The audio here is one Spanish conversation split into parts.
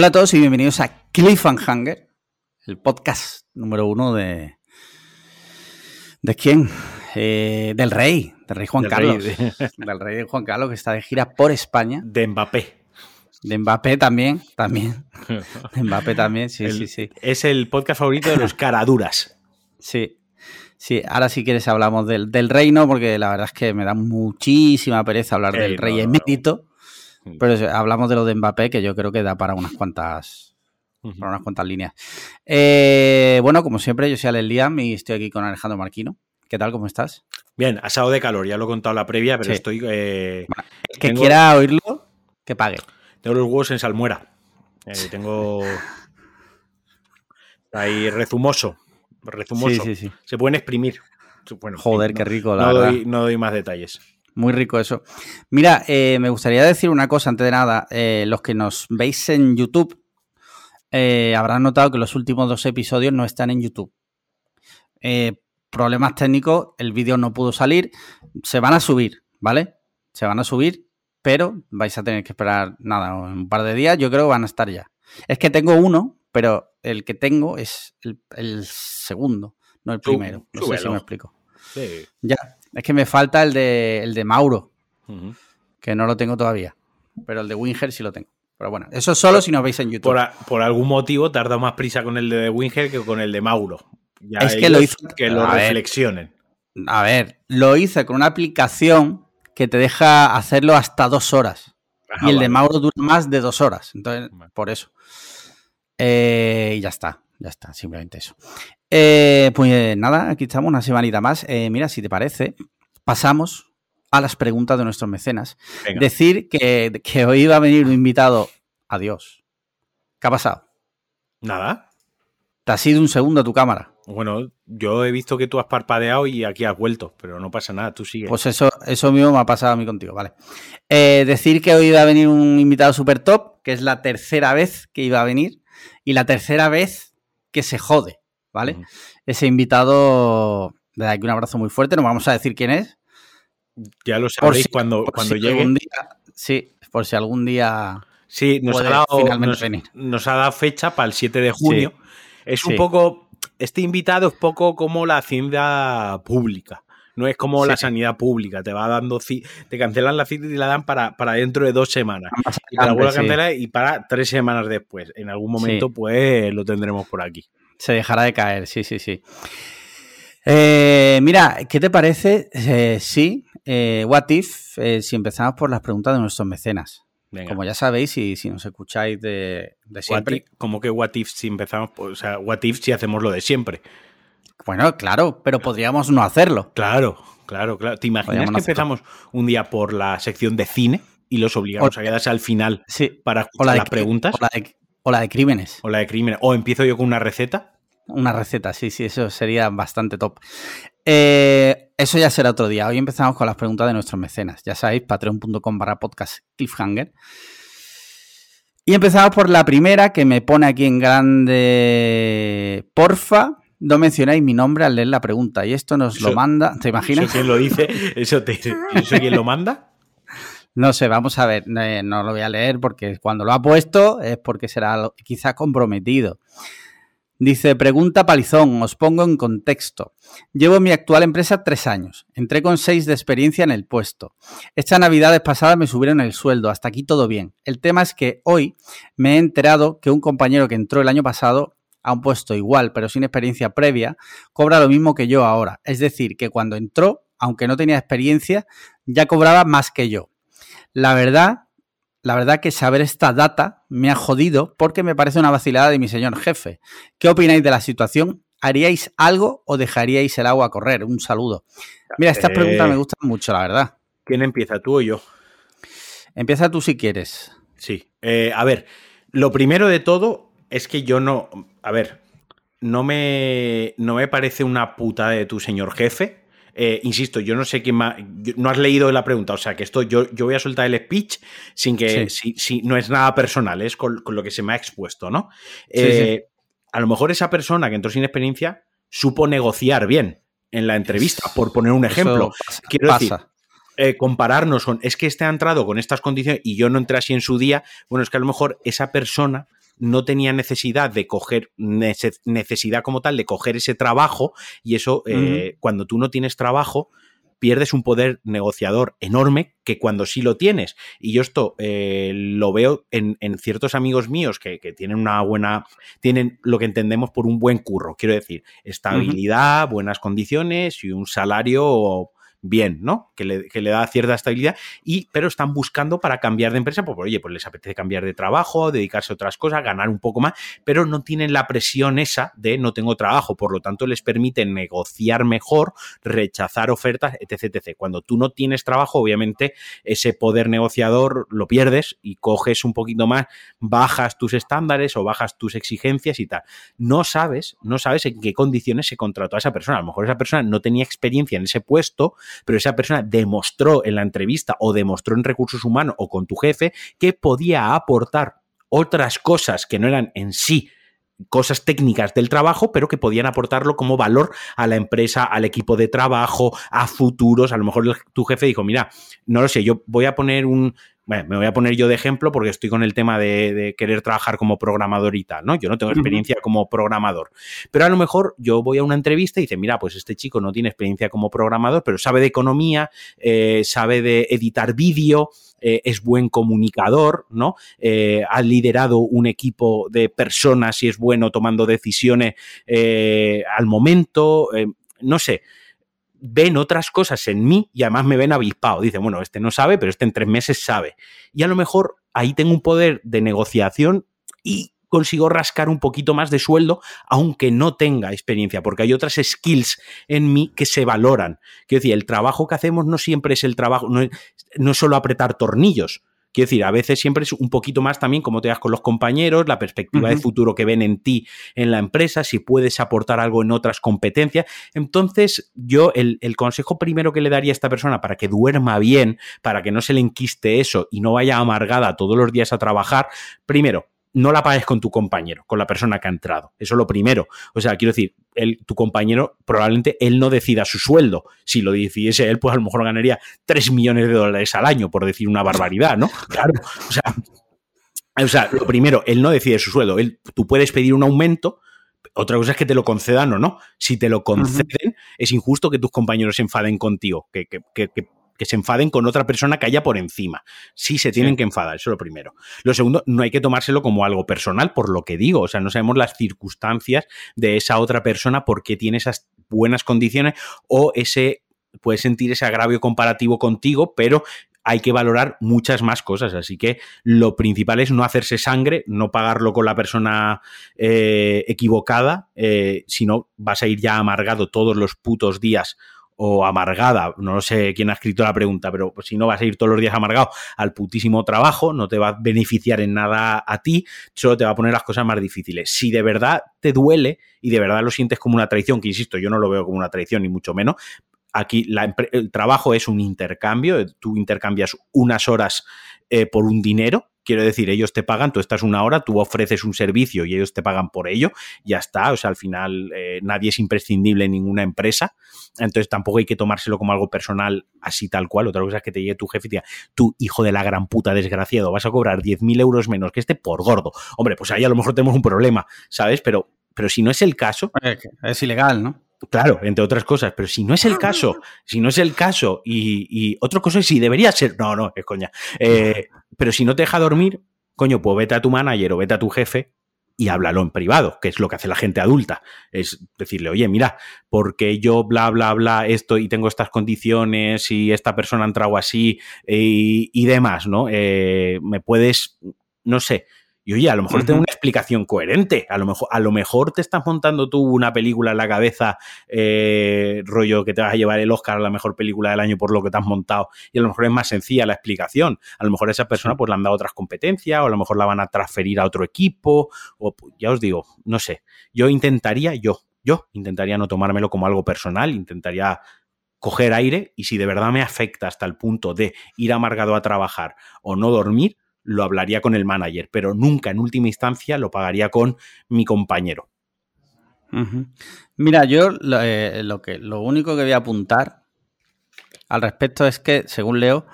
Hola a todos y bienvenidos a Cliffhanger, el podcast número uno de. ¿De quién? Eh, del rey, del rey Juan Del Carlos. rey, Del rey Juan Carlos que está de gira por España. De Mbappé. De Mbappé también, también. De Mbappé también, sí, El- sí, sí. Es el podcast favorito de los caraduras. Sí. Sí, ahora si quieres hablamos del, del reino, porque la verdad es que me da muchísima pereza hablar Ey, del no, rey no, no. Pero hablamos de lo de Mbappé, que yo creo que da para unas cuantas, para unas cuantas líneas. Eh, bueno, como siempre, yo soy Alex Liam y estoy aquí con Alejandro Marquino. ¿Qué tal? ¿Cómo estás? Bien, asado de calor, ya lo he contado en la previa, pero Sí. estoy. eh, El que Tengo- quiera oírlo, que pague. tengo los huevos en salmuera. Eh, tengo. Ahí rezumoso. Rezumoso. Sí, sí, sí. Se pueden exprimir. Bueno, Joder, qué rico, la no verdad. doy, no doy más detalles. Muy rico eso. Mira, eh, me gustaría decir una cosa antes de nada. Eh, los que nos veis en YouTube eh, habrán notado que los últimos dos episodios no están en YouTube. Problemas técnicos, el vídeo no pudo salir. Se van a subir, ¿vale? Se van a subir, pero vais a tener que esperar nada, un par de días. Yo creo que van a estar ya. Es que tengo uno, pero el que tengo es el, el segundo, no el primero. No sé si me explico. Sí. Ya, es que me falta el de, el de Mauro que no lo tengo todavía. Pero el de Winger sí lo tengo. Pero bueno, eso solo si nos veis en YouTube. Por, a- por algún motivo tarda más prisa con el de Winger que con el de Mauro. Ya Es que lo hizo- que lo a ver. reflexionen. A ver, lo hice con una aplicación que te deja hacerlo hasta dos horas. Ajá, y el de. Mauro dura más de dos horas. Entonces, Vale. por eso. Eh, y ya está, ya está, simplemente eso. Eh, pues nada, aquí estamos una semanita más. Eh, mira, si te parece, pasamos a las preguntas de nuestros mecenas. Venga. Decir que, que hoy iba a venir un invitado. Adiós. ¿Qué ha pasado? Nada. Te has ido un segundo a tu cámara. Bueno, yo he visto que tú has parpadeado y aquí has vuelto, pero no pasa nada, tú sigue. Pues eso, eso mismo me ha pasado a mí contigo, vale. Eh, decir que hoy iba a venir un invitado super top, que es la tercera vez que iba a venir y la tercera vez que se jode, ¿vale? Ese invitado, de aquí un abrazo muy fuerte, no vamos a decir quién es. ya lo sabréis si- cuando, cuando si llegue. día- sí, por si algún día... Sí, nos ha, dado, finalmente nos, venir. nos ha dado fecha para el 7 de junio. Es un sí. poco. Este invitado es poco como la hacienda pública. No es como la sanidad pública. Te va dando te cancelan la cita y la dan para, para dentro de dos semanas. Y te la a cancelar y para tres semanas después. En algún momento, pues lo tendremos por aquí. Se dejará de caer, sí, sí, sí. Eh, mira, ¿qué te parece? Eh, sí, eh, what if, eh, si empezamos por las preguntas de nuestros mecenas. Venga. Como ya sabéis, y si nos escucháis de, siempre. como que what if si empezamos, o sea, what if si hacemos lo de siempre. Bueno, claro, pero podríamos no hacerlo. Claro, claro, claro. ¿Te imaginas Podríamos que hacerlo. empezamos un día por la sección de cine y los obligamos O- a quedarse al final Sí. para O escuchar la de, las preguntas? O la de, o la de crímenes. O la de crimen. O empiezo yo con una receta. Una receta, sí, sí, eso sería bastante top. Eh, eso ya será otro día. Hoy empezamos con las preguntas de nuestros mecenas. Ya sabéis, patreon.com barra podcast cliffhanger. Y empezamos por la primera que me pone aquí en grande. Porfa, no mencionáis mi nombre al leer la pregunta. Y esto nos lo manda. ¿Te imaginas? ¿Eso quién lo dice? ¿Eso, te, ¿Eso quién lo manda? No sé, vamos a ver. eh, no lo voy a leer porque cuando lo ha puesto es porque será quizá comprometido. Dice, pregunta Palizón, os pongo en contexto. Llevo en mi actual empresa tres años. Entré con seis de experiencia en el puesto. Estas navidades pasadas me subieron el sueldo, hasta aquí todo bien. El tema es que hoy me he enterado que un compañero que entró el año pasado a un puesto igual, pero sin experiencia previa, cobra lo mismo que yo ahora. Es decir, que cuando entró, aunque no tenía experiencia, ya cobraba más que yo. La verdad, la verdad que saber esta data me ha jodido porque me parece una vacilada de mi señor jefe. ¿Qué opináis de la situación? ¿Haríais algo o dejaríais el agua correr? Un saludo. Mira, estas Eh. preguntas me gustan mucho, la verdad. ¿Quién empieza, tú o yo? Empieza tú si quieres. Sí. Eh, a ver, lo primero de todo es que yo no. A ver, no me, no me parece una puta de tu señor jefe. Eh, insisto, yo no sé quién más. No has leído la pregunta, o sea que esto yo, yo voy a soltar el speech sin que. Si, si- no es nada personal, es con, con lo que se me ha expuesto, ¿no? Sí, Eh, A lo mejor esa persona que entró sin experiencia supo negociar bien en la entrevista, por poner un ejemplo. Pasa, Quiero decir, eh, compararnos con, es que este ha entrado con estas condiciones y yo no entré así en su día, bueno, es que a lo mejor esa persona no tenía necesidad de coger, necesidad como tal de coger ese trabajo y eso, eh, cuando tú no tienes trabajo, pierdes un poder negociador enorme que cuando sí lo tienes. Y yo esto eh, lo veo en, ciertos amigos míos que, tienen una buena, tienen lo que entendemos por un buen curro, quiero decir, estabilidad, buenas condiciones y un salario bien, ¿no? Que le, da cierta estabilidad, y, pero están buscando para cambiar de empresa, pues oye, pues les apetece cambiar de trabajo, dedicarse a otras cosas, ganar un poco más, pero no tienen la presión esa de no tengo trabajo, por lo tanto les permite negociar mejor, rechazar ofertas, etc, etc. Cuando tú no tienes trabajo, obviamente ese poder negociador lo pierdes y coges un poquito más, bajas tus estándares o bajas tus exigencias y tal. No sabes, no sabes en qué condiciones se contrató a esa persona. A lo mejor esa persona no tenía experiencia en ese puesto, pero esa persona demostró en la entrevista o demostró en recursos humanos o con tu jefe que podía aportar otras cosas que no eran en sí cosas técnicas del trabajo, pero que podían aportarlo como valor a la empresa, al equipo de trabajo, a futuros. A lo mejor tu jefe dijo, mira, no lo sé, yo voy a poner un, bueno, me voy a poner yo de ejemplo porque estoy con el tema de, querer trabajar como programador y tal, ¿no? Yo no tengo experiencia como programador. Pero a lo mejor yo voy a una entrevista y dice, mira, pues este chico no tiene experiencia como programador, pero sabe de economía, eh, sabe de editar vídeo, eh, es buen comunicador, ¿no? Eh, ha liderado un equipo de personas y es bueno tomando decisiones al momento, no sé ven otras cosas en mí y además me ven avispado. Dice, bueno, este no sabe, pero este en tres meses sabe. Y a lo mejor ahí tengo un poder de negociación y consigo rascar un poquito más de sueldo, aunque no tenga experiencia, porque hay otras skills en mí que se valoran. Quiero decir, el trabajo que hacemos no siempre es el trabajo, no es, no es solo apretar tornillos. Quiero decir, a veces siempre es un poquito más también cómo te das con los compañeros, la perspectiva de futuro que ven en ti en la empresa, si puedes aportar algo en otras competencias. Entonces, yo el, el, consejo primero que le daría a esta persona para que duerma bien, para que no se le enquiste eso y no vaya amargada todos los días a trabajar, primero, no la pagues con tu compañero, con la persona que ha entrado. Eso es lo primero. O sea, quiero decir, tu compañero probablemente él no decida su sueldo. Si lo decidiese él, pues a lo mejor ganaría 3 millones de dólares al año, por decir una barbaridad, ¿no? Claro. O sea, o sea lo primero, él no decide su sueldo. Él, tú puedes pedir un aumento, otra cosa es que te lo concedan o no. Si te lo conceden, es injusto que tus compañeros se enfaden contigo, que, que, que, que se enfaden con otra persona que haya por encima. Sí se tienen que enfadar, eso es lo primero. Lo segundo, no hay que tomárselo como algo personal, por lo que digo, o sea, no sabemos las circunstancias de esa otra persona, por qué tiene esas buenas condiciones o ese puede sentir ese agravio comparativo contigo, pero hay que valorar muchas más cosas. Así que lo principal es no hacerse sangre, no pagarlo con la persona eh, equivocada, eh, sino vas a ir ya amargado todos los putos días o amargada, no sé quién ha escrito la pregunta, pero si no vas a ir todos los días amargado al putísimo trabajo, no te va a beneficiar en nada a ti, solo te va a poner las cosas más difíciles. Si de verdad te duele y de verdad lo sientes como una traición, que insisto, yo no lo veo como una traición ni mucho menos, aquí el trabajo es un intercambio, tú intercambias unas horas eh, por un dinero, Quiero decir, ellos te pagan, tú estás una hora, tú ofreces un servicio y ellos te pagan por ello, ya está. O sea, al final eh, nadie es imprescindible en ninguna empresa, entonces tampoco hay que tomárselo como algo personal así tal cual. Otra cosa es que te llegue tu jefe y te diga, tú, hijo de la gran puta desgraciado, vas a cobrar 10.000 euros menos que este por gordo. Hombre, pues ahí a lo mejor tenemos un problema, ¿sabes? Pero, pero si no es el caso... Es ilegal, ¿no? Claro, entre otras cosas, pero si no es el caso, si no es el caso, y, y otra cosa es si debería ser, no, no, es coña, eh, pero si no te deja dormir, coño, pues vete a tu manager o vete a tu jefe y háblalo en privado, que es lo que hace la gente adulta. Es decirle, oye, mira, porque yo bla, bla, bla, esto y tengo estas condiciones y esta persona ha entrado así y, demás, ¿no? Eh, me puedes, no sé, y oye, a lo mejor tengo una explicación coherente. A lo, mejor, a lo mejor te estás montando tú una película en la cabeza, eh, rollo que te vas a llevar el Oscar a la mejor película del año por lo que te has montado. Y a lo mejor es más sencilla la explicación. A lo mejor a esa persona pues le han dado otras competencias, o a lo mejor la van a transferir a otro equipo. O pues, ya os digo, no sé. Yo intentaría, yo, yo intentaría no tomármelo como algo personal, intentaría coger aire y si de verdad me afecta hasta el punto de ir amargado a trabajar o no dormir, lo hablaría con el manager, pero nunca en última instancia lo pagaría con mi compañero. Mira, yo eh, lo, que, lo único que voy a apuntar al respecto es que, según Leo,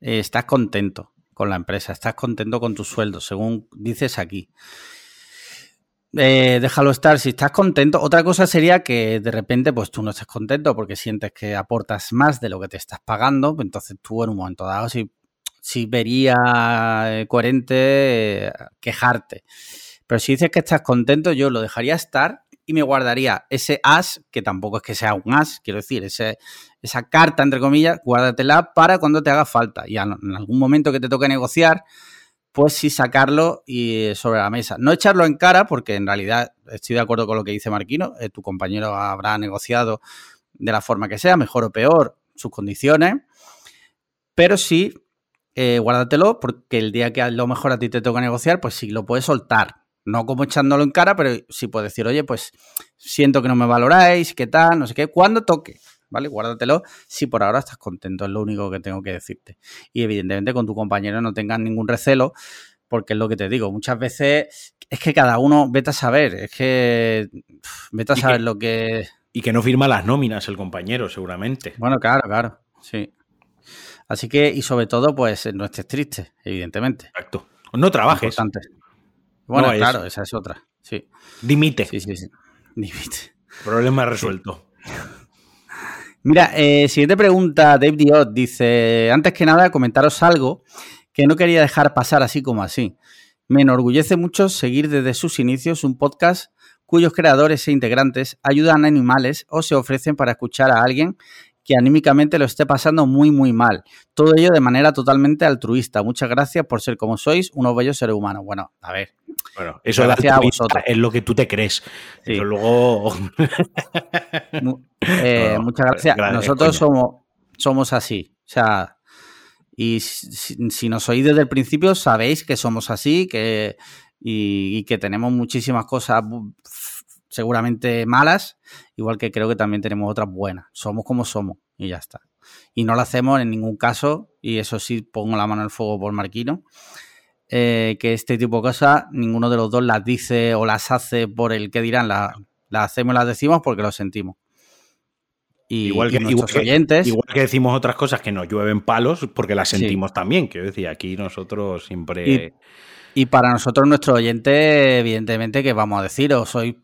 eh, estás contento con la empresa, estás contento con tu sueldo, según dices aquí. eh, déjalo estar si estás contento. Otra cosa sería que de repente pues tú no estés contento porque sientes que aportas más de lo que te estás pagando. Entonces tú en un momento dado sí, sí vería eh, coherente eh, quejarte. Pero si dices que estás contento, yo lo dejaría estar y me guardaría ese as, que tampoco es que sea un as, quiero decir, ese, esa carta, entre comillas, guárdatela para cuando te haga falta. Y en algún momento que te toque negociar, pues sí sacarlo y eh, sobre la mesa. No echarlo en cara, porque en realidad estoy de acuerdo con lo que dice Marquino, tu compañero habrá negociado de la forma que sea, mejor o peor, sus condiciones, pero sí eh, guárdatelo porque el día que a lo mejor a ti te toca negociar, pues sí lo puedes soltar. No como echándolo en cara, pero sí puedes decir, oye, pues siento que no me valoráis, qué tal, no sé qué, cuando toque. ¿vale? Guárdatelo si por ahora estás contento, es lo único que tengo que decirte. Y evidentemente con tu compañero no tengas ningún recelo, porque es lo que te digo, muchas veces es que cada uno, vete a saber, es que vete a saber lo que... Y que no firma las nóminas el compañero, seguramente. Bueno, claro, claro, sí. Así que, y sobre todo, pues no estés triste, evidentemente. Exacto. No trabajes. Bueno, claro, esa es otra. Sí. Dimite. Sí, sí, sí. Dimite. Problema resuelto. Mira, eh, siguiente pregunta, Dave Diot dice, antes que nada comentaros algo que no quería dejar pasar así como así. Me enorgullece mucho seguir desde sus inicios un podcast cuyos creadores e integrantes ayudan a animales o se ofrecen para escuchar a alguien que anímicamente lo esté pasando muy, muy mal. Todo ello de manera totalmente altruista. Muchas gracias por ser como sois, unos bellos seres humanos. Bueno, a ver. Bueno, eso gracias a vosotros. es lo que tú te crees. Eso luego. Eh, muchas gracias. Nosotros somos, somos así. O sea, y si, nos oís desde el principio, sabéis que somos así que, y que tenemos muchísimas cosas seguramente malas, igual que creo que también tenemos otras buenas. Somos como somos y ya está. Y no lo hacemos en ningún caso, y eso sí pongo la mano el fuego por Marquino, eh, que este tipo de cosas ninguno de los dos las dice o las hace por el que dirán, las hacemos y las decimos porque lo sentimos. Y, igual, que, nuestros oyentes. Igual que decimos otras cosas que nos llueven palos porque las sentimos también. Quiero decir, aquí nosotros siempre. Y, y para nosotros, nuestro oyente, evidentemente, que vamos a decir, o soy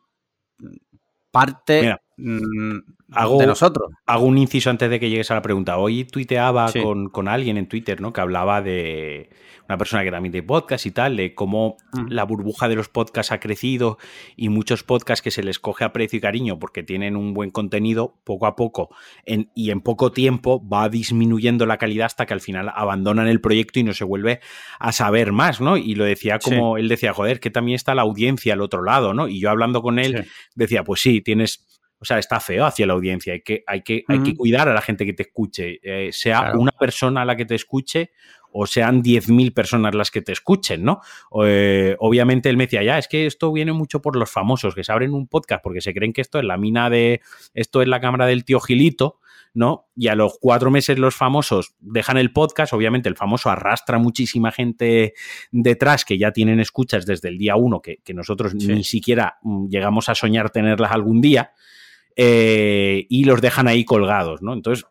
parte mm, hago, de nosotros. Hago un inciso antes de que llegues a la pregunta. Hoy tuiteaba con, con, alguien en Twitter, ¿no? Que hablaba de, una persona que también tiene podcast y tal, de cómo mm. la burbuja de los podcasts ha crecido y muchos podcasts que se les coge a precio y cariño porque tienen un buen contenido, poco a poco y en poco tiempo va disminuyendo la calidad hasta que al final abandonan el proyecto y no se vuelve a saber más, ¿no? Y lo decía como él decía, joder, que también está la audiencia al otro lado, ¿no? Y yo hablando con él decía, pues sí, tienes o sea, está feo hacia la audiencia. Hay que, hay que, hay que cuidar a la gente que te escuche. Eh, sea una persona a la que te escuche o sean 10.000 personas las que te escuchen, ¿no? Eh, obviamente él me decía, ya, es que esto viene mucho por los famosos que se abren un podcast porque se creen que esto es la mina de, esto es la cámara del tío Gilito, ¿no? Y a los cuatro meses los famosos dejan el podcast, obviamente el famoso arrastra muchísima gente detrás que ya tienen escuchas desde el día uno, que, nosotros ni siquiera mm, llegamos a soñar tenerlas algún día, eh, y los dejan ahí colgados, ¿no? Entonces,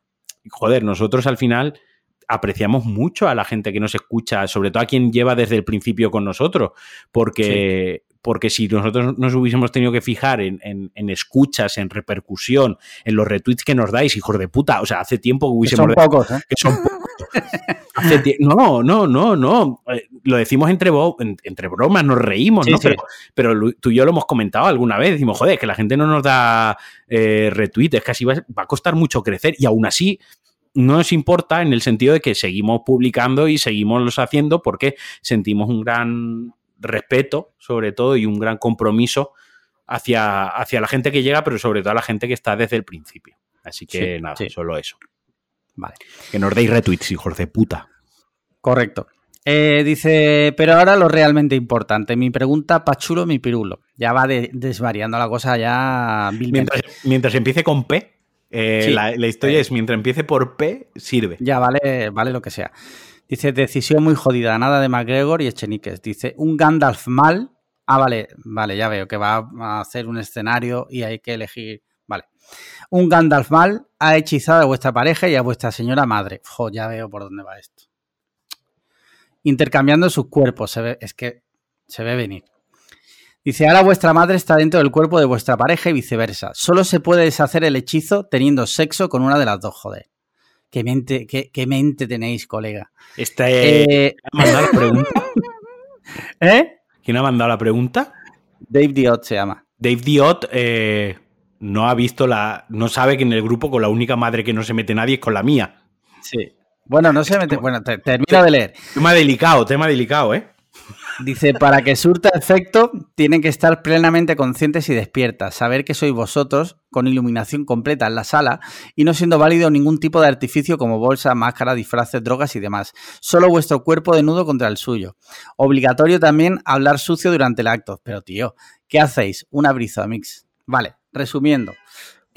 joder, nosotros al final apreciamos mucho a la gente que nos escucha, sobre todo a quien lleva desde el principio con nosotros, porque, porque si nosotros nos hubiésemos tenido que fijar en, escuchas, en repercusión, en los retweets que nos dais, hijos de puta, o sea, hace tiempo que hubiésemos... son pocos, ¿eh? Que son pocos. no, no, no, no. Eh, lo decimos entre, entre bromas, nos reímos, ¿no? Pero, tú y yo lo hemos comentado alguna vez. Decimos, joder, que la gente no nos da eh, retweets, es que así va, va, a costar mucho crecer. Y aún así, no nos importa en el sentido de que seguimos publicando y seguimos los haciendo porque sentimos un gran respeto, sobre todo, y un gran compromiso hacia, hacia la gente que llega, pero sobre todo a la gente que está desde el principio. Así que nada, solo eso. Vale. Que nos deis retweets, hijos de puta. Correcto. Eh, dice, pero ahora lo realmente importante. Mi pregunta, Pachulo, mi pirulo. Ya va desvariando la cosa ya. Mientras, mientras empiece con P, eh, la, historia es mientras empiece por P, sirve. Ya, vale, vale lo que sea. Dice, decisión muy jodida, nada de McGregor y Echeniques. Dice, un Gandalf mal. Ah, vale, vale, ya veo que va a hacer un escenario y hay que elegir. Vale. Un Gandalf mal ha hechizado a vuestra pareja y a vuestra señora madre. Jo, ya veo por dónde va esto. Intercambiando sus cuerpos, se ve, es que se ve venir. Dice, ahora vuestra madre está dentro del cuerpo de vuestra pareja y viceversa. Solo se puede deshacer el hechizo teniendo sexo con una de las dos, joder. Qué mente, qué, qué mente tenéis, colega. Esta, eh, ¿Quién ha mandado la pregunta? ¿Eh? ¿Quién ha mandado la pregunta? Dave Diot se llama. Dave Diot eh, no ha visto la. No sabe que en el grupo con la única madre que no se mete nadie es con la mía. Sí. Bueno, no se mete. Bueno, te, termino de leer. Tema delicado, tema delicado, ¿eh? Dice, para que surta efecto, tienen que estar plenamente conscientes y despiertas, saber que sois vosotros, con iluminación completa en la sala, y no siendo válido ningún tipo de artificio como bolsa, máscara, disfraces, drogas y demás. Solo vuestro cuerpo desnudo contra el suyo. Obligatorio también hablar sucio durante el acto. Pero tío, ¿qué hacéis? Una brisa, mix. Vale, resumiendo.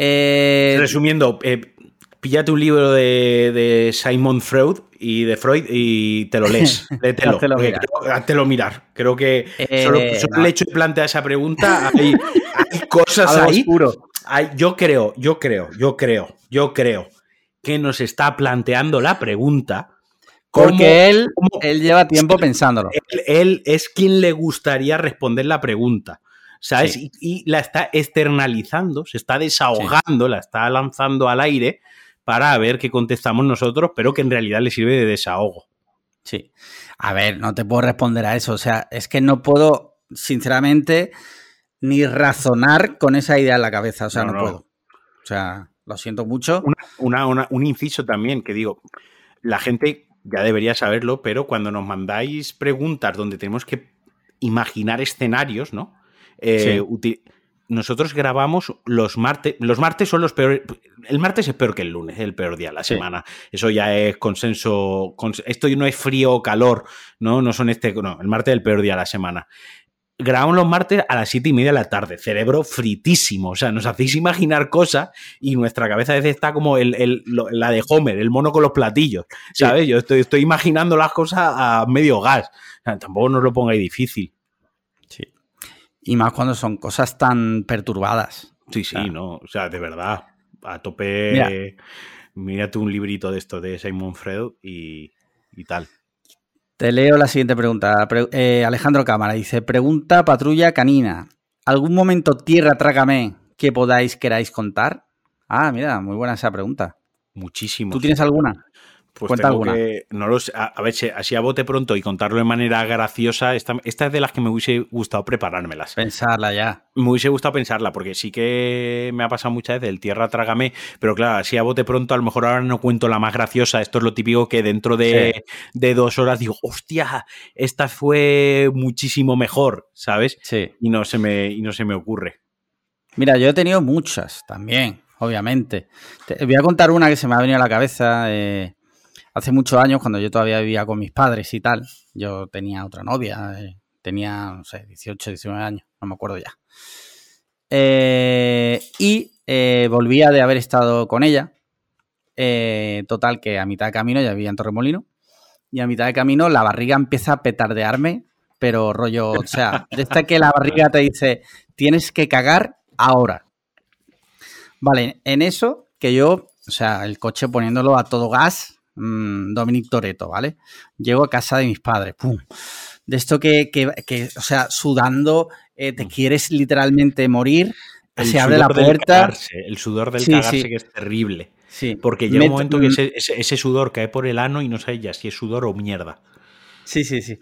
Eh, Resumiendo, eh, píllate un libro de, de, Simon Freud y de Freud y te lo lees. Léetelo. Háztelo mirar. Creo, mirar. Creo que Eh, solo, solo el hecho de plantear esa pregunta, hay, hay cosas algo ahí. hay- yo creo, yo creo, yo creo, yo creo que nos está planteando la pregunta. Porque él, cómo- él lleva tiempo pensándolo. él, él es quien le gustaría responder la pregunta. ¿Sabes? Sí. Y, y la está externalizando, se está desahogando, la está lanzando al aire para ver qué contestamos nosotros, pero que en realidad le sirve de desahogo. Sí. A ver, no te puedo responder a eso. O sea, es que no puedo, sinceramente, ni razonar con esa idea en la cabeza. O sea, No, no, no. puedo. O sea, lo siento mucho. Una, una- una- un inciso también que digo, la gente ya debería saberlo, pero cuando nos mandáis preguntas donde tenemos que imaginar escenarios, ¿no? Eh, Sí. Nosotros grabamos los martes. Los martes son los peores. El martes es peor que el lunes, es el peor día de la Sí. semana. Eso ya es consenso. cons- esto no es frío o calor, ¿no? No son este. No, el martes es el peor día de la semana. Grabamos los martes a las siete y media de la tarde. Cerebro fritísimo. O sea, nos hacéis imaginar cosas y nuestra cabeza a veces está como el, el- lo- la de Homer, el mono con los platillos. ¿Sabes? Yo estoy, estoy imaginando las cosas a medio gas. O sea, tampoco nos lo pongáis difícil. Sí. Y más cuando son cosas tan perturbadas. Sí, sí, no. O sea, de verdad. A tope. Mira. Mírate un librito de esto de Simon Freud y, y tal. Te leo la siguiente pregunta. Pre- eh, Alejandro Cámara dice: Pregunta patrulla canina. ¿Algún momento tierra trágame que podáis, queráis contar? Ah, mira, muy buena esa pregunta. Muchísimo. ¿Tú tienes alguna? Pues Cuenta tengo alguna. que. No lo sé, a, a ver, así a bote pronto y contarlo de manera graciosa. Esta, esta es de las que me hubiese gustado preparármelas. Pensarla ya. Me hubiese gustado pensarla, porque sí que me ha pasado muchas veces el tierra trágame, pero claro, así a bote pronto, a lo mejor ahora no cuento la más graciosa. Esto es lo típico que dentro de, de dos horas digo, hostia, esta fue muchísimo mejor, ¿sabes? Sí. Y no se me, y no se me ocurre. Mira, yo he tenido muchas también, obviamente. Te voy a contar una que se me ha venido a la cabeza. eh, hace muchos años, cuando yo todavía vivía con mis padres y tal, yo tenía otra novia, eh, tenía, no sé, 18, 19 años, no me acuerdo ya. Eh, y eh, volvía de haber estado con ella. Total, que a mitad de camino, ya vivía en Torremolino, y a mitad de camino la barriga empieza a petardearme, pero rollo, o sea, de esta que la barriga te dice, tienes que cagar ahora. Vale, en eso que yo, o sea, el coche poniéndolo a todo gas, mmm, Dominic Toreto, ¿vale? Llego a casa de mis padres, ¡pum! De esto que, que, que o sea, sudando, eh, te quieres literalmente morir, El se abre la puerta. cagarse, el sudor del Sí, cagarse sí. que es terrible. Sí, Porque llega un momento que ese, ese- ese sudor cae por el ano y no sabes ya si es sudor o mierda. Sí, sí, sí.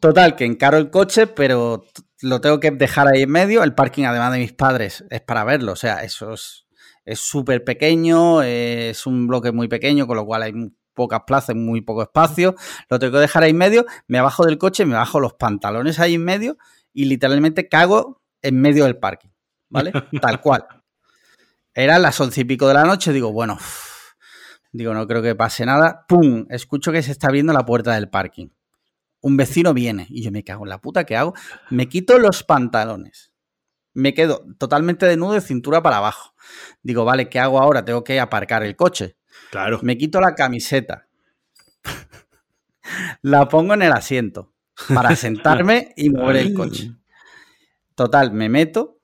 Total, que encaro el coche, pero lo tengo que dejar ahí en medio. El parking, además de mis padres, es para verlo. O sea, eso es es súper pequeño, eh, es un bloque muy pequeño, con lo cual hay pocas plazas, muy poco espacio. Lo tengo que dejar ahí en medio. Me bajo del coche, me bajo los pantalones ahí en medio y literalmente cago en medio del parking. ¿Vale? Tal cual. Eran las once y pico de la noche. Digo, bueno, digo, no creo que pase nada. ¡Pum! Escucho que se está abriendo la puerta del parking un vecino viene y yo me cago en la puta, ¿qué hago? Me quito los pantalones. Me quedo totalmente desnudo de cintura para abajo. Digo, vale, ¿qué hago ahora? Tengo que aparcar el coche. Claro. Me quito la camiseta. la pongo en el asiento para sentarme y mover el coche. Total, me meto,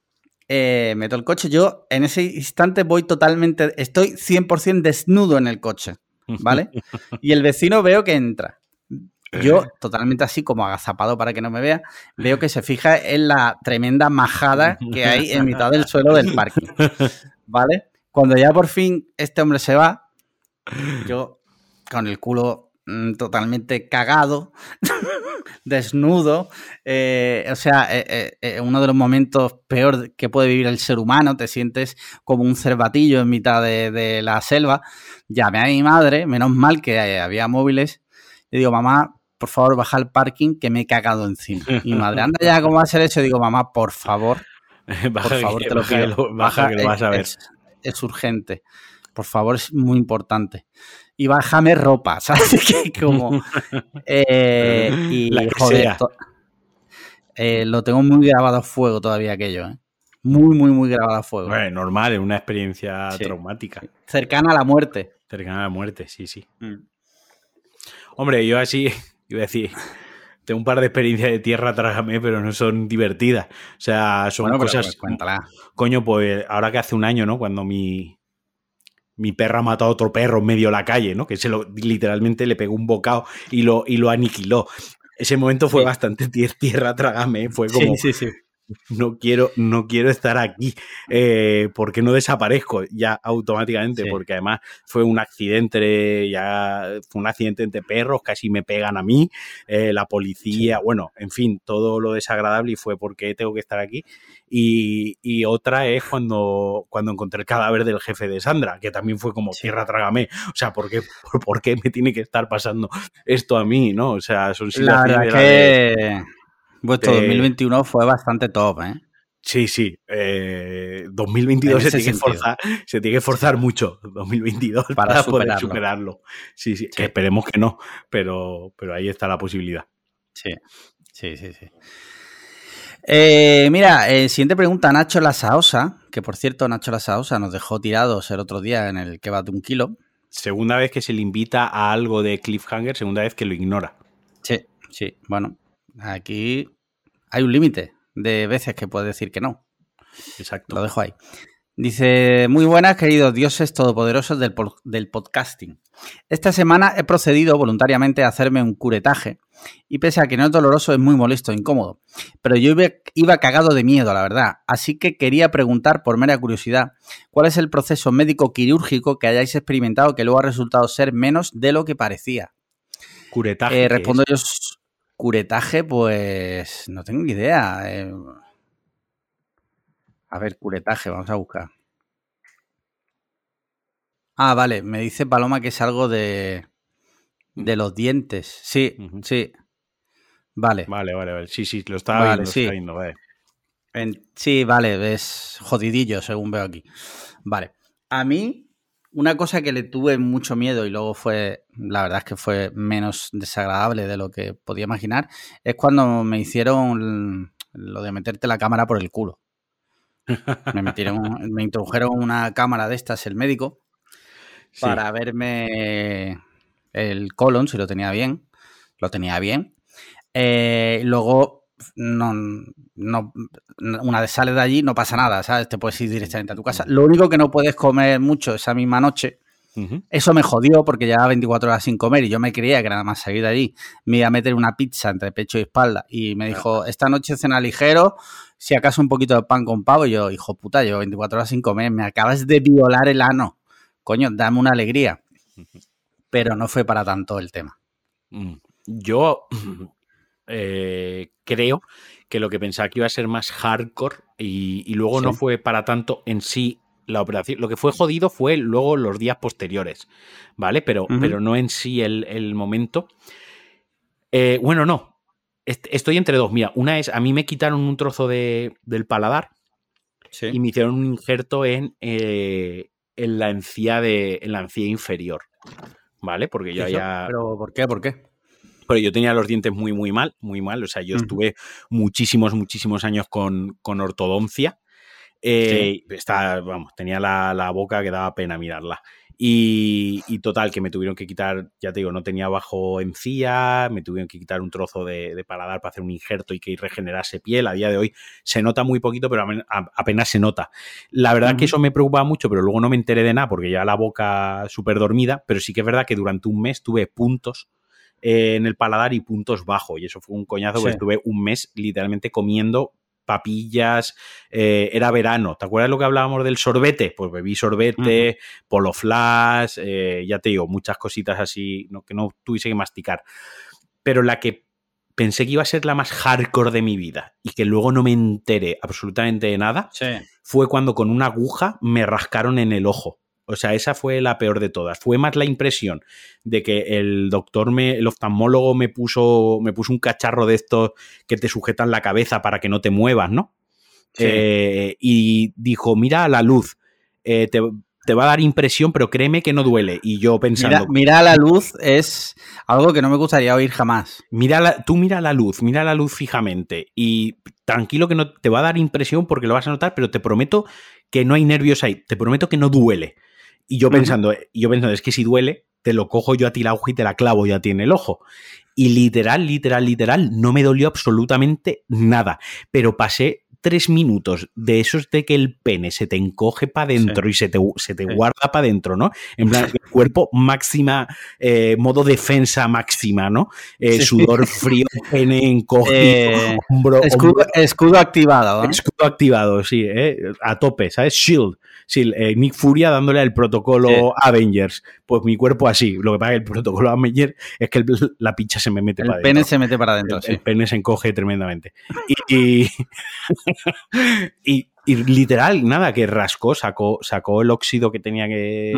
eh, meto el coche. Yo en ese instante voy totalmente, estoy 100% desnudo en el coche, ¿vale? Y el vecino veo que entra. Yo, totalmente así como agazapado para que no me vea, veo que se fija en la tremenda majada que hay en mitad del suelo del parque. ¿Vale? Cuando ya por fin este hombre se va, yo con el culo mm, totalmente cagado, desnudo, eh, o sea, eh, eh, uno de los momentos peor que puede vivir el ser humano, te sientes como un cervatillo en mitad de, de la selva. Llamé a mi madre, menos mal que había móviles, le digo, mamá, por favor, baja al parking que me he cagado encima. Y madre, anda ya, ¿cómo va a ser eso? Digo, mamá, por favor, baja, por favor, te lo baja, baja, que lo vas a ver. Es, es, urgente. Por favor, es muy importante. Y bájame ropa, ¿sabes? que como... Eh, y, La joder, eh, lo tengo muy grabado a fuego todavía aquello, ¿eh? Muy, muy, muy grabado a fuego. Bueno, normal, es una experiencia Sí. traumática. Cercana a la muerte. Cercana a la muerte, sí, sí. Mm. Hombre, yo así, iba a decir, tengo un par de experiencias de tierra, trágame, pero no son divertidas. O sea, son Bueno, cosas. pues, cuéntala. Coño, pues ahora que hace un año, ¿no? Cuando mi, mi perra mató a otro perro en medio de la calle, ¿no? Que se lo literalmente le pegó un bocado y lo, y lo aniquiló. Ese momento fue Sí. bastante tier- tierra, trágame. Fue como, Sí, sí, sí. No quiero, no quiero estar aquí, eh, porque no desaparezco ya automáticamente, Sí. porque además fue un accidente, ya fue un accidente entre perros, casi me pegan a mí, eh, la policía, bueno, en fin, todo lo desagradable y fue porque tengo que estar aquí. Y, y otra es cuando, cuando encontré el cadáver del jefe de Sandra, que también fue como tierra trágame. O sea, ¿por qué, por, por qué me tiene que estar pasando esto a mí? ¿No? O sea, son situaciones la vuestro de- 2021 fue bastante top, ¿eh? Sí, sí. eh, 2022 En se tiene, que forzar, se tiene que forzar mucho. 2022 para, Para poder superarlo. Sí, sí, Sí. Que esperemos que no, pero, pero ahí está la posibilidad. Sí, sí, sí, sí. Eh, mira, eh, siguiente pregunta, Nacho La Saosa, que por cierto, Nacho La Saosa nos dejó tirados el otro día en el que va de un kilo. Segunda vez que se le invita a algo de cliffhanger, segunda vez que lo ignora. Sí, sí, bueno, aquí hay un límite de veces que puedes decir que no. Exacto. Lo dejo ahí. Dice, muy buenas, queridos dioses todopoderosos del, del podcasting. Esta semana he procedido voluntariamente a hacerme un curetaje y pese a que no es doloroso es muy molesto e incómodo. Pero yo iba, iba cagado de miedo, la verdad. Así que quería preguntar por mera curiosidad, ¿cuál es el proceso médico quirúrgico que hayáis experimentado que luego ha resultado ser menos de lo que parecía? Curetaje. Eh, ¿qué respondo es? yo, curetaje, pues no tengo ni idea. eh. A ver, curetaje, vamos a buscar. Ah, vale, me dice Paloma que es algo de, de los dientes. Sí, sí. Vale. Vale, vale, vale. Sí, sí, lo estaba Vale, viendo, sí. estaba viendo, vale. En- sí, vale, es jodidillo, según veo aquí. Vale. A mí, una cosa que le tuve mucho miedo y luego fue, la verdad es que fue menos desagradable de lo que podía imaginar, es cuando me hicieron lo de meterte la cámara por el culo. Me metieron, me introdujeron una cámara de estas el médico Sí. para verme el colon, si lo tenía bien. Lo tenía bien. Eh, luego, no, no, una vez sales de allí, no pasa nada, ¿sabes? Te puedes ir directamente a tu casa. Lo único que no puedes comer mucho esa misma noche. Eso me jodió porque llevaba 24 horas sin comer y yo me creía que nada más salir de allí me iba a meter una pizza entre pecho y espalda. Y me dijo, esta noche cena ligero, si acaso un poquito de pan con pavo. Y yo, hijo puta, llevo 24 horas sin comer, me acabas de violar el ano. Coño, dame una alegría. Pero no fue para tanto el tema. Mm. Yo eh, creo que lo que pensaba que iba a ser más hardcore y, y luego no fue para tanto en sí la operación. Lo que fue jodido fue luego los días posteriores, ¿vale? Pero, pero no en sí el, el momento. Eh, bueno, no. Est- Estoy entre dos. Mira, una es, a mí me quitaron un trozo de, del paladar Sí. y me hicieron un injerto en, eh, en la encía de, en la encía inferior. ¿Vale? Porque yo ya. ¿Pero por qué? ¿Por qué? Pero yo tenía los dientes muy, muy mal, muy mal. O sea, yo estuve muchísimos, muchísimos años con, con ortodoncia. Eh, está, vamos, tenía la, la boca que daba pena mirarla. Y, y total, que me tuvieron que quitar, ya te digo, no tenía bajo encía, me tuvieron que quitar un trozo de, de paladar para hacer un injerto y que regenerase piel. A día de hoy se nota muy poquito, pero apenas se nota. La verdad que eso me preocupaba mucho, pero luego no me enteré de nada porque ya la boca súper dormida, pero sí que es verdad que durante un mes tuve puntos eh, en el paladar y puntos bajos. Y eso fue un coñazo porque Sí. estuve un mes literalmente comiendo papillas, eh, era verano. ¿Te acuerdas lo que hablábamos del sorbete? Pues bebí sorbete, polo flash, eh, ya te digo, muchas cositas así no, que no tuviese que masticar. Pero la que pensé que iba a ser la más hardcore de mi vida y que luego no me enteré absolutamente de nada Sí. fue cuando con una aguja me rascaron en el ojo. O sea, esa fue la peor de todas. Fue más la impresión de que el doctor, me, el oftalmólogo me puso, me puso un cacharro de estos que te sujetan la cabeza para que no te muevas, ¿no? Sí. Eh, y dijo, mira la luz, eh, te, te va a dar impresión, pero créeme que no duele. Y yo pensando, Mira, mira la luz es algo que no me gustaría oír jamás. Mira la- tú mira la luz, mira la luz fijamente y tranquilo que no te va a dar impresión porque lo vas a notar, pero te prometo que no hay nervios ahí, te prometo que no duele. Y yo pensando, y yo pensando, es que si duele, te lo cojo yo a ti la aguja y te la clavo ya tiene el ojo. Y literal, literal, literal, no me dolió absolutamente nada, pero pasé tres minutos de esos de que el pene se te encoge para adentro y se te, se te Sí. guarda para adentro, ¿no? En plan, el cuerpo máxima, eh, modo defensa máxima, ¿no? Eh, Sí. Sudor frío, pene encogido, Eh, hombro, Escudo, hombro- escudo activado. escudo activado, sí, eh, a tope, ¿sabes? Shield. Sí, eh, Nick Furia dándole al protocolo Sí. Avengers. Pues mi cuerpo así. Lo que pasa es que el protocolo Avengers es que el- la picha se me mete El para pene adentro. se mete para adentro, El, sí. el pene se encoge tremendamente. Y, y, y- y literal, nada, que rascó, sacó, sacó el óxido que tenía que,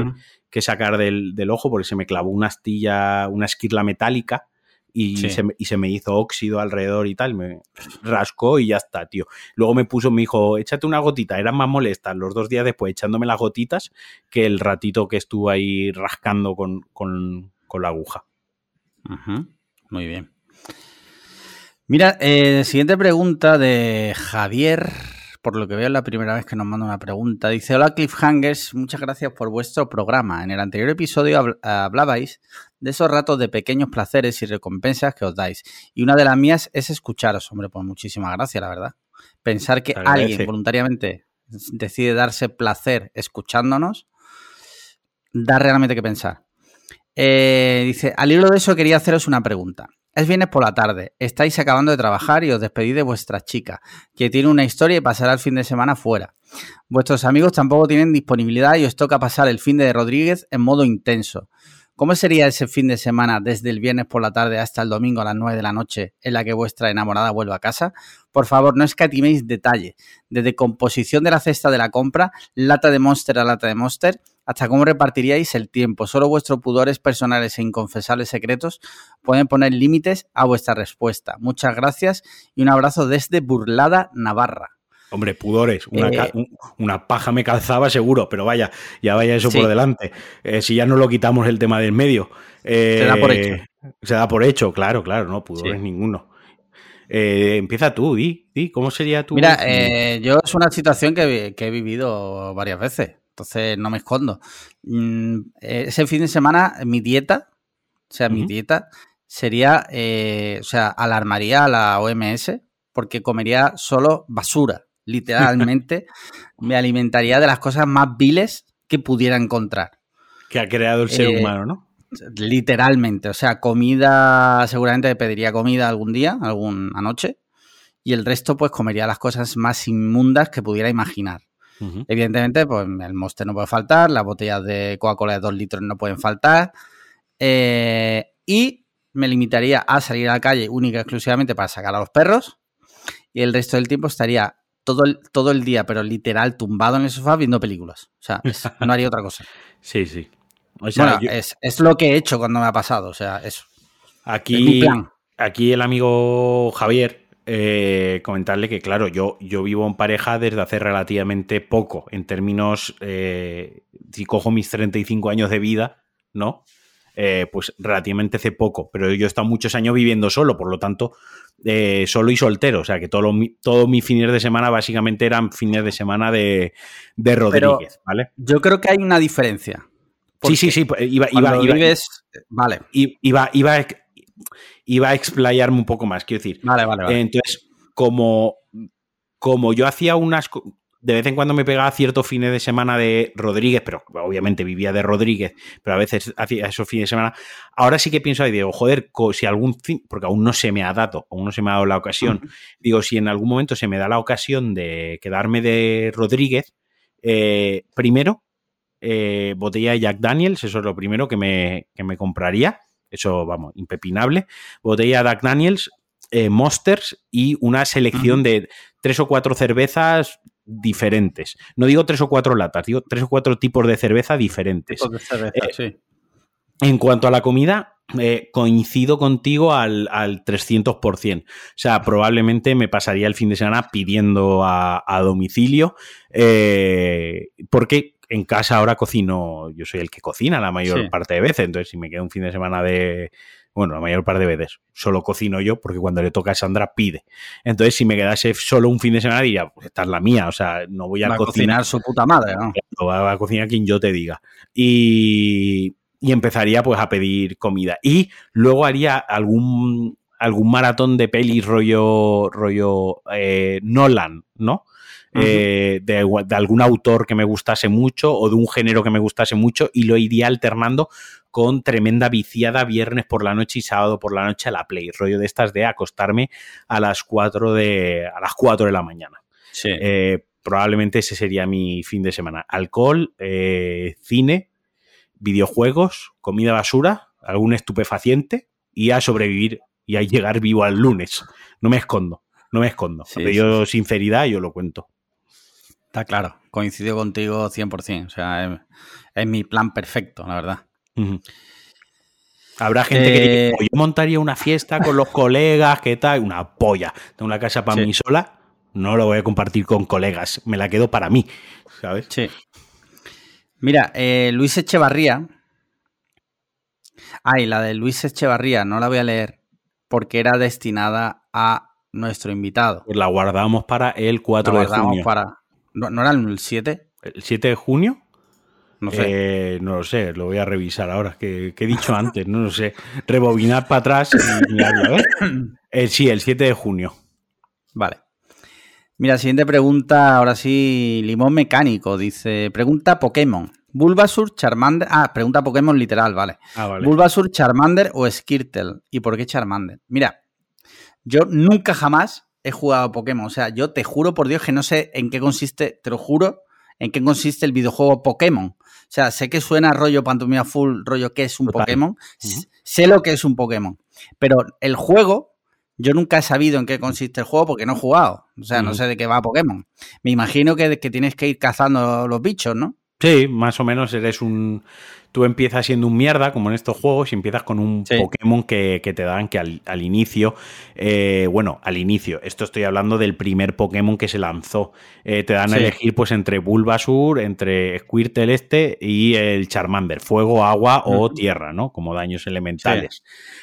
que sacar del, del ojo porque se me clavó una astilla, una esquirla metálica y, Sí. se, me- y se me hizo óxido alrededor y tal. Me rascó y ya está, tío. Luego me puso, me dijo, échate una gotita. Eran más molestas los dos días después echándome las gotitas que el ratito que estuve ahí rascando con, con- con la aguja. Muy bien. Mira, eh, siguiente pregunta de Javier. Por lo que veo, es la primera vez que nos manda una pregunta. Dice: Hola, Cliffhangers. Muchas gracias por vuestro programa. En el anterior episodio habl- hablabais de esos ratos de pequeños placeres y recompensas que os dais. Y una de las mías es escucharos. Hombre, pues muchísimas gracias, la verdad. Pensar que agradece. alguien voluntariamente decide darse placer escuchándonos, da realmente que pensar. Eh, dice, al hilo de eso quería haceros una pregunta. Es viernes por la tarde, estáis acabando de trabajar y os despedís de vuestra chica, que tiene una historia y pasará el fin de semana fuera. Vuestros amigos tampoco tienen disponibilidad y os toca pasar el fin de Rodríguez en modo intenso. ¿Cómo sería ese fin de semana desde el viernes por la tarde hasta el domingo a las 9 de la noche en la que vuestra enamorada vuelva a casa? Por favor, no escatiméis detalle, desde composición de la cesta de la compra, lata de Monster a lata de Monster, hasta cómo repartiríais el tiempo. Solo vuestros pudores personales e inconfesables secretos pueden poner límites a vuestra respuesta. Muchas gracias y un abrazo desde Burlada, Navarra. Hombre, pudores, una, Eh, una paja me calzaba seguro, pero vaya, ya vaya eso Sí. por delante. Eh, si ya no lo quitamos el tema del medio. eh, Se da por hecho. Se da por hecho, claro, claro, no, pudores Sí. ninguno. Eh, empieza tú, di, di, ¿cómo sería tu... Mira, eh, yo es una situación que, que he vivido varias veces, entonces no me escondo. Mm, ese fin de semana, mi dieta, o sea, mi dieta sería, eh, o sea, alarmaría a la OMS porque comería solo basura, literalmente. me alimentaría de las cosas más viles que pudiera encontrar. que ha creado el ser eh, humano, ¿no? Literalmente, o sea, comida, seguramente pediría comida algún día, alguna noche, y el resto pues comería las cosas más inmundas que pudiera imaginar. Evidentemente, pues el Monster no puede faltar, las botellas de Coca-Cola de 2 litros no pueden faltar, eh, y me limitaría a salir a la calle única y exclusivamente para sacar a los perros, y el resto del tiempo estaría todo el, todo el día, pero literal, tumbado en el sofá viendo películas. O sea, es- no haría otra cosa. Sí, sí. O sea, Bueno, yo- es, es lo que he hecho cuando me ha pasado, o sea, eso. Es mi aquí, plan. aquí el amigo Javier, eh, comentarle que, claro, yo, yo vivo en pareja desde hace relativamente poco, en términos, eh, si cojo mis 35 años de vida, ¿no? Eh, pues relativamente hace poco, pero yo he estado muchos años viviendo solo, por lo tanto, solo y soltero, o sea que todo todos mis fines de semana básicamente eran fines de semana de, de Rodríguez, ¿vale? Yo creo que hay una diferencia. Sí, sí, sí, iba, iba, iba, vives... Vale, iba, iba, a- iba a explayarme un poco más, quiero decir. vale, vale. vale. Entonces, como, como yo hacía unas... de vez en cuando me pegaba ciertos fines de semana de Rodríguez, pero obviamente vivía de Rodríguez, pero a veces hacía esos fines de semana. Ahora sí que pienso ahí, digo, joder, si algún fin, porque aún no se me ha dado, aún no se me ha dado la ocasión, digo, si en algún momento se me da la ocasión de quedarme de Rodríguez, eh, primero, eh, botella de Jack Daniels, eso es lo primero que me, que me compraría, eso vamos, impepinable. Botella de Jack Daniels, eh, Monsters y una selección de tres o cuatro cervezas diferentes. No digo tres o cuatro latas, digo tres o cuatro tipos de cerveza diferentes. Eh, en cuanto a la comida, eh, coincido contigo al, 300%. O sea, probablemente me pasaría el fin de semana pidiendo a, domicilio, eh, porque en casa ahora cocino, yo soy el que cocina la mayor parte de veces, entonces si me queda un fin de semana de, bueno, la mayor parte de veces solo cocino yo porque cuando le toca a Sandra pide. Entonces, si me quedase solo un fin de semana, diría, pues esta es la mía, o sea, no voy a, va a cocinar. su puta madre, ¿no? Va a cocinar quien yo te diga. Y, empezaría pues a pedir comida. Y luego haría algún, algún maratón de pelis rollo, rollo eh, Nolan, ¿no? Eh, de, algún autor que me gustase mucho o de un género que me gustase mucho y lo iría alternando con tremenda viciada viernes por la noche y sábado por la noche a la Play, rollo de estas de acostarme a las 4 de, a las 4 de la mañana. Eh, probablemente ese sería mi fin de semana. Alcohol, eh, cine, videojuegos, comida basura, algún estupefaciente y a sobrevivir y a llegar vivo al lunes. No me escondo, no me escondo. yo sinceridad yo lo cuento. Está claro, coincido contigo 100%. O sea, es, mi plan perfecto, la verdad. Habrá gente que diga, eh, yo montaría una fiesta con los colegas, ¿qué tal? Una polla. Tengo una casa para mí sola, no lo voy a compartir con colegas, me la quedo para mí, ¿sabes? Sí. Mira, eh, Luis Echevarría. Ay, la de Luis Echevarría, no la voy a leer porque era destinada a nuestro invitado. Pues la guardamos para el 4 de junio. Para, ¿No, era el 7? ¿El 7 de junio? No sé. Eh, no lo sé, lo voy a revisar ahora, que, he dicho antes, no lo sé. Rebobinar para atrás y eh, sí, el 7 de junio. Vale. Mira, siguiente pregunta, ahora sí, Limón Mecánico, dice, pregunta Pokémon. Bulbasur, Charmander. Ah, pregunta Pokémon literal, vale. Ah, vale. Bulbasur, Charmander o Skirtle. ¿Y por qué Charmander? Mira, yo nunca jamás he jugado a Pokémon. O sea, yo te juro por Dios que no sé en qué consiste, te lo juro, en qué consiste el videojuego Pokémon. O sea, sé que suena rollo pantomima full, rollo que es un Pokémon. Sé lo que es un Pokémon. Pero el juego, yo nunca he sabido en qué consiste el juego porque no he jugado. O sea, no sé de qué va Pokémon. Me imagino que, que tienes que ir cazando los bichos, ¿no? Sí, más o menos eres un tú empiezas siendo un mierda, como en estos juegos, y empiezas con un Pokémon que, te dan que al, inicio, eh, bueno, al inicio, esto estoy hablando del primer Pokémon que se lanzó, eh, te dan a elegir pues entre Bulbasur, entre Squirtle este y el Charmander, fuego, agua o tierra, ¿no? Como daños elementales.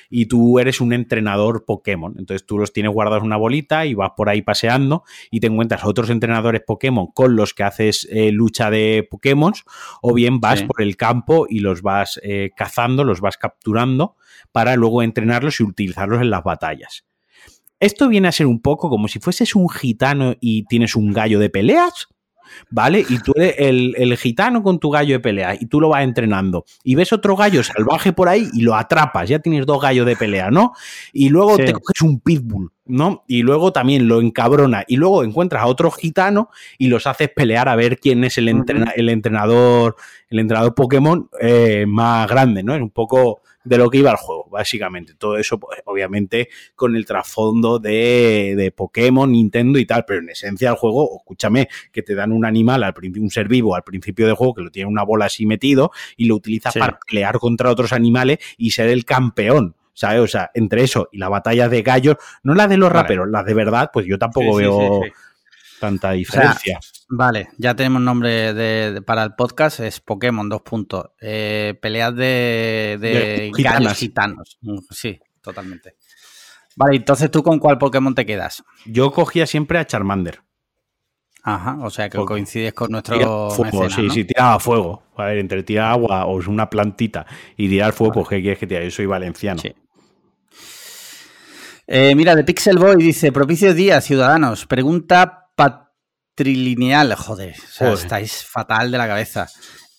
Y tú eres un entrenador Pokémon, entonces tú los tienes guardados en una bolita y vas por ahí paseando y te encuentras otros entrenadores Pokémon con los que haces eh, lucha de Pokémon, o bien vas por el campo y y los vas eh, cazando, los vas capturando para luego entrenarlos y utilizarlos en las batallas. Esto viene a ser un poco como si fueses un gitano y tienes un gallo de peleas, ¿vale? Y tú eres el, gitano con tu gallo de pelea y tú lo vas entrenando. Y ves otro gallo salvaje por ahí y lo atrapas, ya tienes dos gallos de pelea, ¿no? Y luego te coges un pitbull, ¿no? Y luego también lo encabrona. Y luego encuentras a otro gitano y los haces pelear a ver quién es el, el entrenador, el entrenador Pokémon eh, más grande, ¿no? Es un poco de lo que iba el juego, básicamente. Todo eso, pues, obviamente, con el trasfondo de, de, Pokémon, Nintendo y tal, pero en esencia el juego, escúchame, que te dan un animal, al un ser vivo al principio del juego, que lo tiene una bola así metido y lo utilizas para pelear contra otros animales y ser el campeón. ¿sabes? O sea, entre eso y la batalla de gallos, no la de los raperos, las de verdad, pues yo tampoco veo tanta diferencia. vale, ya tenemos nombre de, para el podcast, es Pokémon, dos puntos. Eh, peleas de, de, gitanos. Mm, sí, totalmente. Vale, entonces tú con cuál Pokémon te quedas? Yo cogía siempre a Charmander. Ajá, o sea que coincides con nuestro. Fuego, sí, sí, tiraba fuego. A ver, entre tirar agua o una plantita y tirar fuego, pues ¿qué quieres que tire? Yo soy valenciano. Sí. Eh, mira, de Pixel Boy dice: Propicio día, ciudadanos. Pregunta trilineal, joder, o sea, Joder. estáis fatal de la cabeza.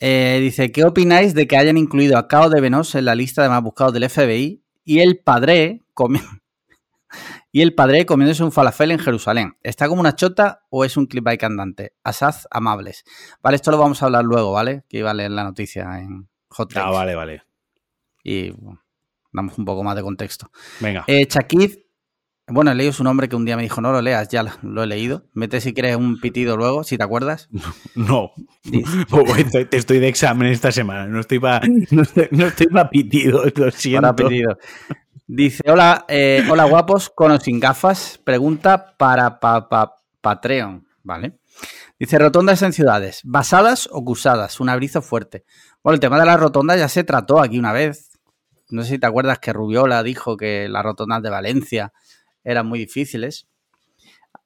Eh, dice, ¿qué opináis de que hayan incluido a Cao de Venos en la lista de más buscados del FBI y el padre comi- y el padre comiéndose un falafel en Jerusalén? ¿Está como una chota o es un clickbait andante? Asaz amables. Vale, esto lo vamos a hablar luego, ¿vale? Que iba a leer la noticia en Hot Ah, vale, vale. Y bueno, damos un poco más de contexto. Venga. Eh, bueno, he leído su nombre que un día me dijo, no lo leas, ya lo, he leído. Mete si quieres un pitido luego, si te acuerdas. No. Estoy- te estoy de examen esta semana. No estoy para no estoy, no estoy pa' pitido, lo Para siento. pitido. Dice, hola, eh, hola guapos, con o sin gafas. Pregunta para pa- pa- Patreon, ¿vale? Dice, rotondas en ciudades, ¿basadas o cursadas? Un abrizo fuerte. Bueno, el tema de las rotondas ya se trató aquí una vez. No sé si te acuerdas que Rubiola dijo que las rotondas de Valencia eran muy difíciles.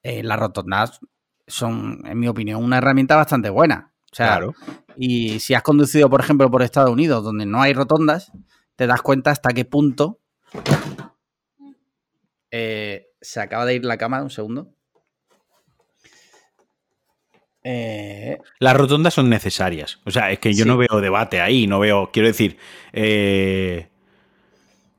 Eh, las rotondas son, en mi opinión, una herramienta bastante buena. O sea, Claro. y si has conducido, por ejemplo, por Estados Unidos, donde no hay rotondas, te das cuenta hasta qué punto. Eh, se acaba de ir la cámara, un segundo. Eh, Las rotondas son necesarias. O sea, es que yo Sí. no veo debate ahí, no veo, quiero decir, eh,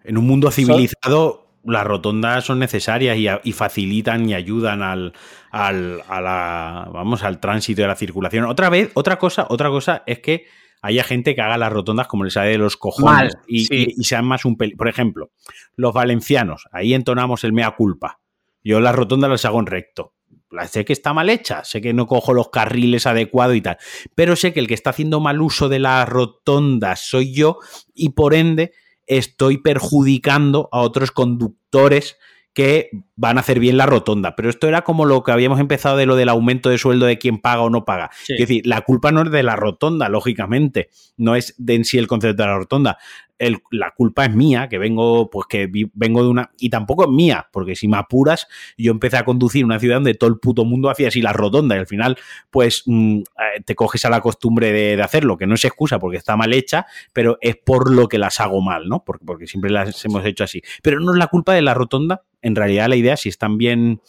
en un mundo civilizado las rotondas son necesarias y, a- y facilitan y ayudan al, al, a la, vamos, al tránsito y a la circulación. Otra vez, otra cosa, otra cosa es que haya gente que haga las rotondas como les sale de los cojones Mal, y, sí. y- y sean más un peli. Por ejemplo, los valencianos, ahí entonamos el mea culpa. Yo las rotondas las hago en recto. Sé que está mal hecha, sé que no cojo los carriles adecuados y tal, pero sé que el que está haciendo mal uso de las rotondas soy yo y por ende estoy perjudicando a otros conductores que van a hacer bien la rotonda. Pero esto era como lo que habíamos empezado de lo del aumento de sueldo de quien paga o no paga. Sí. Es decir, la culpa no es de la rotonda, lógicamente, no es de en sí el concepto de la rotonda. El- la culpa es mía, que vengo, pues que vi- vengo de una. Y tampoco es mía, porque si me apuras, yo empecé a conducir una ciudad donde todo el puto mundo hacía así la rotonda y al final, pues mm, eh, te coges a la costumbre de, de hacerlo, que no es excusa porque está mal hecha, pero es por lo que las hago mal, ¿no? Porque, porque siempre las hemos hecho así. Pero no es la culpa de la rotonda. En realidad, la idea, si están bien,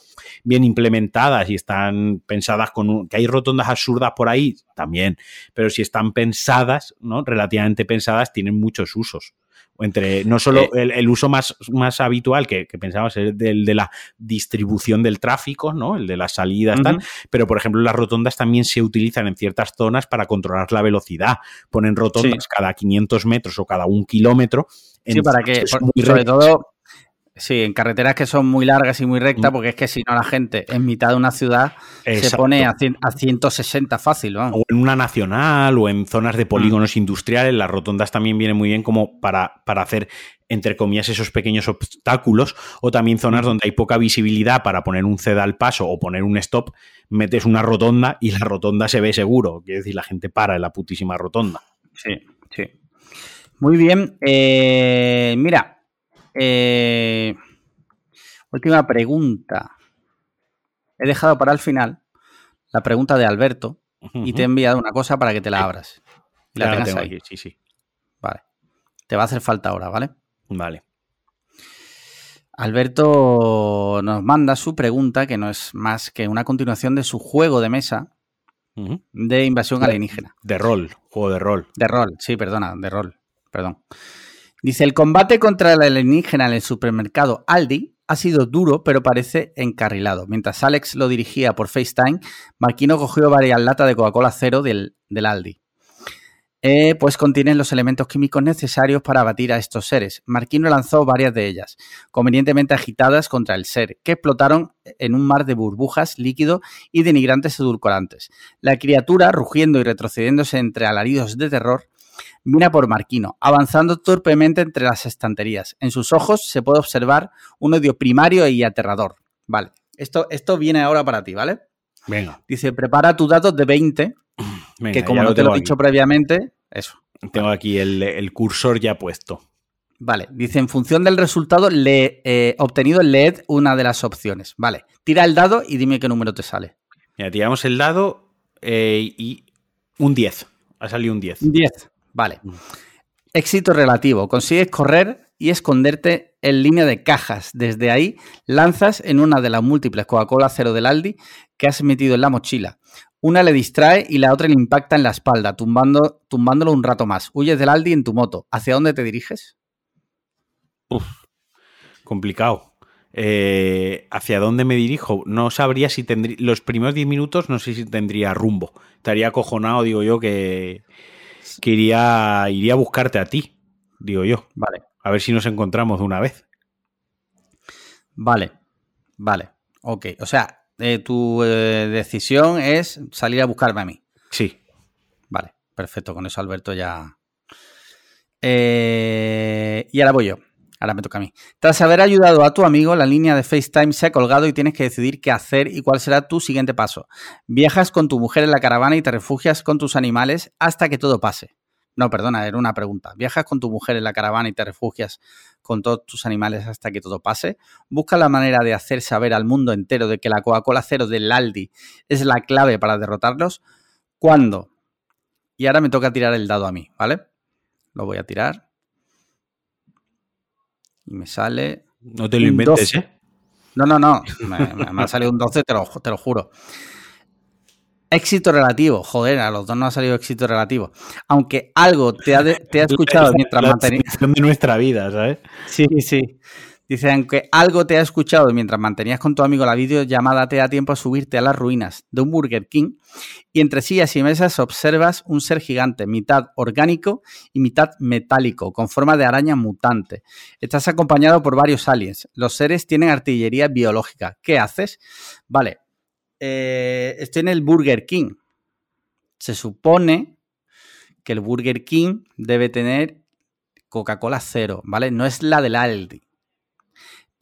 bien implementadas y están pensadas con un, que hay rotondas absurdas por ahí, también. Pero si están pensadas, ¿no? Relativamente pensadas, tienen muchos usos. Entre, no solo Eh, el, el uso más, más habitual que, que pensamos es el de la distribución del tráfico, ¿no? El de las salidas, tal. Pero, por ejemplo, las rotondas también se utilizan en ciertas zonas para controlar la velocidad. Ponen rotondas Sí. cada 500 metros o cada un kilómetro. sí, para que, por- sobre todo, sí, en carreteras que son muy largas y muy rectas, Mm. porque es que si no la gente en mitad de una ciudad se pone a, cien- a 160 fácil, vamos. o en una nacional o en zonas de polígonos industriales, las rotondas también vienen muy bien como para, para hacer, entre comillas, esos pequeños obstáculos, o también zonas Mm. donde hay poca visibilidad para poner un ceda al paso o poner un stop, metes una rotonda y la rotonda se ve seguro, quiere decir, la gente para en la putísima rotonda. Sí, sí. Muy bien. eh, mira, eh, última pregunta. He dejado para el final la pregunta de Alberto y te he enviado una cosa para que te la abras. Y la la tengas tengo ahí. aquí, sí, sí. Vale. Te va a hacer falta ahora, ¿vale? Vale. Alberto nos manda su pregunta, que no es más que una continuación de su juego de mesa de invasión De- alienígena. De rol, juego de rol. De rol, sí, perdona, de rol, perdón. Dice, el combate contra el alienígena en el supermercado Aldi ha sido duro, pero parece encarrilado. Mientras Alex lo dirigía por FaceTime, Marquino cogió varias latas de Coca-Cola cero del, del Aldi. Eh, pues contienen los elementos químicos necesarios para abatir a estos seres. Marquino lanzó varias de ellas, convenientemente agitadas contra el ser, que explotaron en un mar de burbujas, líquido y denigrantes edulcorantes. La criatura, rugiendo y retrocediéndose entre alaridos de terror, mira por Marquino, avanzando torpemente entre las estanterías. En sus ojos se puede observar un odio primario y aterrador. Vale, esto, esto viene ahora para ti, ¿vale? Venga, Dice, prepara tus datos de 20, venga. que como no te lo he aquí. dicho previamente, eso. Tengo aquí el, el cursor ya puesto. Vale, dice, en función del resultado le, eh, obtenido, leed una de las opciones. Vale, tira el dado y dime qué número te sale. Mira, tiramos el dado eh, y un 10. Ha salido un 10. 10. Vale. Éxito relativo. Consigues correr y esconderte en línea de cajas. Desde ahí lanzas en una de las múltiples Coca-Cola cero del Aldi que has metido en la mochila. Una le distrae y la otra le impacta en la espalda, tumbando, tumbándolo un rato más. Huyes del Aldi en tu moto. ¿Hacia dónde te diriges? Uf, complicado. Eh, ¿Hacia dónde me dirijo? No sabría si tendría. Los primeros 10 minutos no sé si tendría rumbo. Estaría acojonado, digo yo, que, que iría, iría a buscarte a ti, digo yo. Vale. A ver si nos encontramos de una vez. Vale. Vale. Ok. O sea, eh, tu eh, decisión es salir a buscarme a mí. Sí. Vale. Perfecto. Con eso, Alberto, ya. Eh, y ahora voy yo. Ahora me toca a mí. Tras haber ayudado a tu amigo, la línea de FaceTime se ha colgado y tienes que decidir qué hacer y cuál será tu siguiente paso. Viajas con tu mujer en la caravana y te refugias con tus animales hasta que todo pase. No, perdona, era una pregunta. ¿Viajas con tu mujer en la caravana y te refugias con todos tus animales hasta que todo pase? Busca la manera de hacer saber al mundo entero de que la Coca-Cola cero del Aldi es la clave para derrotarlos. ¿Cuándo? Y ahora me toca tirar el dado a mí, ¿vale? Lo voy a tirar. Y me sale. No te lo inventes, 12. ¿eh? No, no, no. Me, me ha salido un 12, te lo, te lo juro. Éxito relativo. Joder, a los dos no ha salido éxito relativo. Aunque algo te ha, de- te ha escuchado mientras mantenías. de nuestra vida, ¿sabes? Sí, sí. Dice, aunque algo te ha escuchado mientras mantenías con tu amigo la videollamada, te da tiempo a subirte a las ruinas de un Burger King y entre sillas y mesas observas un ser gigante, mitad orgánico y mitad metálico, con forma de araña mutante. Estás acompañado por varios aliens. Los seres tienen artillería biológica. ¿Qué haces? Vale. Eh, estoy en el Burger King. Se supone que el Burger King debe tener Coca-Cola cero, ¿vale? No es la del Aldi.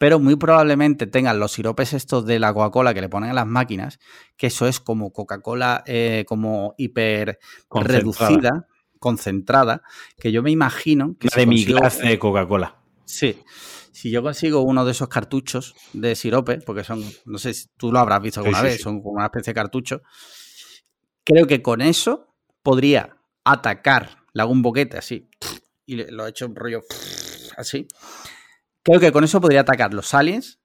Pero muy probablemente tengan los siropes estos de la Coca-Cola que le ponen a las máquinas, que eso es como Coca-Cola eh, como hiper Concentrada. reducida, concentrada, que yo me imagino que La si de mi glass de Coca-Cola. Sí. Si yo consigo uno de esos cartuchos de sirope, porque son, no sé si tú lo habrás visto alguna Sí, vez, sí. son como una especie de cartucho, creo que con eso podría atacar, le hago un boquete así, y lo he hecho un rollo así. Creo que con eso podría atacar los aliens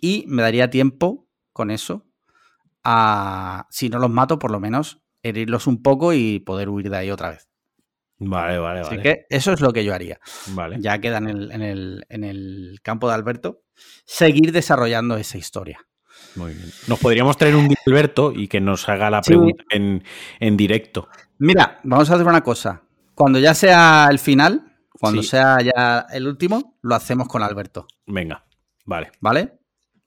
y me daría tiempo con eso a, si no los mato, por lo menos herirlos un poco y poder huir de ahí otra vez. Vale, vale, Así vale. que eso es lo que yo haría Vale. ya queda en el, en el- en el campo de Alberto, seguir desarrollando esa historia. Muy bien. Nos podríamos traer un Alberto y que nos haga la Sí. pregunta en, en directo. Mira, vamos a hacer una cosa. Cuando ya sea el final, cuando Sí. sea ya el último, lo hacemos con Alberto, Venga, vale. ¿vale?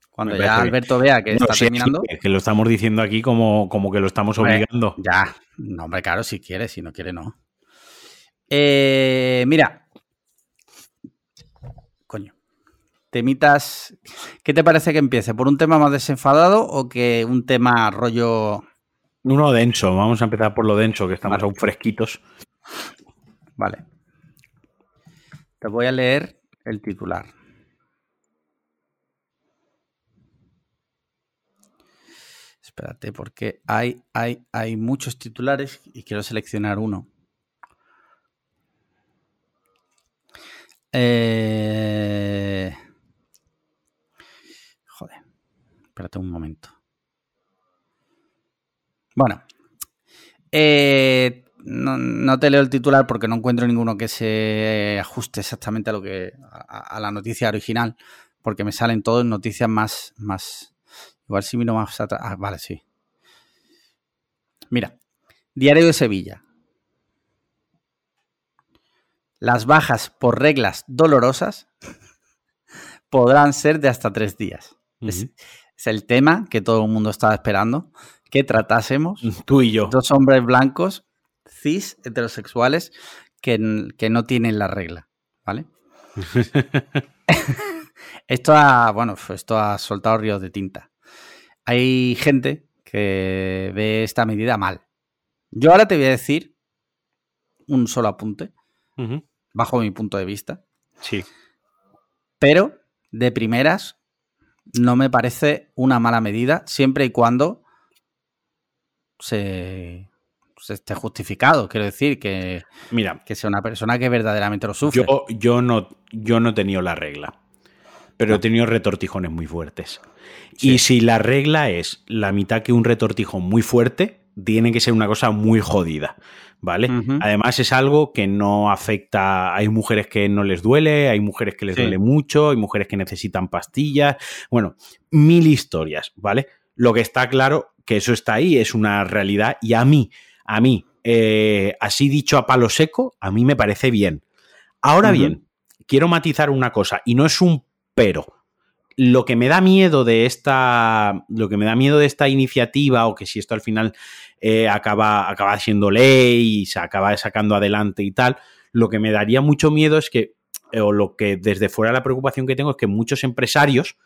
Cuando ya bien. Alberto vea que No, está sí, terminando, sí, que lo estamos diciendo aquí como, como que lo estamos Hombre, obligando. ya. No, hombre, claro, si quiere, si no quiere, no. Eh, mira. Coño. Temitas. ¿Qué te parece que empiece? ¿Por un tema más desenfadado o que un tema rollo Uno denso, vamos a empezar por lo denso, que estamos Vale. aún fresquitos. Vale. Te voy a leer el titular. Espérate, porque hay, hay, hay muchos titulares y quiero seleccionar uno. Eh... Joder. Espérate un momento. Bueno. Eh, no, no te leo el titular porque no encuentro ninguno que se ajuste exactamente a lo que a, a la noticia original, porque me salen todas noticias más, más. Igual si miro más atrás. Ah, vale, sí. Mira, Diario de Sevilla. Las bajas por reglas dolorosas podrán ser de hasta tres días. Es, es el tema que todo el mundo estaba esperando que tratásemos Tú y yo. dos hombres blancos, cis, heterosexuales, que, que no tienen la regla, ¿vale? esto ha, bueno, esto ha soltado ríos de tinta. Hay gente que ve esta medida mal. Yo ahora te voy a decir un solo apunte, bajo mi punto de vista, Sí. pero de primeras no me parece una mala medida, siempre y cuando se, esté justificado. Quiero decir que, Mira, que sea una persona que verdaderamente lo sufre. yo, yo, no, yo no he tenido la regla, pero he tenido retortijones muy fuertes. Sí. Y si la regla es la mitad que un retortijón muy fuerte, tiene que ser una cosa muy jodida, ¿vale? Además es algo que no afecta, hay mujeres que no les duele, hay mujeres que les Sí. duele mucho, hay mujeres que necesitan pastillas, bueno, mil historias, ¿vale? Lo que está claro que eso está ahí, es una realidad y a mí, a mí, eh, así dicho a palo seco, a mí me parece bien. Ahora bien, quiero matizar una cosa y no es un pero. Lo que me da miedo de esta. Lo que me da miedo de esta iniciativa, o que si esto al final eh, acaba, acaba siendo ley y se acaba sacando adelante y tal, lo que me daría mucho miedo es que, eh, o lo que desde fuera la preocupación que tengo es que muchos empresarios,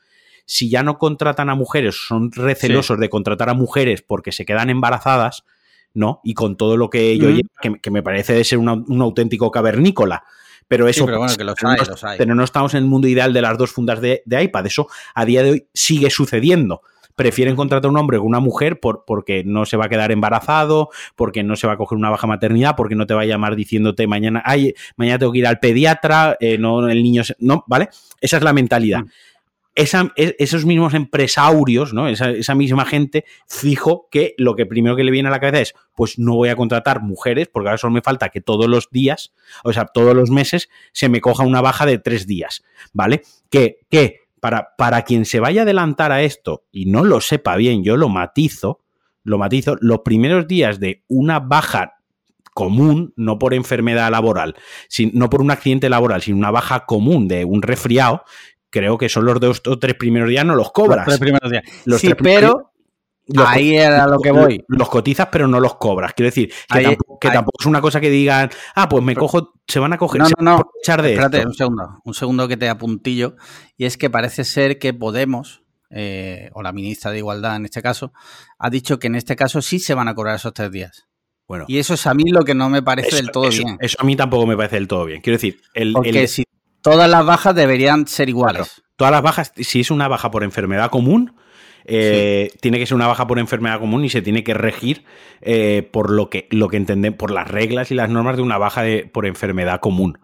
si ya no contratan a mujeres, son recelosos de contratar a mujeres porque se quedan embarazadas, ¿no? Y con todo lo que ello lleva, que, que me parece de ser una- un auténtico cavernícola. Pero eso Sí, pero bueno, que los pero hay, no, los hay. pero no estamos en el mundo ideal de las dos fundas de, de iPad. Eso a día de hoy sigue sucediendo. Prefieren contratar a un hombre o una mujer por, porque no se va a quedar embarazado, porque no se va a coger una baja maternidad, porque no te va a llamar diciéndote mañana, ay, mañana tengo que ir al pediatra, eh, no, el niño, se-". no, ¿vale? Esa es la mentalidad. Mm. Es- esos mismos empresarios, ¿no? Esa, esa misma gente, fijo que lo que primero que le viene a la cabeza es, pues no voy a contratar mujeres, porque ahora solo me falta que todos los días, o sea, todos los meses, se me coja una baja de tres días, ¿vale? Que, que para, para quien se vaya a adelantar a esto y no lo sepa bien, yo lo matizo, lo matizo, los primeros días de una baja común, no por enfermedad laboral, sin- no por un accidente laboral, sino una baja común de un resfriado, creo que son los dos o tres primeros días no los cobras. Los tres primeros días. Los sí, tres pero Los ahí era lo que voy. Los cotizas, pero no los cobras. Quiero decir, que, Ahí- tampoco, que ahí- tampoco es una cosa que digan, ah, pues me cojo, se van a coger, No, se no, van a no. de Espérate, esto. un segundo. Un segundo que te apuntillo. Y es que parece ser que Podemos, eh, o la ministra de Igualdad en este caso, ha dicho que en este caso sí se van a cobrar esos tres días. Bueno, Y eso es a mí lo que no me parece eso, del todo eso- bien. eso a mí tampoco me parece del todo bien. Quiero decir, el, Porque el- si todas las bajas deberían ser iguales. todas las bajas, si es una baja por enfermedad común, eh, tiene que ser una baja por enfermedad común y se tiene que regir eh, por lo que, lo que entendemos, por las reglas y las normas de una baja de- por enfermedad común.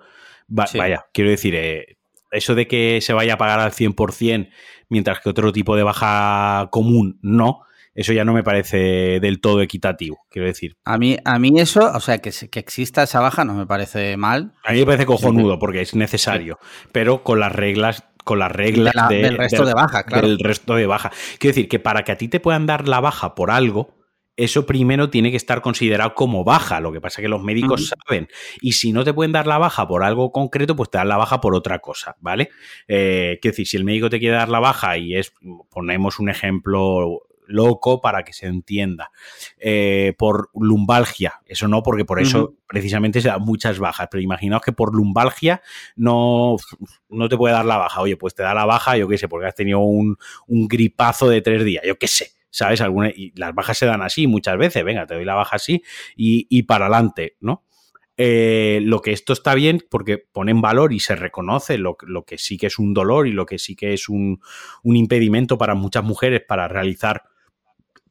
Va- Sí. Vaya, quiero decir, eh, eso de que se vaya a pagar al 100%, mientras que otro tipo de baja común no, eso ya no me parece del todo equitativo, quiero decir. A mí, a mí eso, o sea, que, que exista esa baja no me parece mal. A mí me parece cojonudo porque es necesario, pero con las reglas con las reglas De la- de- del resto de baja, claro. Del resto de baja. Quiero decir que para que a ti te puedan dar la baja por algo, eso primero tiene que estar considerado como baja. Lo que pasa es que los médicos saben. Y si no te pueden dar la baja por algo concreto, pues te dan la baja por otra cosa, ¿vale? Eh, quiero decir, si el médico te quiere dar la baja y es, ponemos un ejemplo loco para que se entienda, eh, por lumbalgia, eso no, porque por eso precisamente se dan muchas bajas, pero imaginaos que por lumbalgia no, no te puede dar la baja, oye, pues te da la baja, yo qué sé, porque has tenido un, un gripazo de tres días, yo qué sé. ¿Sabes? Alguna, y las bajas se dan así muchas veces. Venga, te doy la baja así y, y para adelante, ¿no? Eh, lo que esto está bien porque pone en valor y se reconoce lo, lo que sí que es un dolor y lo que sí que es un, un impedimento para muchas mujeres para realizar,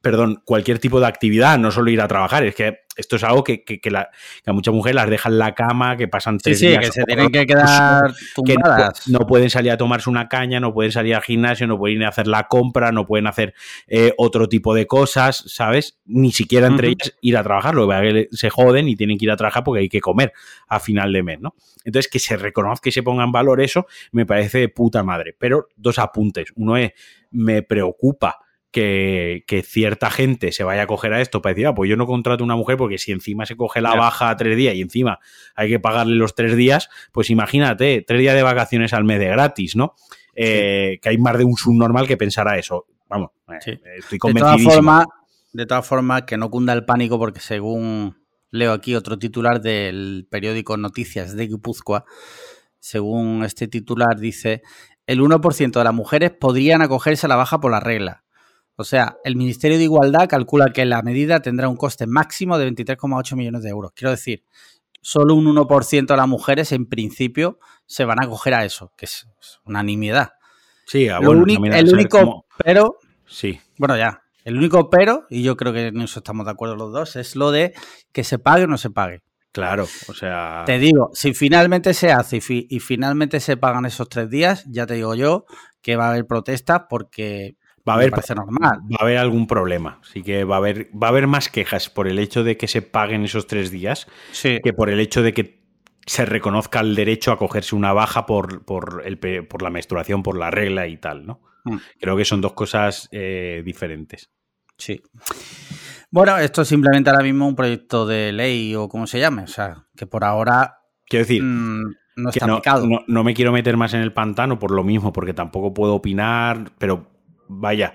perdón, cualquier tipo de actividad, no solo ir a trabajar. Es que esto es algo que, que, que la- que a muchas mujeres las dejan en la cama, que pasan Sí, tres sí, días que se tienen que quedar que no, no pueden salir a tomarse una caña, no pueden salir al gimnasio, no pueden ir a hacer la compra, no pueden hacer eh, otro tipo de cosas, ¿sabes? Ni siquiera entre ellas ir a trabajar, lo que se joden y tienen que ir a trabajar porque hay que comer a final de mes, ¿no? Entonces, que se reconozca y se ponga en valor eso, me parece de puta madre. Pero dos apuntes. Uno es, me preocupa que, que cierta gente se vaya a coger a esto para decir, ah, pues yo no contrato una mujer porque si encima se coge la Ya. baja a tres días y encima hay que pagarle los tres días, pues imagínate, tres días de vacaciones al mes de gratis, ¿no? Eh, Que hay más de un subnormal que pensará eso. Vamos, eh, Sí. estoy De todas convencidísimo. formas, de todas formas, que no cunda el pánico, porque según leo aquí otro titular del periódico Noticias de Guipúzcoa, según este titular dice, el 1% de las mujeres podrían acogerse a la baja por la regla. O sea, el Ministerio de Igualdad calcula que la medida tendrá un coste máximo de 23,8 millones de euros. Quiero decir, solo un 1% de las mujeres en principio se van a acoger a eso, que es una nimiedad. Sí, ah, Lo bueno, el único, pero, Sí. bueno, ya, El único pero, y yo creo que en eso estamos de acuerdo los dos, es lo de que se pague o no se pague. Claro, o sea. Te digo, si finalmente se hace y, finalmente se pagan esos tres días, ya te digo yo que va a haber protestas porque va a haber, normal. Va a haber algún problema. Así que va a haber, va a haber más quejas por el hecho de que se paguen esos tres días que por el hecho de que se reconozca el derecho a cogerse una baja por, por, el, por la menstruación, por la regla y tal, ¿no? Mm. Creo que son dos cosas eh, diferentes. Sí. Bueno, esto es simplemente ahora mismo un proyecto de ley o como se llame. O sea, que por ahora. Quiero decir. Mm, no está aplicado. No, me quiero meter más en el pantano por lo mismo, porque tampoco puedo opinar, pero vaya,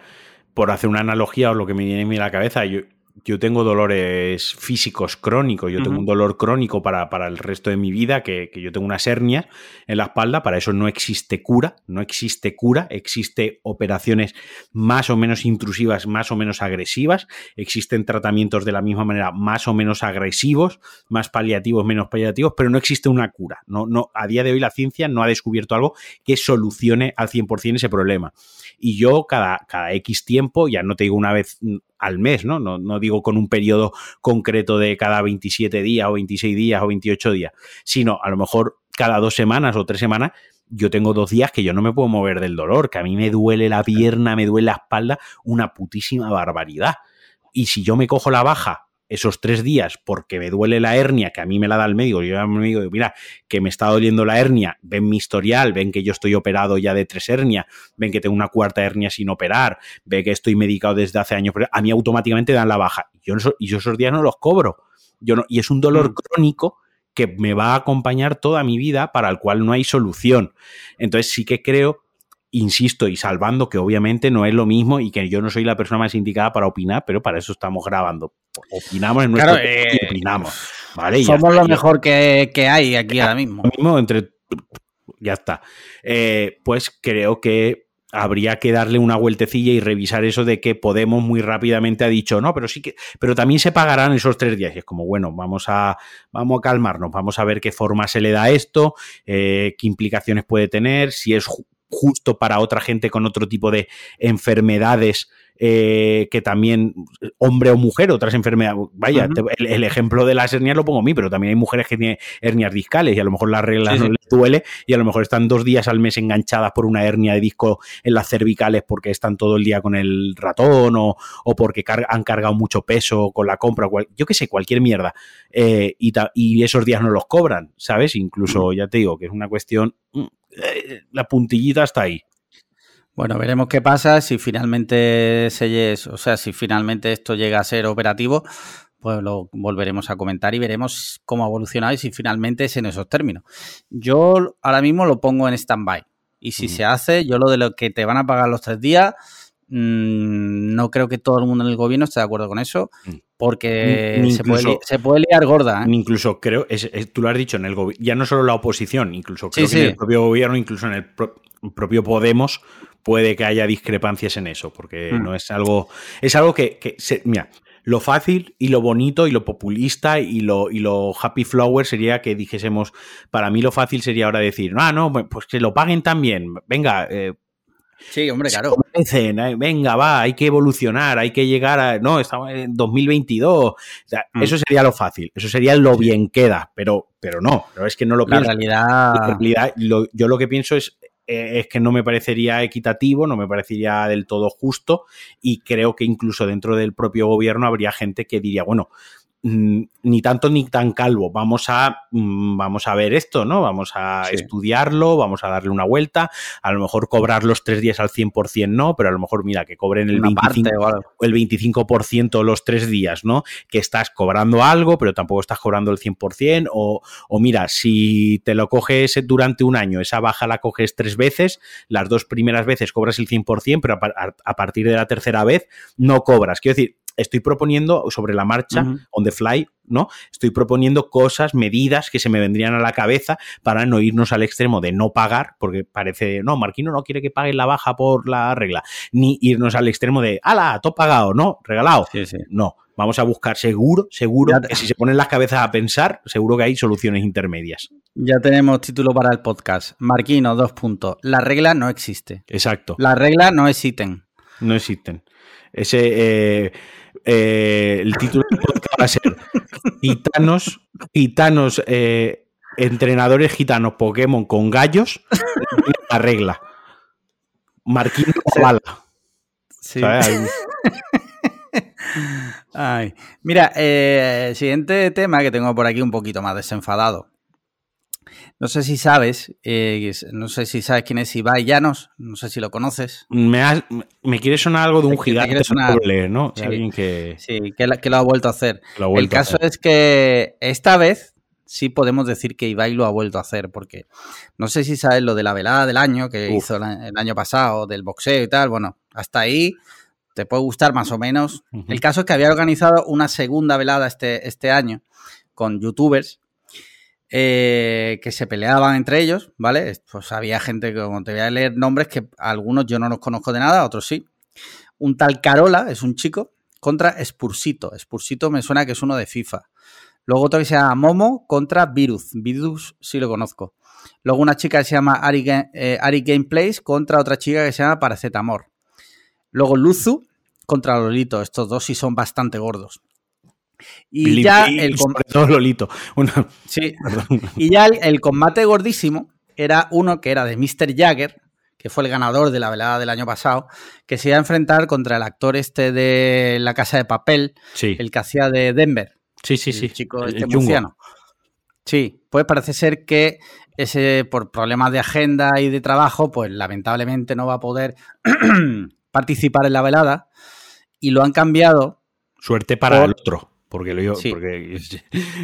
por hacer una analogía o lo que me viene a la cabeza, yo, yo tengo dolores físicos crónicos, yo tengo un dolor crónico para, para, el resto de mi vida, que, que, yo tengo una hernia en la espalda, para eso no existe cura, no existe cura, existe operaciones más o menos intrusivas, más o menos agresivas, existen tratamientos de la misma manera más o menos agresivos, más paliativos, menos paliativos, pero no existe una cura. No, no, a día de hoy la ciencia no ha descubierto algo que solucione al 100% ese problema. Y yo cada, cada X tiempo, ya no te digo una vez al mes, ¿no? ¿no? No digo con un periodo concreto de cada 27 días o 26 días o 28 días, sino a lo mejor cada dos semanas o tres semanas yo tengo dos días que yo no me puedo mover del dolor, que a mí me duele la pierna, me duele la espalda, una putísima barbaridad. Y si yo me cojo la baja esos tres días porque me duele la hernia, que a mí me la da el médico, yo me digo, mira, que me está doliendo la hernia, ven mi historial, ven que yo estoy operado ya de tres hernias, ven que tengo una cuarta hernia sin operar, ven que estoy medicado desde hace años, pero a mí automáticamente dan la baja. Yo y yo esos días no los cobro. Yo no, y es un dolor mm. crónico que me va a acompañar toda mi vida para el cual no hay solución. Entonces sí que creo insisto y salvando que obviamente no es lo mismo y que yo no soy la persona más indicada para opinar, pero para eso estamos grabando. Opinamos en nuestro eh, opinamos. Somos lo mejor que, hay aquí ahora mismo. mismo entre ya está. Eh, pues creo que habría que darle una vueltecilla y revisar eso de que Podemos muy rápidamente ha dicho, no, pero sí que, pero también se pagarán esos tres días. Y es como, bueno, vamos a, vamos a calmarnos, vamos a ver qué forma se le da esto, eh, qué implicaciones puede tener, si es justo para otra gente con otro tipo de enfermedades eh, que también, hombre o mujer, otras enfermedades. Vaya, el, ejemplo de las hernias lo pongo a mí, pero también hay mujeres que tienen hernias discales y a lo mejor la regla no les duele y a lo mejor están dos días al mes enganchadas por una hernia de disco en las cervicales porque están todo el día con el ratón o, porque han cargado mucho peso con la compra, yo qué sé, cualquier mierda. Eh, y, y, esos días no los cobran, ¿sabes? Incluso, ya te digo, que es una cuestión mm, eh, la puntillita está ahí. Bueno, veremos qué pasa si finalmente se, o sea, si finalmente esto llega a ser operativo, pues lo volveremos a comentar y veremos cómo ha evolucionado y si finalmente es en esos términos. Yo ahora mismo lo pongo en stand-by. Y si se hace, yo lo de lo que te van a pagar los tres días, mm, no creo que todo el mundo en el gobierno esté de acuerdo con eso. Mm porque se, puede, liar gorda. ¿eh? Incluso creo, tú lo has dicho, en el ya no solo la oposición, incluso creo que en el propio gobierno, incluso en el propio Podemos, puede que haya discrepancias en eso, porque mm. no es algo, es algo que, mira, lo fácil y lo bonito y lo populista y lo, y lo happy flower sería que dijésemos, para mí lo fácil sería ahora decir, ah, no, pues que lo paguen también, venga, eh, Sí, hombre, claro. venga, va, hay que evolucionar, hay que llegar a. No, estamos en 2022. Mm. Eso sería lo fácil, eso sería lo bien queda, pero, pero no, pero es que no lo pienso. La realidad. La realidad yo lo que pienso es, eh, es que no me parecería equitativo, no me parecería del todo justo y creo que incluso dentro del propio gobierno habría gente que diría, bueno, ni tanto ni tan calvo. Vamos a, mm, vamos a ver esto, ¿no? Vamos a estudiarlo, vamos a darle una vuelta. A lo mejor cobrar los tres días al 100% no, pero a lo mejor, mira, que cobren el 25%, el 25 los tres días, ¿no? Que estás cobrando algo, pero tampoco estás cobrando el 100%. O, o mira, si te lo coges durante un año, esa baja la coges tres veces, las dos primeras veces cobras el 100%, pero a, a partir de la tercera vez no cobras. Quiero decir, estoy proponiendo sobre la marcha, on the fly, ¿no? Estoy proponiendo cosas, medidas que se me vendrían a la cabeza para no irnos al extremo de no pagar, porque parece, no, Marquino no quiere que paguen la baja por la regla, ni irnos al extremo de, ala, todo pagado, no, regalado. No, vamos a buscar seguro, seguro, que si se ponen las cabezas a pensar, seguro que hay soluciones intermedias. Ya tenemos título para el podcast. Marquino, dos puntos. La regla no existe. Exacto. La regla no ítem. No existen. Ese, eh, eh, el título del podcast va a ser Gitanos, gitanos, eh, entrenadores gitanos Pokémon con gallos, la regla. Marquín bala. Sí. Ay. Mira, eh, siguiente tema que tengo por aquí un poquito más desenfadado. No sé si sabes, eh, no sé si sabes quién es Ibai Llanos, no sé si lo conoces. Me, has- me quiere sonar algo de un Te gigante quiere sonar- doble, ¿no? Sí. alguien que, Sí, que, la- que lo ha vuelto a hacer. vuelto El caso hacer. es que esta vez sí podemos decir que Ibai lo ha vuelto a hacer, porque no sé si sabes lo de la velada del año que Uf. hizo el año pasado, del boxeo y tal. Bueno, hasta ahí te puede gustar más o menos. El caso es que había organizado una segunda velada este, este año con youtubers eh, que se peleaban entre ellos, ¿vale? Pues había gente que, como te voy a leer nombres, que algunos yo no los conozco de nada, otros sí. Un tal Carola, es un chico, contra Spursito. Spursito me suena que es uno de FIFA. Luego otro que se llama Momo contra Virus. Virus sí lo conozco. Luego una chica que se llama Ari, eh, Ari Gameplays contra otra chica que se llama Paracetamor. Luego Luzu contra Lolito. Estos dos sí son bastante gordos. Y Billy ya Billy, el, sobre todo Lolito. Una- sí, y ya el, el combate gordísimo era uno que era de Mr. Jagger, que fue el ganador de la velada del año pasado, que se iba a enfrentar contra el actor este de La Casa de Papel, Sí, el que hacía de Denver, sí, sí, el sí. chico El este chungo. murciano. Sí, pues parece ser que ese, por problemas de agenda y de trabajo, pues lamentablemente no va a poder participar en la velada y lo han cambiado. Suerte para Por- el otro. Porque, lo, Sí. porque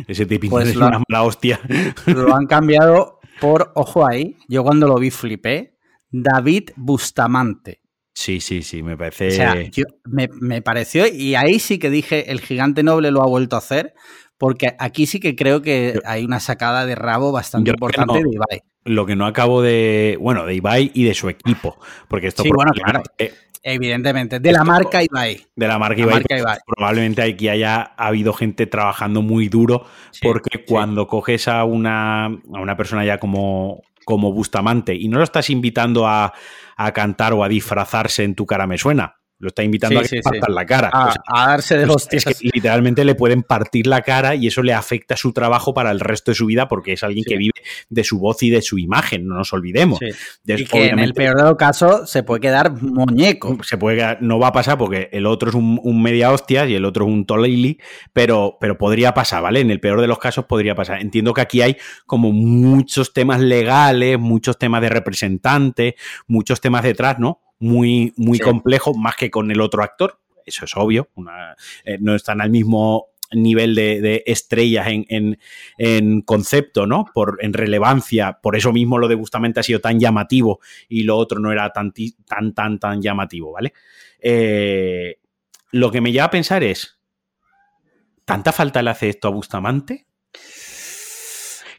ese, pinta Pues lo- una mala hostia. Lo han cambiado por, ojo ahí, yo cuando lo vi flipé, David Bustamante. Sí, sí, sí, me parece. O sea, yo- me, me pareció, y ahí sí que dije, el gigante noble lo ha vuelto a hacer, porque aquí sí que creo que hay una sacada de rabo bastante importante no. de Ibai. lo que no acabo de. Bueno, de Ibai y de su equipo. Porque esto Sí, bueno, probablemente- Evidentemente, de la marca Ibai. de la marca La Ibai, marca Ibai. probablemente aquí haya habido gente trabajando muy duro. Sí, porque sí. cuando coges a una, a una persona ya como, como Bustamante y no lo estás invitando a, a cantar o a disfrazarse en tu cara me suena, lo está invitando Sí, a que sí, partan la cara. A, O sea, a darse de hostias. es que literalmente le pueden partir la cara y eso le afecta su trabajo para el resto de su vida porque es alguien que vive de su voz y de su imagen, no nos olvidemos. Y que en el peor de los casos se puede quedar muñeco. se puede quedar- no va a pasar porque el otro es un, un media hostias y el otro es un tolili, pero, pero podría pasar, ¿vale? En el peor de los casos podría pasar. Entiendo que aquí hay como muchos temas legales, muchos temas de representantes, muchos temas detrás, ¿no? Muy, muy Sí. complejos, más que con el otro actor. Eso es obvio. una- eh, no están al mismo nivel de, de estrellas en, en- en concepto, ¿no? Por, en relevancia. Por eso mismo lo de Bustamante ha sido tan llamativo y lo otro no era tan, tan, tan, tan llamativo, ¿vale? Eh, lo que me lleva a pensar es, ¿tanta falta le hace esto a Bustamante?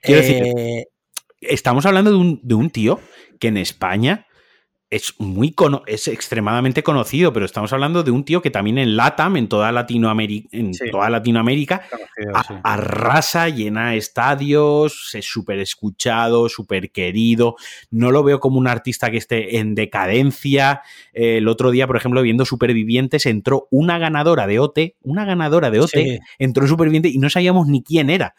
Quiero decir, Eh, estamos hablando de un, de un tío que en España es muy cono- es extremadamente conocido, pero estamos hablando de un tío que también en LATAM, en toda Latinoamérica, en Sí. toda Latinoamérica, conocido, a- sí. arrasa, llena estadios, es súper escuchado, súper querido. No lo veo como un artista que esté en decadencia. Eh, el otro día, por ejemplo, viendo Supervivientes, entró una ganadora de OT, una ganadora de OT, Sí. entró en Superviviente y no sabíamos ni quién era.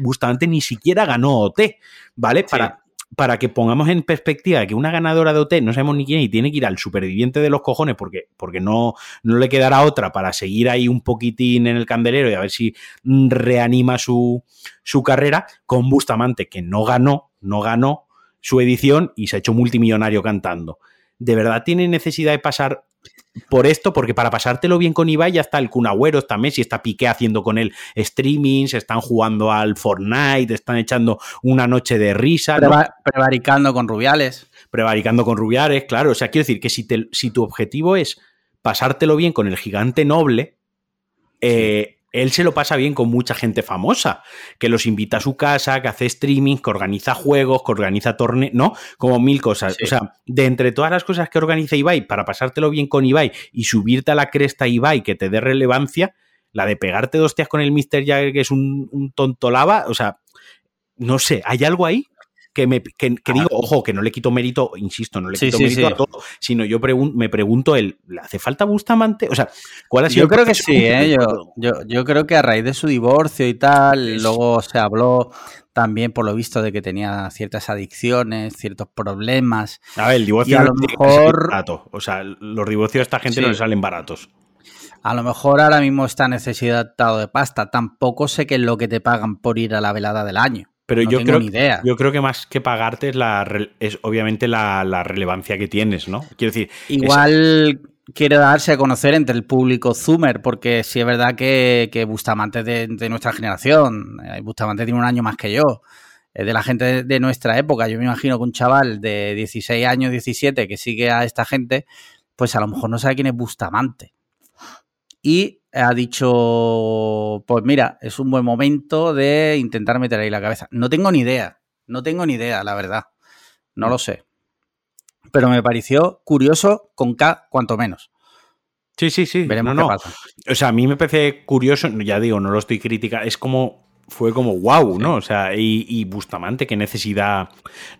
Bustamante ni siquiera ganó OT, ¿vale? Para, para que pongamos en perspectiva que una ganadora de OT no sabemos ni quién y tiene que ir al superviviente de los cojones porque, porque no, no le quedará otra para seguir ahí un poquitín en el candelero y a ver si mm, reanima su, su carrera con Bustamante, que no ganó, no ganó su edición y se ha hecho multimillonario cantando. ¿De verdad tiene necesidad de pasar por esto? Porque para pasártelo bien con Ibai ya está el Kun Agüero, está Messi, está Piqué haciendo con él streamings, están jugando al Fortnite, están echando una noche de risa, prevaricando con Rubiales. prevaricando con Rubiares, claro. O sea, quiero decir que si, te- si tu objetivo es pasártelo bien con el gigante noble, eh, él se lo pasa bien con mucha gente famosa, que los invita a su casa, que hace streaming, que organiza juegos, que organiza torneos, ¿no? Como mil cosas. Sí. O sea, de entre todas las cosas que organiza Ibai para pasártelo bien con Ibai y subirte a la cresta Ibai que te dé relevancia, la de pegarte dos tías con el Mr. Jagger, que es un, un tonto lava, o sea, no sé, ¿hay algo ahí? Que, me, que, digo, ojo, que no le quito mérito, insisto, no le quito mérito a todo, sino yo me pregunto, ¿le hace falta Bustamante? O sea, ¿cuál ha sido Yo creo que sí, ¿eh? yo, yo, creo que a raíz de su divorcio y tal, luego se habló también por lo visto de que tenía ciertas adicciones, ciertos problemas. A ver, el divorcio a lo mejor barato. O sea, los divorcios a esta gente no le salen baratos. A lo mejor ahora mismo está necesitado de pasta. Tampoco sé qué es lo que te pagan por ir a la velada del año. Pero yo creo, idea. yo creo que más que pagarte es, la, es obviamente la, relevancia que tienes, ¿no? Quiero decir. Igual quiere darse a conocer entre el público Zoomer, porque sí es verdad que, Bustamante es de, nuestra generación. Eh, Bustamante tiene un año más que yo. Es de la gente de, nuestra época. Yo me imagino que un chaval de 16 años, 17, que sigue a esta gente, pues a lo mejor no sabe quién es Bustamante. Y ha dicho, pues mira, es un buen momento de intentar meter ahí la cabeza. No tengo ni idea, no tengo ni idea, la verdad. No lo sé pero me pareció curioso con K, cuanto menos. Sí, sí, sí. Veremos qué pasa. O sea, a mí me parece curioso, ya digo, no lo estoy criticando, es como fue como wow, ¿no? O sea, y, Bustamante, qué necesidad,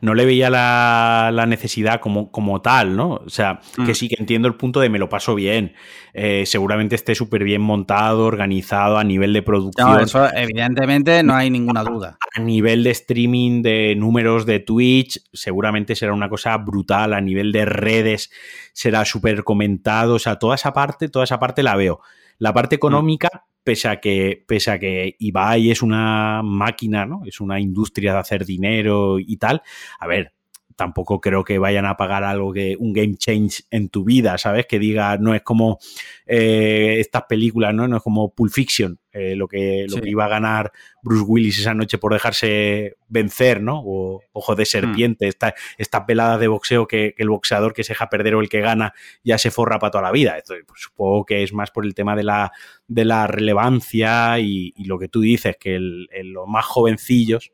no le veía la, necesidad como, como, tal, ¿no? O sea, que mm. sí que entiendo el punto de me lo paso bien, eh, seguramente esté súper bien montado, organizado a nivel de producción. No, eso evidentemente no hay ninguna duda. A nivel de streaming, de números de Twitch, seguramente será una cosa brutal, a nivel de redes será súper comentado, o sea, toda esa parte, toda esa parte la veo. La parte mm. económica, pese a que, pese a que Ibai es una máquina, ¿no? Es una industria de hacer dinero y tal. A ver, tampoco creo que vayan a pagar algo que un game change en tu vida, ¿sabes? Que diga, no es como eh, estas películas, ¿no? No es como Pulp Fiction, eh, lo, que, lo que iba a ganar Bruce Willis esa noche por dejarse vencer, ¿no? O Ojo de Serpiente, mm. estas veladas de boxeo que, el boxeador que se deja perder o el que gana ya se forra para toda la vida. Esto, pues, supongo que es más por el tema de la, de la relevancia y, lo que tú dices, que los más jovencillos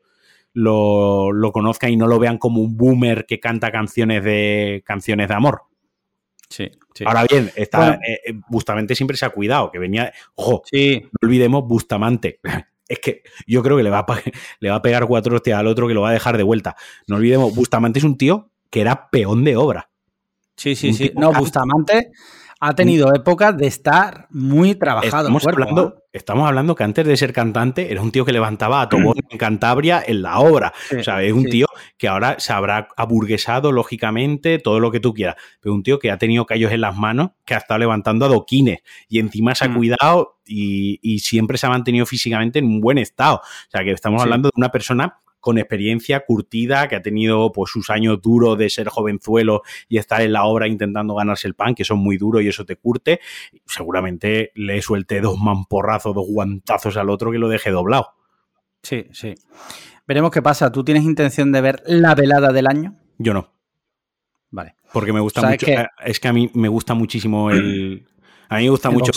lo, lo conozcan y no lo vean como un boomer que canta canciones de canciones de amor. Sí, Ahora bien, está, eh, eh, Bustamante siempre se ha cuidado, que venía, ojo, sí. no olvidemos Bustamante. Es que yo creo que le va, a, le va a pegar cuatro hostias al otro que lo va a dejar de vuelta. No olvidemos, Bustamante es un tío que era peón de obra. Sí, sí, sí. No, Bustamante ha tenido épocas de estar muy trabajado. Estamos, hablando, ¿eh? estamos hablando que antes de ser cantante era un tío que levantaba a Tobón en Cantabria en la obra. o sea, es un tío que ahora se habrá aburguesado, lógicamente, todo lo que tú quieras. Pero un tío que ha tenido callos en las manos, que ha estado levantando adoquines y encima se ha mm. cuidado y, y, siempre se ha mantenido físicamente en un buen estado. O sea, que estamos hablando de una persona con experiencia curtida, que ha tenido pues sus años duros de ser jovenzuelo y estar en la obra intentando ganarse el pan, que son muy duros y eso te curte, seguramente le suelte dos mamporrazos, dos guantazos al otro que lo deje doblado. Sí, sí. Veremos qué pasa. ¿Tú tienes intención de ver la velada del año? Yo no. Vale. Porque me gusta mucho. Eh, es que a mí me gusta muchísimo el. A mí me gusta mucho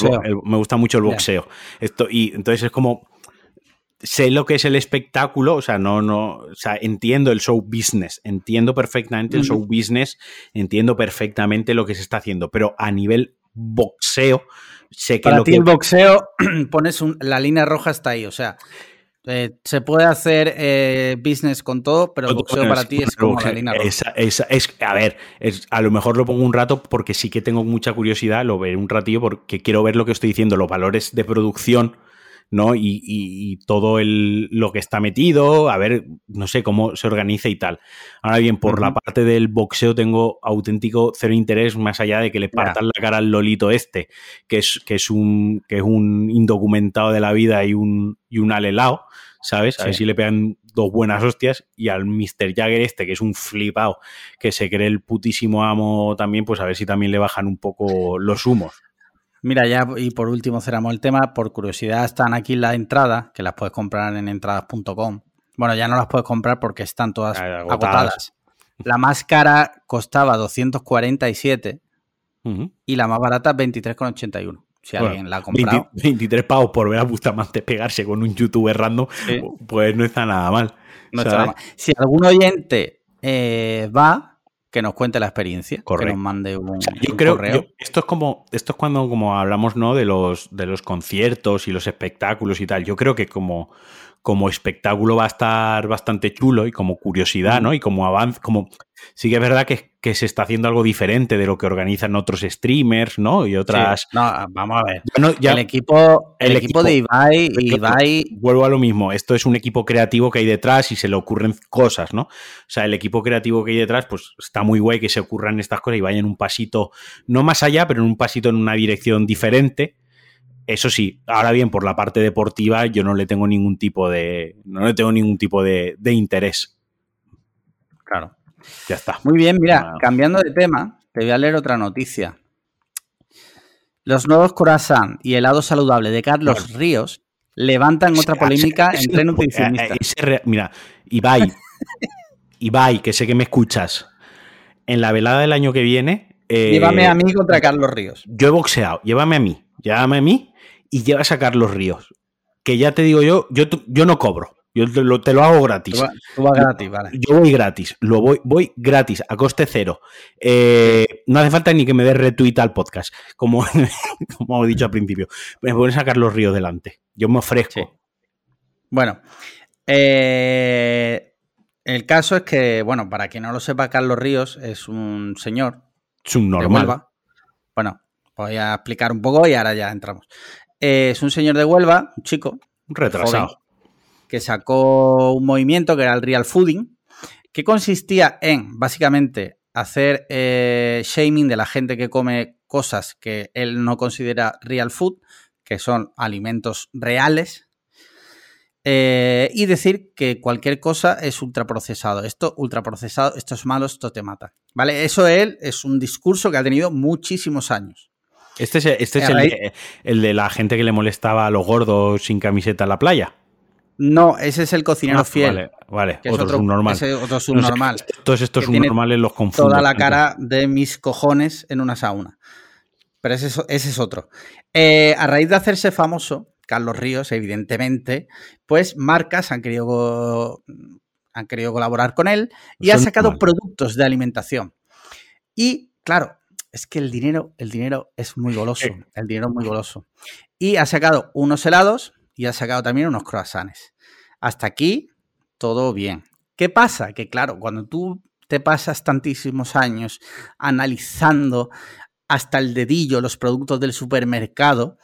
me gusta mucho el boxeo. Esto, y entonces es como sé lo que es el espectáculo, o sea, no, no, o sea, entiendo el show business, entiendo perfectamente el show business, entiendo perfectamente lo que se está haciendo, pero a nivel boxeo, sé que Para lo ti el boxeo, pones un, la línea roja está ahí, o sea, eh, se puede hacer eh, business con todo, pero el boxeo para ti es como la línea roja. Esa, es, a ver, a lo mejor lo pongo un rato porque sí que tengo mucha curiosidad, lo veré un ratillo porque quiero ver lo que estoy diciendo, los valores de producción ¿no? Y, todo el, lo que está metido, a ver, no sé cómo se organiza y tal. Ahora bien, por la parte del boxeo tengo auténtico cero interés más allá de que le partan la cara al Lolito este, que es, que es, un, que es un indocumentado de la vida y un, y un alelao, ¿sabes? A ver si le pegan dos buenas hostias y al Mr. Jagger este, que es un flipado, que se cree el putísimo amo también, pues a ver si también le bajan un poco los humos. Mira, ya y por último cerramos el tema. Por curiosidad, están aquí las entradas, que las puedes comprar en entradas.com. Bueno, ya no las puedes comprar porque están todas agotadas. La más cara costaba 247 y la más barata 23,81. Si alguien la ha comprado. 23 pavos por ver a Bustamante pegarse con un youtuber random, pues no está nada mal. No está nada mal. Si algún oyente eh, va, que nos cuente la experiencia, que nos mande un, yo creo, correo. esto es como, esto es cuando como hablamos ¿no? de, los, de los conciertos y los espectáculos y tal. Yo creo que como, como espectáculo va a estar bastante chulo y como curiosidad, ¿no? Y como avance, como sí que es verdad que, que, se está haciendo algo diferente de lo que organizan otros streamers, ¿no? Y otras. No, vamos a ver. ya, el equipo, el, equipo, de Ibai, Ibai. Vuelvo a lo mismo. Esto es un equipo creativo que hay detrás y se le ocurren cosas, ¿no? O sea, el equipo creativo que hay detrás, pues está muy guay que se ocurran estas cosas y vayan un pasito, no más allá, pero en un pasito en una dirección diferente. Eso sí, ahora bien, por la parte deportiva, yo no le tengo ningún tipo de. No le tengo ningún tipo de, de interés. Claro. Ya está. Muy bien, mira, cambiando de tema, te voy a leer otra noticia. Los nuevos corazón y helado saludable de Carlos Ríos levantan otra polémica entre nutricionistas. Mira, Ibai, Ibai, que sé que me escuchas, en la velada del año que viene... Eh, llévame a mí contra Carlos Ríos. Yo he boxeado, llévame a mí, llévame a mí y llevas a Carlos Ríos. Que ya te digo yo, yo, yo no cobro. Yo te lo, te lo hago gratis. Tú, gratis, vale. Yo voy gratis, lo voy, voy gratis, a coste cero. Eh, no hace falta ni que me des retweet al podcast, como, como he dicho al principio. Me pones a Carlos Ríos delante. Yo me ofrezco. Bueno, eh, el caso es que, bueno, para quien no lo sepa, Carlos Ríos es un señor. Es un normal. Bueno, voy a explicar un poco y ahora ya entramos. Eh, es un señor de Huelva, un chico. Un retrasado que sacó un movimiento que era el real fooding, que consistía en básicamente hacer eh, shaming de la gente que come cosas que él no considera real food, que son alimentos reales, eh, y decir que cualquier cosa es ultraprocesado. Esto ultraprocesado, esto es malo, esto te mata. ¿Vale? Eso él es un discurso que ha tenido muchísimos años. Este es, este es el, el, de la gente que le molestaba a los gordos sin camiseta en la playa. No, ese es el cocinero ah, fiel. Vale, vale. otro, es otro subnormal. Ese otro subnormal. todos estos subnormales los confundo. Toda la cara de mis cojones en una sauna. Pero ese, ese es otro. Eh, a raíz de hacerse famoso, Carlos Ríos, evidentemente, pues marcas han querido, han querido colaborar con él y ha sacado productos de alimentación. Y claro, es que el dinero, el dinero es muy goloso. El dinero es muy goloso. Y ha sacado unos helados y ha sacado también unos croissants. Hasta aquí, todo bien. ¿Qué pasa? Que claro, cuando tú te pasas tantísimos años analizando hasta el dedillo los productos del supermercado,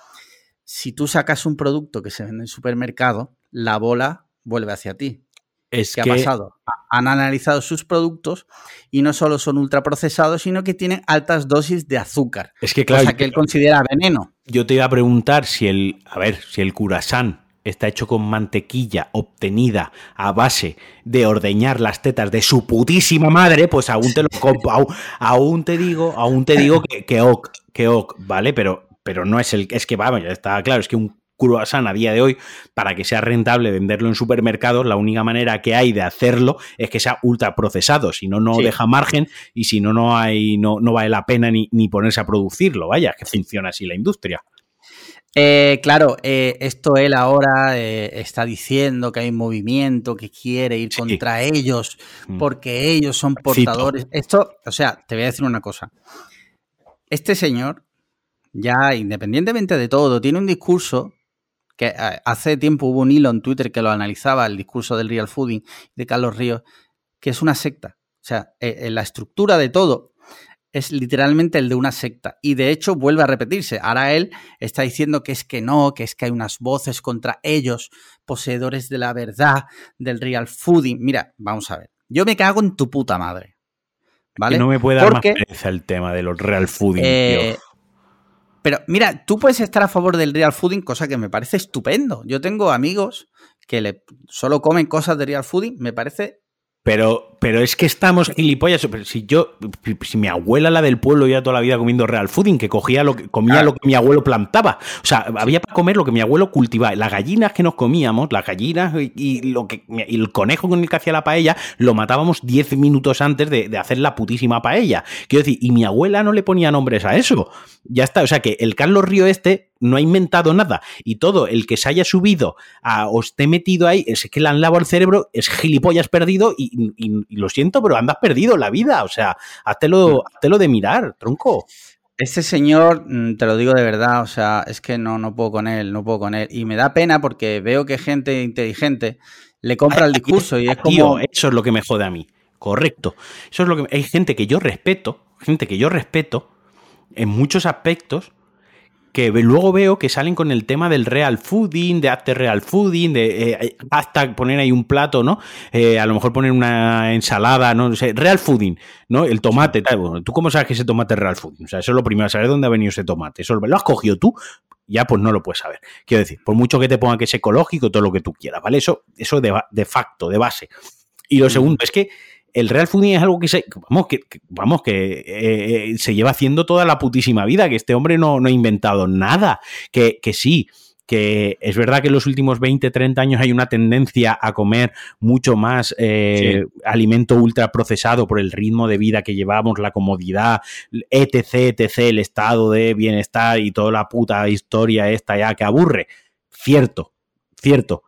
si tú sacas un producto que se vende en el supermercado, la bola vuelve hacia ti. Es ¿Qué ha pasado? Han analizado sus productos y no solo son ultraprocesados, sino que tienen altas dosis de azúcar. Es que claro, cosa que él considera veneno. Yo te iba a preguntar si el, a ver, si el curasán está hecho con mantequilla obtenida a base de ordeñar las tetas de su putísima madre, pues aún te lo aún, te digo, aún te digo que, que ok, que ok, ¿vale? Pero, pero no es el, es que vamos, ya está claro, es que un croissant a día de hoy, para que sea rentable venderlo en supermercados, la única manera que hay de hacerlo es que sea ultra procesado, si no, no deja margen y si no, no hay, no, no vale la pena ni, ni ponerse a producirlo, vaya, que funciona así la industria. Eh, claro, eh, esto él ahora eh, está diciendo que hay un movimiento que quiere ir contra ellos mm. porque ellos son portadores. Esto, o sea, te voy a decir una cosa. Este señor, ya independientemente de todo, tiene un discurso que hace tiempo hubo un hilo en Twitter que lo analizaba, el discurso del real fooding de Carlos Ríos, que es una secta. O sea, en la estructura de todo es literalmente el de una secta. Y de hecho vuelve a repetirse. Ahora él está diciendo que es que no, que es que hay unas voces contra ellos, poseedores de la verdad, del real fooding. Mira, vamos a ver. Yo me cago en tu puta madre. ¿Vale? no me puede dar más pereza el tema de los real fooding. Eh, pero mira, tú puedes estar a favor del real fooding, cosa que me parece estupendo. Yo tengo amigos que le, solo comen cosas de real fooding, me parece pero, pero es que estamos gilipollas. Si yo, si mi abuela, la del pueblo, ya toda la vida comiendo real fooding, que cogía lo que, comía lo que mi abuelo plantaba. O sea, había para comer lo que mi abuelo cultivaba. Las gallinas que nos comíamos, las gallinas y, lo que, el conejo con el que hacía la paella, lo matábamos 10 minutos antes de, de, hacer la putísima paella. Quiero decir, y mi abuela no le ponía nombres a eso. Ya está. O sea que el Carlos Río este no ha inventado nada. Y todo el que se haya subido a, o esté metido ahí, es que le han lavado el cerebro, es gilipollas perdido y, lo siento, pero andas perdido la vida. O sea, háztelo, lo de mirar, tronco. Este señor, mm, te lo digo de verdad, o sea, es que no, no puedo con él, no puedo con él. Y me da pena porque veo que gente inteligente le compra el discurso y es como... eso es lo que me jode a mí. Correcto. Eso es lo que... Hay gente que yo respeto, gente que yo respeto en muchos aspectos, que luego veo que salen con el tema del real fooding, de hacer real fooding, de eh, hasta poner ahí un plato, ¿no? Eh, a lo mejor poner una ensalada, ¿no? sé, real fooding, ¿no? El tomate, tal. ¿Tú cómo sabes que ese tomate es real fooding? O sea, eso es lo primero, saber dónde ha venido ese tomate. Eso lo has cogido tú, ya pues no lo puedes saber. Quiero decir, por mucho que te ponga que es ecológico, todo lo que tú quieras, ¿vale? Eso, eso de, de facto, de base. Y lo mm. segundo es que el real fooding es algo que se, vamos, que, vamos, que eh, eh, se lleva haciendo toda la putísima vida, que este hombre no, no ha inventado nada, que, que sí, que es verdad que en los últimos 20, 30 años hay una tendencia a comer mucho más eh, alimento ultraprocesado por el ritmo de vida que llevamos, la comodidad, etc, etc, el estado de bienestar y toda la puta historia esta ya que aburre. Cierto, cierto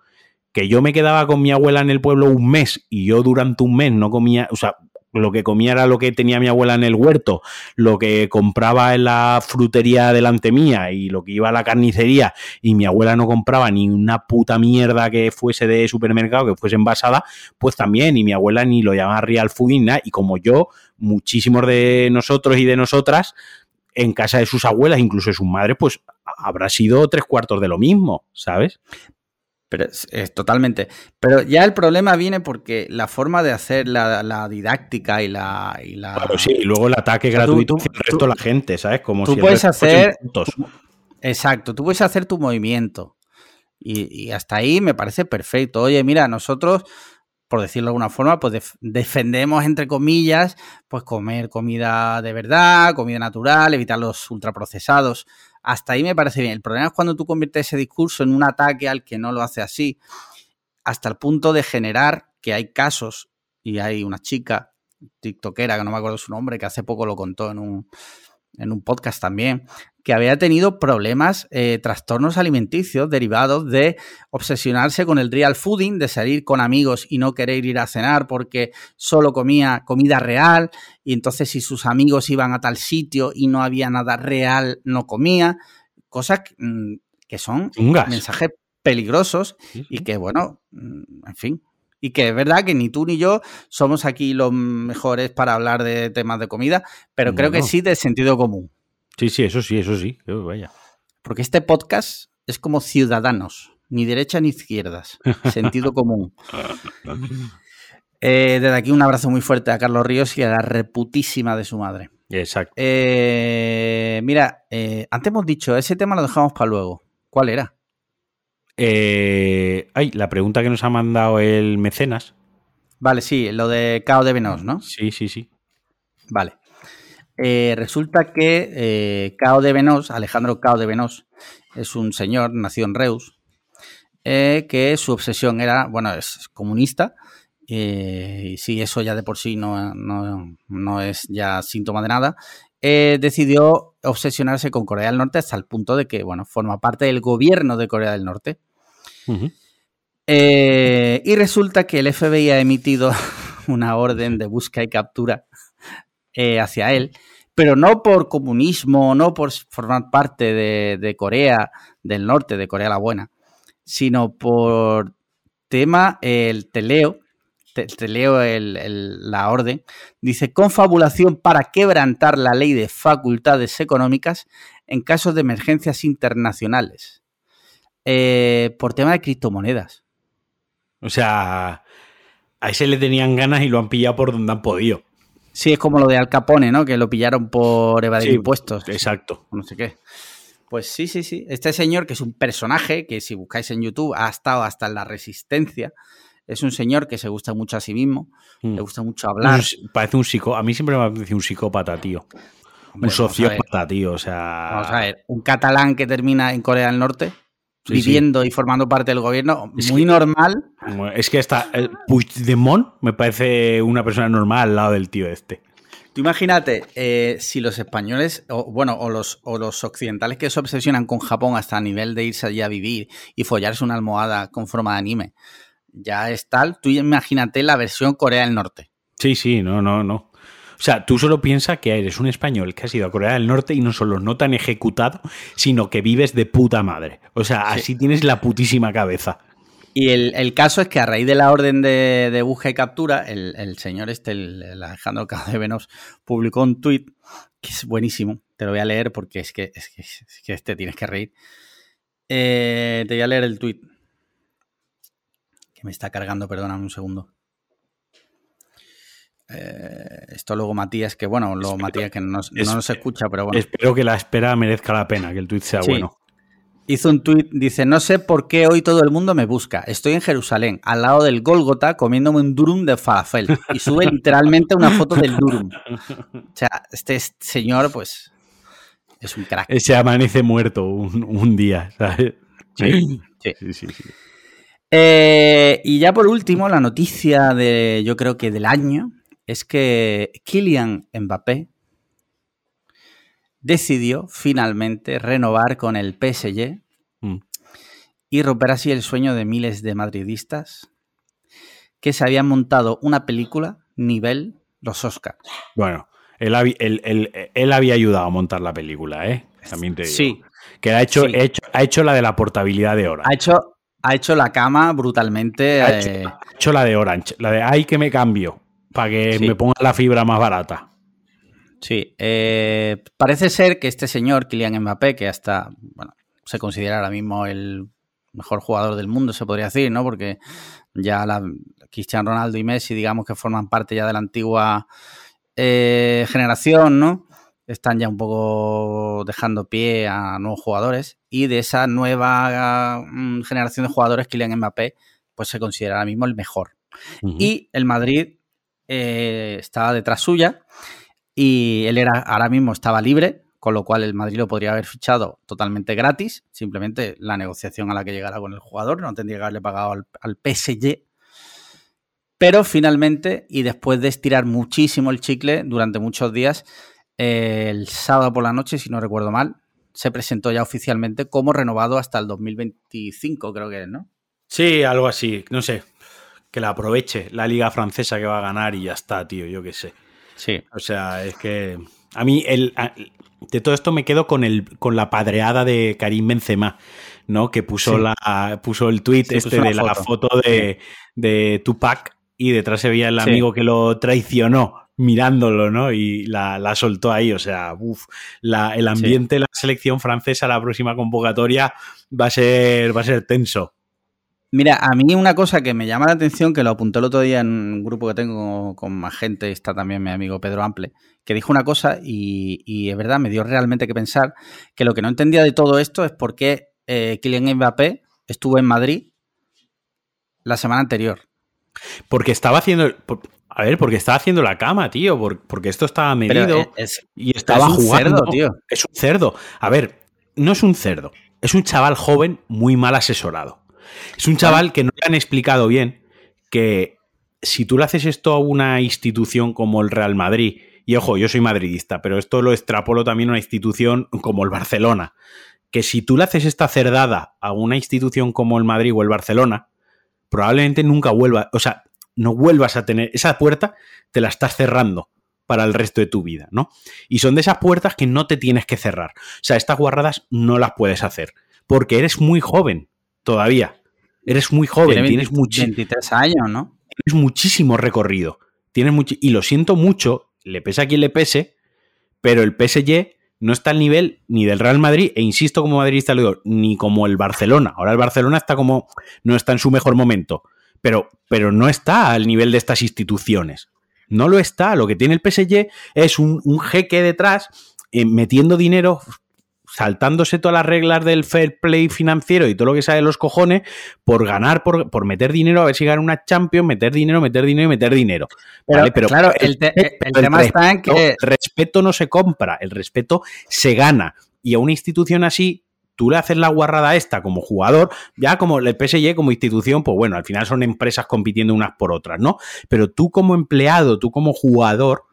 que yo me quedaba con mi abuela en el pueblo un mes y yo durante un mes no comía, o sea, lo que comía era lo que tenía mi abuela en el huerto, lo que compraba en la frutería delante mía y lo que iba a la carnicería y mi abuela no compraba ni una puta mierda que fuese de supermercado, que fuese envasada, pues también, y mi abuela ni lo llamaba real fooding, nada, y como yo, muchísimos de nosotros y de nosotras, en casa de sus abuelas, incluso de sus madres, pues habrá sido tres cuartos de lo mismo, ¿sabes? Pero es, totalmente. Pero ya el problema viene porque la forma de hacer la, didáctica y la, y la. Claro, sí, y luego el ataque gratuito tú, el resto de la gente, ¿sabes? Como tú puedes hacer. exacto, tú puedes hacer tu movimiento. Y, y, hasta ahí me parece perfecto. Oye, mira, nosotros, por decirlo de alguna forma, pues defendemos, entre comillas, pues comer comida de verdad, comida natural, evitar los ultraprocesados. Hasta ahí me parece bien. El problema es cuando tú conviertes ese discurso en un ataque al que no lo hace así, hasta el punto de generar que hay casos, y hay una chica, tiktokera, que no me acuerdo su nombre, que hace poco lo contó en un, en un podcast también, que había tenido problemas, eh, trastornos alimenticios derivados de obsesionarse con el real fooding, de salir con amigos y no querer ir a cenar porque solo comía comida real y entonces si sus amigos iban a tal sitio y no había nada real, no comía. Cosas mm, que son mensajes peligrosos y que, bueno, mm, en fin, y que es verdad que ni tú ni yo somos aquí los mejores para hablar de temas de comida, pero creo que sí de sentido común. Sí, sí, eso sí, eso sí, vaya. Porque este podcast es como ciudadanos, ni derecha ni izquierdas, sentido común. Eh, desde aquí un abrazo muy fuerte a Carlos Ríos y a la reputísima de su madre. Exacto. Eh, mira, eh, antes hemos dicho, ese tema lo dejamos para luego. ¿Cuál era? Ay, la pregunta que nos ha mandado el mecenas. Vale, sí, lo de Cao de Venos, ¿no? Sí, sí, sí. Vale. Eh, resulta que eh, Cao de Venos, Alejandro Cao de Venos, es un señor, nació en Reus, que su obsesión era, bueno, es comunista, y si eso ya de por sí no, no es ya síntoma de nada, decidió obsesionarse con Corea del Norte hasta el punto de que, bueno, forma parte del gobierno de Corea del Norte. Eh, y resulta que el FBI ha emitido una orden de búsqueda y captura eh, hacia él, pero no por comunismo, no por formar parte de, Corea del Norte, de Corea la Buena, sino por tema, el teleo, te, leo la orden, dice confabulación para quebrantar la ley de facultades económicas en casos de emergencias internacionales. Eh, por tema de criptomonedas. O sea, a ese le tenían ganas y lo han pillado por donde han podido. Sí, es como lo de Al Capone, ¿no? Que lo pillaron por evadir impuestos. Exacto. No sé qué. Pues sí, sí, sí. Este señor, que es un personaje, que si buscáis en YouTube ha estado hasta en la resistencia, es un señor que se gusta mucho a sí mismo, mm. le gusta mucho hablar. parece un psicópata. A mí siempre me ha parecido un psicópata, tío. un sociópata, tío. O sea. Vamos a ver, un catalán que termina en Corea del Norte viviendo y formando parte del gobierno, muy normal. Es que está el Puigdemont me parece una persona normal al lado del tío este. Tú imagínate, eh, si los españoles, o bueno, o los, o los occidentales que se obsesionan con Japón hasta a nivel de irse allí a vivir y follarse una almohada con forma de anime, ya es tal, tú imagínate la versión Corea del Norte. Sí, sí, no, no, no. O sea, tú solo piensas que eres un español que has ido a Corea del Norte y no solo no tan ejecutado, sino que vives de puta madre. O sea, así tienes la putísima cabeza. Y el, caso es que a raíz de la orden de, de búsqueda y captura, el, señor este, el, Alejandro Cadevenos, publicó un tuit que es buenísimo. Te lo voy a leer porque es que, es que, este tienes que reír. Eh, te voy a leer el tuit. Que me está cargando, perdóname un segundo. Eh, esto luego Matías, que bueno, luego Matías que no, nos escucha, pero bueno. Espero que la espera merezca la pena, que el tuit sea bueno hizo un tuit, dice, no sé por qué hoy todo el mundo me busca. Estoy en Jerusalén, al lado del Gólgota, comiéndome un durum de falafel. Y sube literalmente una foto del durum. O sea, este señor, pues, es un crack. Se amanece muerto un, día, ¿sabes? Sí, sí, sí. Eh, y ya por último, la noticia de, yo creo que del año, es que Kylian Mbappé decidió finalmente renovar con el PSG mm. y romper así el sueño de miles de madridistas que se habían montado una película nivel los Oscars. Bueno, él, había ayudado a montar la película, ¿eh? También te digo. Sí. Que ha hecho, ha hecho la de la portabilidad de Orange. Ha hecho, ha hecho la cama brutalmente. Ha, hecho, eh, la de Orange, la de ay que me cambio, para que me ponga la fibra más barata. Sí, eh, parece ser que este señor, Kylian Mbappé, que hasta, bueno, se considera ahora mismo el mejor jugador del mundo, se podría decir, ¿no? Porque ya la, Cristiano Ronaldo y Messi, digamos que forman parte ya de la antigua eh, generación, ¿no? Están ya un poco dejando pie a nuevos jugadores y de esa nueva mm, generación de jugadores, Kylian Mbappé, pues se considera ahora mismo el mejor. Y el Madrid eh, estaba detrás suya y él era, ahora mismo estaba libre, con lo cual el Madrid lo podría haber fichado totalmente gratis, simplemente la negociación a la que llegara con el jugador, no tendría que haberle pagado al, PSG. Pero finalmente, y después de estirar muchísimo el chicle durante muchos días, el sábado por la noche, si no recuerdo mal, se presentó ya oficialmente como renovado hasta el 2025, creo que es, ¿no? Sí, algo así, no sé. Que la aproveche la liga francesa que va a ganar y ya está, tío, yo qué sé. Sí. O sea, es que a mí el, de todo esto me quedo con, el, con la padreada de Karim Benzema, ¿no? Que puso, la, puso el tweet este de la foto de, de, Tupac y detrás se veía el amigo que lo traicionó mirándolo, ¿no? Y la, la soltó ahí, o sea, uff, el ambiente de la selección francesa, la próxima convocatoria va a ser, va a ser tenso. Mira, a mí una cosa que me llama la atención, que lo apuntó el otro día en un grupo que tengo con más gente, está también mi amigo Pedro Ample, que dijo una cosa y, y es verdad, me dio realmente que pensar que lo que no entendía de todo esto es por qué eh, Kylian Mbappé estuvo en Madrid la semana anterior. Porque estaba haciendo... A ver, porque estaba haciendo la cama, tío, porque esto estaba medido y estaba es un jugando. Cerdo, tío. Es un cerdo. A ver, no es un cerdo, es un chaval joven muy mal asesorado. Es un chaval que no le han explicado bien que si tú le haces esto a una institución como el Real Madrid, y ojo, yo soy madridista, pero esto lo extrapolo también a una institución como el Barcelona, que si tú le haces esta cerdada a una institución como el Madrid o el Barcelona, probablemente nunca vuelva, o sea, no vuelvas a tener esa puerta, te la estás cerrando para el resto de tu vida, ¿no? Y son de esas puertas que no te tienes que cerrar. O sea, estas guarradas no las puedes hacer, porque eres muy joven todavía. Eres muy joven, tienes 23 años, ¿no? Tienes muchísimo recorrido. Tienes mucho, y lo siento mucho, le pese a quien le pese, pero el PSG no está al nivel ni del Real Madrid, e insisto como madridista lo digo, ni como el Barcelona. Ahora el Barcelona está como, no está en su mejor momento, pero, pero no está al nivel de estas instituciones. No lo está. Lo que tiene el PSG es un, jeque detrás eh, metiendo dinero saltándose todas las reglas del fair play financiero y todo lo que sale de los cojones por ganar, por, por meter dinero, a ver si gana una Champions, meter dinero, meter dinero y meter dinero. Pero, claro, el, tema está en que... El respeto no se compra, el respeto se gana. Y a una institución así, tú le haces la guarrada esta como jugador, ya como el PSG como institución, pues bueno, al final son empresas compitiendo unas por otras, ¿no? Pero tú como empleado, tú como jugador,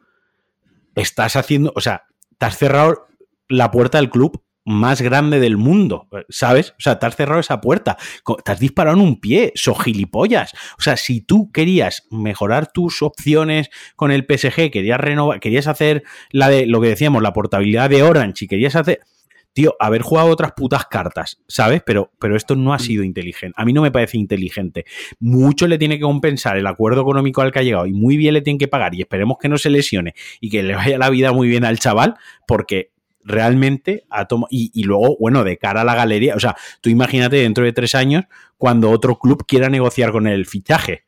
estás haciendo, o sea, te has cerrado la puerta del club más grande del mundo, ¿sabes? O sea, te has cerrado esa puerta, te has disparado en un pie, so gilipollas. O sea, si tú querías mejorar tus opciones con el PSG, querías renovar, querías hacer la de lo que decíamos, la portabilidad de Orange y querías hacer tío, haber jugado otras putas cartas, ¿sabes? Pero, pero esto no ha mm. sido inteligente. A mí no me parece inteligente. Mucho le tiene que compensar el acuerdo económico al que ha llegado y muy bien le tienen que pagar y esperemos que no se lesione y que le vaya la vida muy bien al chaval porque realmente ha tomado... Y, y, luego, bueno, de cara a la galería, o sea, tú imagínate dentro de tres años cuando otro club quiera negociar con el fichaje.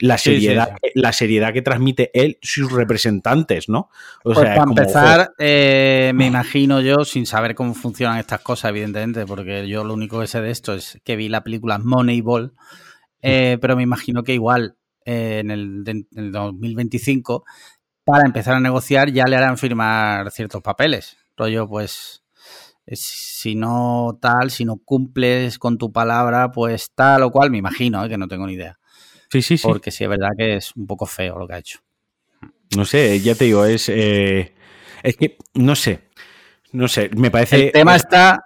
La seriedad, la seriedad que transmite él, sus representantes, ¿no? O pues sea, para empezar, eh, me imagino yo, sin saber cómo funcionan estas cosas, evidentemente, porque yo lo único que sé de esto es que vi la película Moneyball, eh, pero me imagino que igual eh, en, el, en, el, 2025, para empezar a negociar, ya le harán firmar ciertos papeles. Rollo, pues, si no tal, si no cumples con tu palabra, pues tal o cual, me imagino, que no tengo ni idea. Sí, sí, sí. Porque sí, es verdad que es un poco feo lo que ha hecho. No sé, ya te digo, es. Eh, es que, no sé. No sé, me parece. El tema está.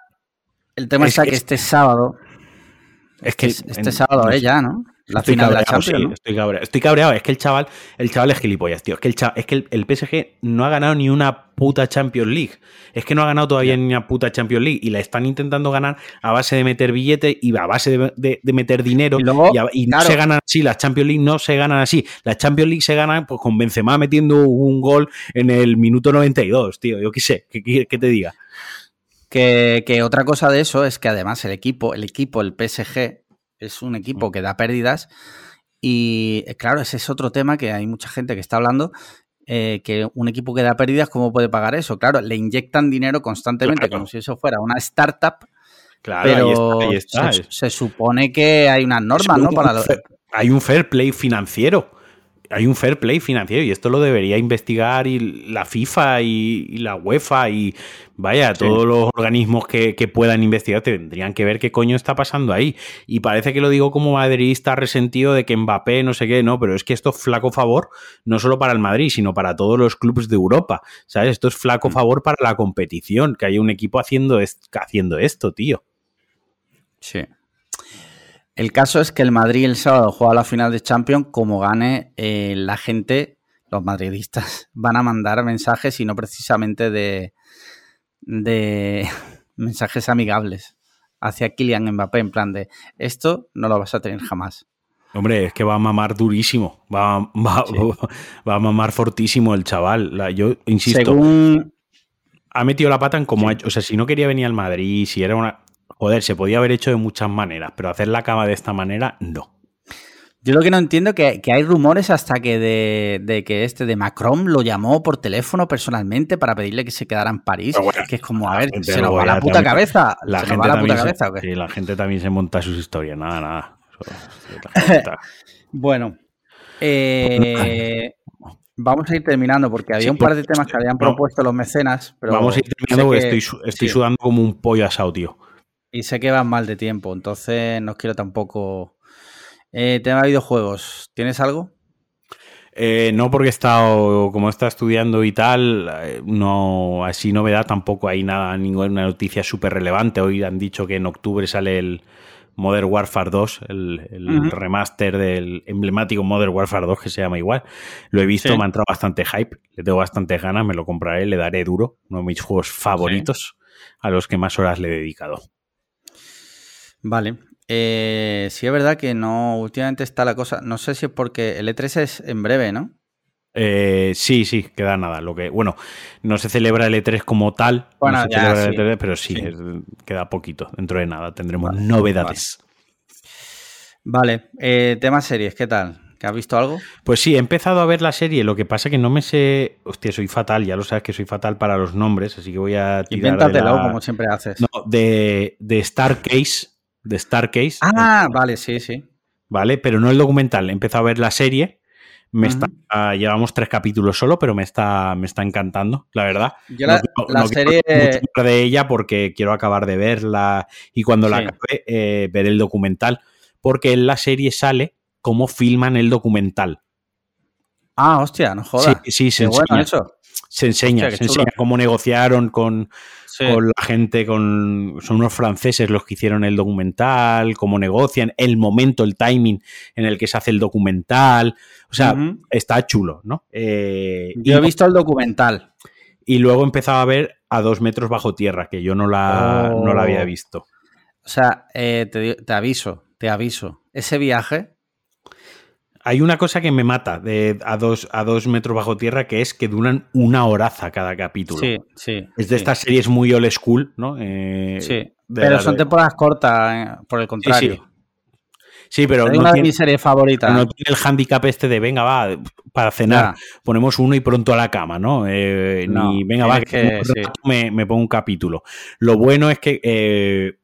El tema está que, este sábado. Es que. Este, sábado es ya, ¿no? La final de la Champions. estoy, cabreado. estoy cabreado. Es que el chaval, el chaval es gilipollas, tío. Es que el, es que el, PSG no ha ganado ni una puta Champions League. Es que no ha ganado todavía ni una puta Champions League. Y la están intentando ganar a base de meter billetes y a base de, meter dinero. Y, no se ganan así. Las Champions League no se ganan así. Las Champions League se ganan pues, con Benzema metiendo un gol en el minuto 92, tío. Yo qué sé, ¿qué, te diga? Que, que, otra cosa de eso es que además el equipo, el equipo, el PSG, es un equipo mm. que da pérdidas y eh, claro, ese es otro tema que hay mucha gente que está hablando, eh, que un equipo que da pérdidas, ¿cómo puede pagar eso? Claro, le inyectan dinero constantemente, como si eso fuera una startup. Claro, pero ahí está, Se, supone que hay unas normas, ¿no? Para Hay un fair play financiero hay un fair play financiero y esto lo debería investigar y la FIFA y, la UEFA y vaya, todos los organismos que, puedan investigar tendrían que ver qué coño está pasando ahí. Y parece que lo digo como madridista resentido de que Mbappé no sé qué, no, pero es que esto es flaco favor no solo para el Madrid, sino para todos los clubes de Europa. ¿Sabes? Esto es flaco mm. favor para la competición, que haya un equipo haciendo, haciendo esto, tío. Sí. El caso es que el Madrid el sábado juega la final de Champions, como gane eh, la gente, los madridistas, van a mandar mensajes y no precisamente de, de mensajes amigables hacia Kylian Mbappé, en plan de esto no lo vas a tener jamás. Hombre, es que va a mamar durísimo, va, va, a mamar fortísimo el chaval. yo insisto, Según... ha metido la pata en como ha hecho. O sea, si no quería venir al Madrid, si era una Joder, se podía haber hecho de muchas maneras, pero hacer la cama de esta manera, no. Yo lo que no entiendo es que, hay rumores hasta que de, que este de Macron lo llamó por teléfono personalmente para pedirle que se quedara en París. que es como, a ver, se nos va la puta cabeza. La ¿Se gente va la puta cabeza Sí, la gente también se monta sus historias, nada, nada. bueno, eh, vamos a ir terminando porque había un par de temas que habían propuesto los mecenas. Pero vamos a ir terminando porque estoy, estoy sudando como un pollo asado, tío. Y sé que van mal de tiempo, entonces no quiero tampoco. Eh, tema de videojuegos, ¿tienes algo? Eh, no, porque he estado, como está estudiando y tal, eh, no, así novedad tampoco hay nada, ninguna noticia súper relevante. Hoy han dicho que en octubre sale el Modern Warfare 2, el, remaster del emblemático Modern Warfare 2 que se llama igual. Lo he visto, me ha entrado bastante hype, le tengo bastantes ganas, me lo compraré, le daré duro, uno de mis juegos favoritos a los que más horas le he dedicado. Vale. Eh, sí es verdad que no, últimamente está la cosa, no sé si es porque el E3 es en breve, ¿no? Eh, sí, sí, queda nada. Lo que, bueno, no se celebra el E3 como tal, bueno, ya, e pero sí, queda poquito. Dentro de nada tendremos novedades. Vale, eh, tema series, ¿qué tal? ¿Que has visto algo? Pues sí, he empezado a ver la serie. Lo que pasa que no me sé. Hostia, soy fatal, ya lo sabes que soy fatal para los nombres, así que voy a tirar. Invéntatelo, como siempre haces. No, de, de Starcase de Starcase. Ah, vale, sí, sí. Vale, pero no el documental. He empezado a ver la serie. Me está, llevamos tres capítulos solo, pero me está, me está encantando, la verdad. Yo la, no, serie. de ella porque quiero acabar de verla y cuando la acabe, eh, ver el documental. Porque en la serie sale cómo filman el documental. Ah, hostia, no jodas. Sí, sí, se enseña. eso. Se enseña, se enseña cómo negociaron con, con la gente, con son unos franceses los que hicieron el documental, cómo negocian, el momento, el timing en el que se hace el documental. O sea, está chulo, ¿no? Eh, yo he visto el documental. Y luego empezaba a ver a dos metros bajo tierra, que yo no la, no la había oh. visto. O sea, eh, te, aviso, te aviso. Ese viaje. Hay una cosa que me mata de a dos, a dos metros bajo tierra, que es que duran una horaza cada capítulo. Sí, sí. Es de estas series muy old school, ¿no? Eh, sí. Pero son temporadas cortas, eh, por el contrario. Sí, sí. pero es una de mis series favoritas. No tiene el handicap este de venga, va, para cenar, ponemos uno y pronto a la cama, ¿no? ni venga, va, que, me, me, pongo un capítulo. Lo bueno es que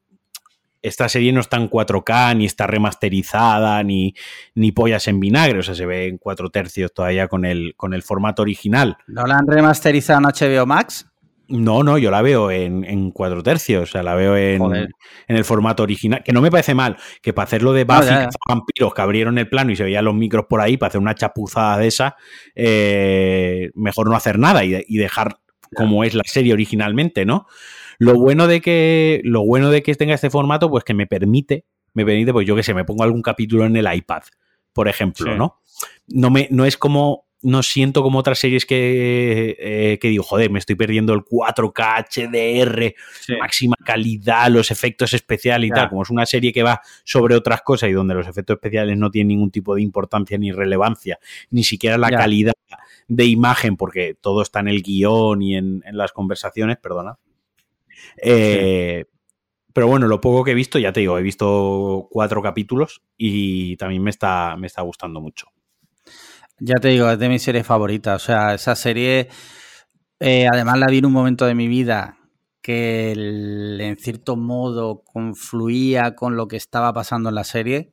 esta serie no está en 4K, ni está remasterizada, ni, ni pollas en vinagre, o sea, se ve en 4 tercios todavía con el, con el formato original. ¿No la han remasterizado en HBO Max? No, no, yo la veo en, en 4 tercios, o sea, la veo en, en, el formato original, que no me parece mal, que para hacerlo de Buffy, vampiros que abrieron el plano y se veían los micros por ahí, para hacer una chapuzada de esa, eh, mejor no hacer nada y, y dejar como es la serie originalmente, ¿no? Lo bueno de que, lo bueno de que tenga este formato, pues que me permite, me permite, pues yo que sé, me pongo algún capítulo en el iPad, por ejemplo, ¿no? No, me, no es como, no siento como otras series que, eh, que digo, joder, me estoy perdiendo el 4K HDR, máxima calidad, los efectos especiales y tal, como es una serie que va sobre otras cosas y donde los efectos especiales no tienen ningún tipo de importancia ni relevancia, ni siquiera la calidad de imagen, porque todo está en el guion y en, en las conversaciones, perdona. Eh, pero bueno, lo poco que he visto, ya te digo, he visto cuatro capítulos y también me está, me está gustando mucho. Ya te digo, es de mis series favoritas. O sea, esa serie, eh, además la vi en un momento de mi vida que en cierto modo confluía con lo que estaba pasando en la serie,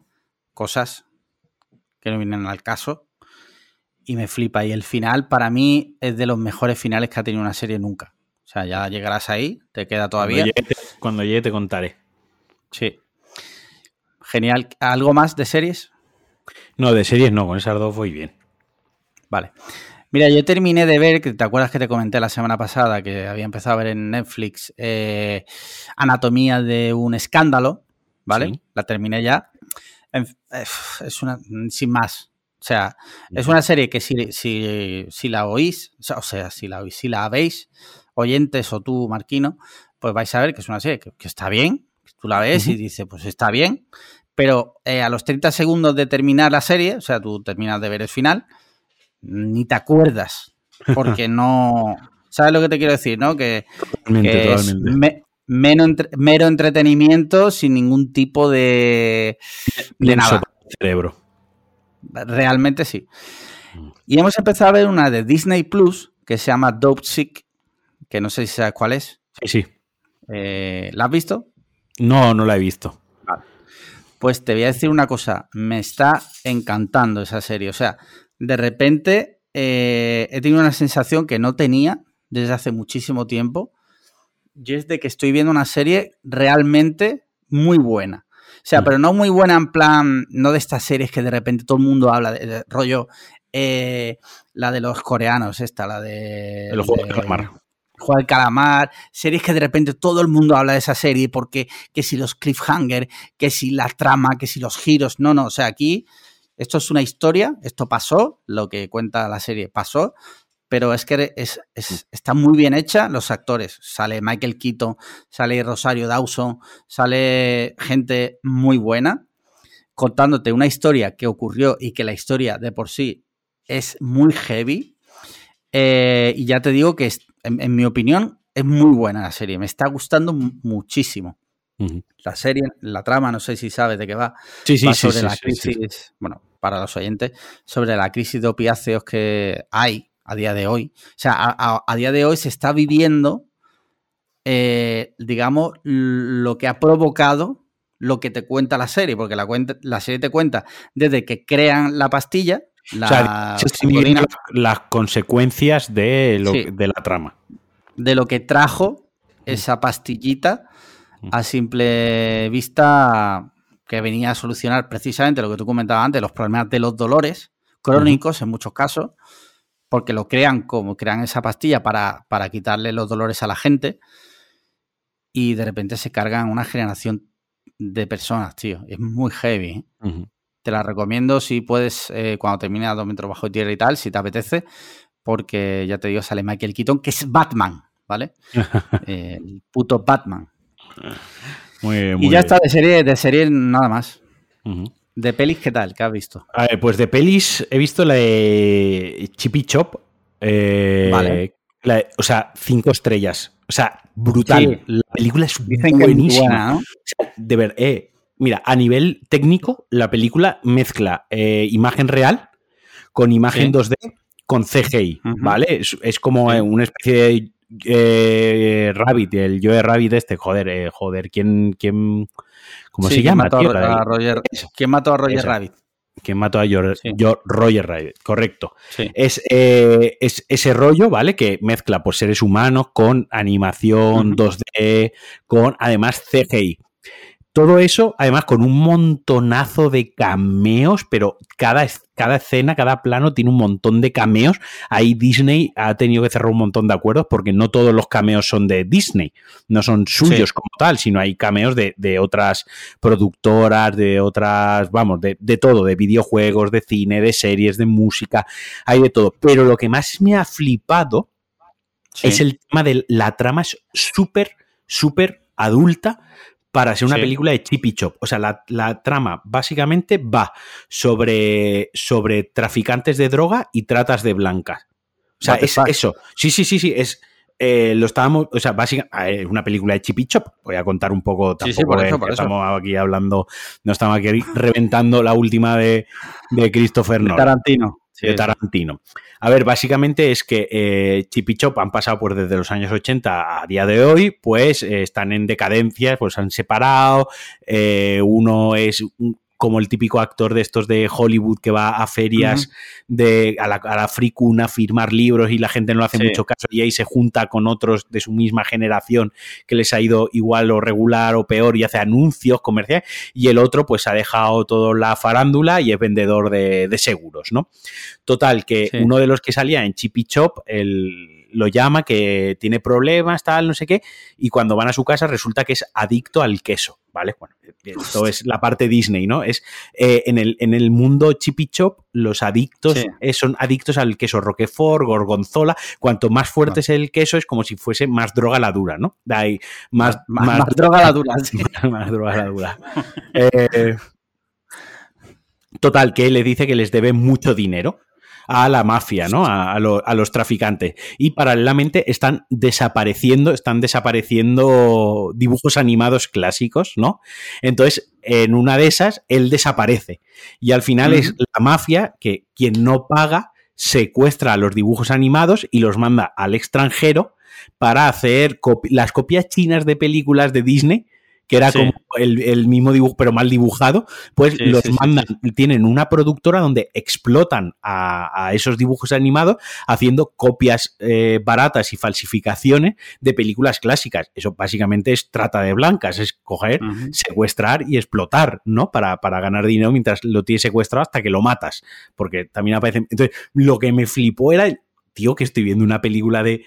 cosas que no vienen al caso, y me flipa. Y el final, para mí, es de los mejores finales que ha tenido una serie nunca. O sea, ya llegarás ahí, te queda todavía. Cuando llegue, te, contaré. Sí. Genial. ¿Algo más de series? No, de series no, con esas dos voy bien. Vale. Mira, yo terminé de ver, que te acuerdas que te comenté la semana pasada que había empezado a ver en Netflix eh, Anatomía de un escándalo, ¿vale? La terminé ya. Es una, sin más. O sea, es una serie que si, si, si la oís, o sea, si la oís, si la veis, oyentes o tú, Marquino, pues vais a ver que es una serie que, está bien, tú la ves y dices, pues está bien, pero eh, a los 30 segundos de terminar la serie, o sea, tú terminas de ver el final, ni te acuerdas, porque no... ¿Sabes lo que te quiero decir, no? Que, es mero, entretenimiento sin ningún tipo de, de nada. Cerebro. Realmente sí. Mm. Y hemos empezado a ver una de Disney Plus que se llama Dope Sick, que no sé si sabes cuál es. Sí, sí. Eh, ¿La has visto? No, no la he visto. Pues te voy a decir una cosa, me está encantando esa serie. O sea, de repente eh, he tenido una sensación que no tenía desde hace muchísimo tiempo. Y es de que estoy viendo una serie realmente muy buena. O sea, mm. pero no muy buena en plan, no de estas series que de repente todo el mundo habla de, rollo, eh, la de los coreanos, esta, la de... El juego de, de Juego del Calamar, series que de repente todo el mundo habla de esa serie porque que si los cliffhanger, que si la trama, que si los giros, no, no, o sea, aquí esto es una historia, esto pasó, lo que cuenta la serie pasó, pero es que es, está muy bien hecha los actores. Sale Michael Keaton, sale Rosario Dawson, sale gente muy buena contándote una historia que ocurrió y que la historia de por sí es muy heavy. Eh, y ya te digo que es, en, mi opinión, es muy buena la serie. Me está gustando muchísimo. La serie, la trama, no sé si sabes de qué va. Sí, sí, sobre la crisis, bueno, para los oyentes, sobre la crisis de opiáceos que hay a día de hoy. O sea, a, día de hoy se está viviendo, eh, digamos, lo que ha provocado lo que te cuenta la serie, porque la, la serie te cuenta desde que crean la pastilla, las consecuencias de, de la trama. De lo que trajo esa pastillita a simple vista que venía a solucionar precisamente lo que tú comentabas antes, los problemas de los dolores crónicos en muchos casos, porque lo crean como crean esa pastilla para, para quitarle los dolores a la gente. y de repente se cargan una generación de personas, tío. Es muy heavy. ¿eh? Te la recomiendo si puedes, eh, cuando termine a dos metros bajo tierra y tal, si te apetece, porque ya te digo, sale Michael Keaton, que es Batman, ¿vale? el puto Batman. Muy, muy y ya está, de serie, de serie nada más. ¿De pelis qué tal? ¿Qué has visto? A ver, pues de pelis he visto la de Chippy Chop. Eh, vale. o sea, cinco estrellas. O sea, brutal. La película es buenísima. de ver, eh, mira, a nivel técnico, la película mezcla eh, imagen real con imagen 2D con CGI, ¿vale? Es, como una especie de Rabbit, el Joe Rabbit este, joder, joder, ¿quién, quién, ¿Cómo se llama? Mató a Roger, ¿Quién mató a Roger Rabbit? ¿Quién mató a Roger Rabbit? Correcto. Es, eh, es, ese rollo, ¿vale? Que mezcla pues, seres humanos con animación 2D, con además CGI. Todo eso, además, con un montonazo de cameos, pero cada, cada escena, cada plano tiene un montón de cameos. Ahí Disney ha tenido que cerrar un montón de acuerdos porque no todos los cameos son de Disney, no son suyos como tal, sino hay cameos de, otras productoras, de otras, vamos, de, todo, de videojuegos, de cine, de series, de música, hay de todo. Pero lo que más me ha flipado es el tema de la trama es súper, súper adulta para ser una película de Chippy Chop. O sea, la, trama básicamente va sobre, sobre traficantes de droga y tratas de blancas. O sea, es eso. Sí, sí, sí, sí. Es, eh, lo estábamos, o sea, básicamente es una película de Chippy Chop. Voy a contar un poco, tampoco estamos aquí hablando, no estamos aquí reventando la última de, de Christopher Nolan. Tarantino. De Tarantino. A ver, básicamente es que eh, Chip y Chop han pasado pues desde los años 80 a día de hoy, pues eh, están en decadencia, pues han separado, eh, uno es como el típico actor de estos de Hollywood que va a ferias de, a la, a la fricuna a firmar libros y la gente no le hace mucho caso y ahí se junta con otros de su misma generación que les ha ido igual o regular o peor y hace anuncios comerciales y el otro pues ha dejado toda la farándula y es vendedor de, seguros, ¿no? Total, que uno de los que salía en Chippy Chop, el lo llama, que tiene problemas, tal, no sé qué, y cuando van a su casa resulta que es adicto al queso, ¿vale? Bueno, esto es la parte Disney, ¿no? Es eh, en, el, en el mundo chippy chop, los adictos eh, son adictos al queso Roquefort, gorgonzola. Cuanto más fuerte es el queso, es como si fuese más droga la dura, ¿no? De ahí, más, más, droga la dura. más droga la dura. Eh, total, que le dice que les debe mucho dinero a la mafia, ¿no? A, los traficantes. Y paralelamente están desapareciendo, están desapareciendo dibujos animados clásicos, ¿no? Entonces, en una de esas, él desaparece. Y al final es la mafia que quien no paga secuestra a los dibujos animados y los manda al extranjero para hacer las copias chinas de películas de Disney que era como el, mismo dibujo, pero mal dibujado, pues los mandan, tienen una productora donde explotan a, esos dibujos animados haciendo copias eh, baratas y falsificaciones de películas clásicas. Eso básicamente es trata de blancas, es coger, secuestrar y explotar, ¿no? Para, para ganar dinero mientras lo tienes secuestrado hasta que lo matas. Porque también aparece. Entonces, lo que me flipó era tío, que estoy viendo una película de,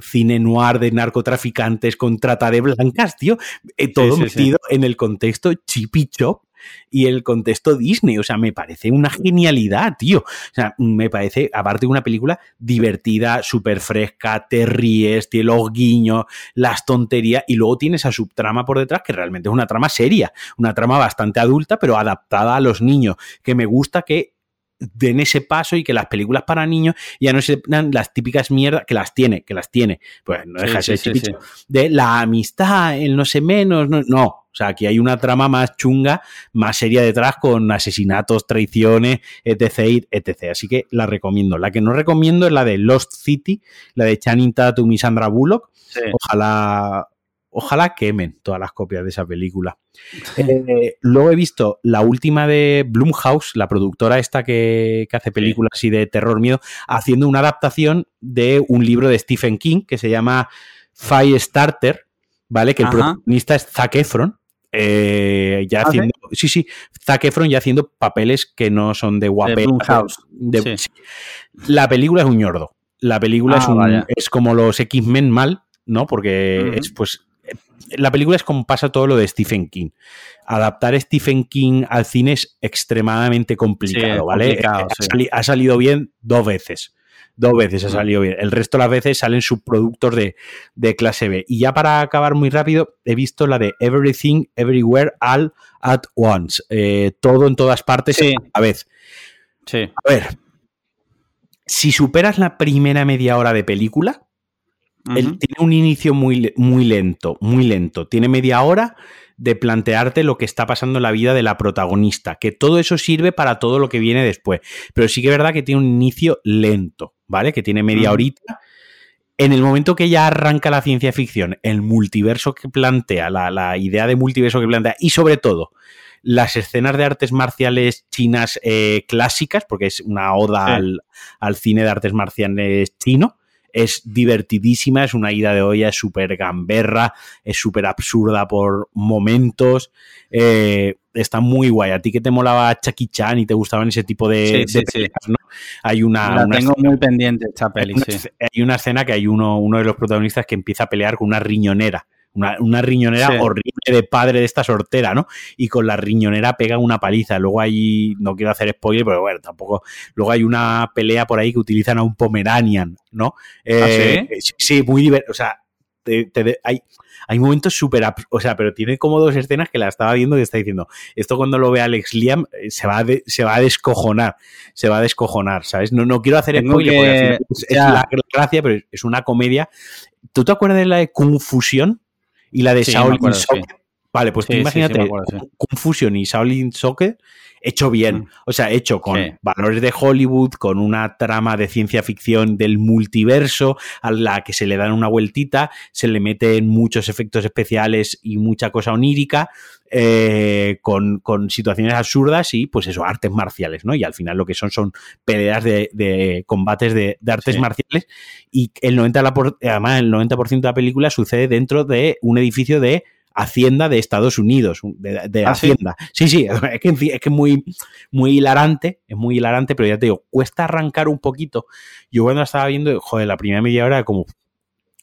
cine noir, de narcotraficantes con trata de blancas, tío. Eh, todo metido en el contexto chippy chop y el contexto Disney. O sea, me parece una genialidad, tío. O sea, me parece, aparte de una película divertida, súper fresca, te ríes, tiene los guiños, las tonterías, y luego tiene esa subtrama por detrás que realmente es una trama seria, una trama bastante adulta, pero adaptada a los niños, que me gusta que den ese paso y que las películas para niños ya no sean las típicas mierdas que las tiene, que las tiene. Pues no deja de ser de la amistad, el no sé menos, no, no. O sea, aquí hay una trama más chunga, más seria detrás con asesinatos, traiciones, etc, etc. Así que la recomiendo. La que no recomiendo es la de Lost City, la de Channing Tatum y Sandra Bullock. Ojalá Ojalá quemen todas las copias de esa película. Eh, luego he visto la última de Blumhouse, la productora esta que, hace películas así de terror miedo, haciendo una adaptación de un libro de Stephen King que se llama Firestarter, ¿vale? Que el protagonista es Zac Efron. Eh, ya ¿Ah, haciendo, sí? sí, Zac Efron ya haciendo papeles que no son de guapero. La película es un ñordo. La película es, ah, es, como los X-Men mal, ¿no? Porque es pues la película es como pasa todo lo de Stephen King. Adaptar Stephen King al cine es extremadamente complicado, ¿vale? ha, salido bien dos veces. Dos veces ha salido bien. El resto de las veces salen subproductos de, de clase B. Y ya para acabar muy rápido, he visto la de Everything, Everywhere, All at Once. Eh, todo en todas partes a la vez. Sí. A ver, si superas la primera media hora de película, tiene un inicio muy, muy lento, muy lento. Tiene media hora de plantearte lo que está pasando en la vida de la protagonista, que todo eso sirve para todo lo que viene después. Pero sí que es verdad que tiene un inicio lento, ¿vale? Que tiene media horita. En el momento que ya arranca la ciencia ficción, el multiverso que plantea, la, idea de multiverso que plantea, y sobre todo las escenas de artes marciales chinas eh, clásicas, porque es una oda al, al, cine de artes marciales chino, es divertidísima, es una ida de olla, es súper gamberra, es súper absurda por momentos. Eh, está muy guay. A ti que te molaba Chucky Chan y te gustaban ese tipo de, sí, ¿no? Hay una. La tengo muy pendiente esta peli. Hay una, hay una escena que hay uno, uno de los protagonistas que empieza a pelear con una riñonera una, riñonera horrible de padre de esta sortera, ¿no? Y con la riñonera pega una paliza. Luego hay, no quiero hacer spoiler, pero bueno, tampoco. Luego hay una pelea por ahí que utilizan a un Pomeranian, ¿no? ¿Ah, eh, sí? muy divertido. O sea, hay, hay momentos súper. O sea, pero tiene como dos escenas que la estaba viendo y está diciendo: Esto cuando lo ve Alex Liam eh, se va, a se va a descojonar. Se va a descojonar, ¿sabes? No, no quiero hacer spoiler porque es, la gracia, pero es una comedia. ¿Tú te acuerdas de la de Confusión? Y la de Shaolin Soccer. Vale, pues imagínate Confusion y Shaolin Soccer hecho bien, mm. o sea, hecho con valores de Hollywood, con una trama de ciencia ficción del multiverso, a la que se le dan una vueltita, se le meten muchos efectos especiales y mucha cosa onírica, eh, con, situaciones absurdas y pues eso, artes marciales, ¿no? Y al final lo que son son peleas de, combates de, artes marciales y el 90%, además el 90% de la película sucede dentro de un edificio de Hacienda de Estados Unidos, de, ¿Ah, Hacienda. Sí, sí, es que es que muy, muy hilarante, es muy hilarante, pero ya te digo, cuesta arrancar un poquito. Yo cuando estaba viendo, joder, la primera media hora como,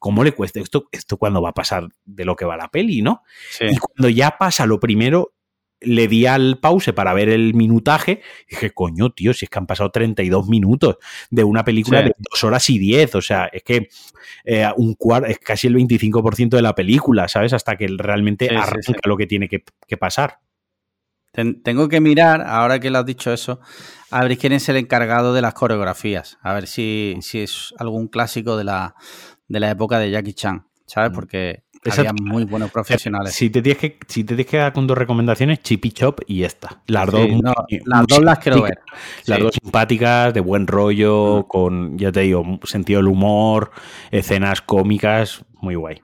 ¿cómo le cuesta esto? Esto cuando va a pasar de lo que va la peli, ¿no? Y cuando ya pasa lo primero, le di al pause para ver el minutaje y dije, coño, tío, si es que han pasado 32 minutos de una película de 2 horas y 10, o sea, es que eh, un cuarto, es casi el 25% de la película, ¿sabes? Hasta que realmente arranca lo que tiene que, pasar. tengo que mirar, ahora que lo has dicho eso, a ver quién es el encargado de las coreografías, a ver si, si es algún clásico de la, de la época de Jackie Chan, ¿sabes? Mm. Porque había muy buenos profesionales. Si te tienes que, si te tienes que dar con dos recomendaciones, Chippy Chop y esta. Las dos, las dos las quiero ver. Las dos simpáticas, de buen rollo, mm. con, ya te digo, sentido del humor, escenas cómicas, muy guay.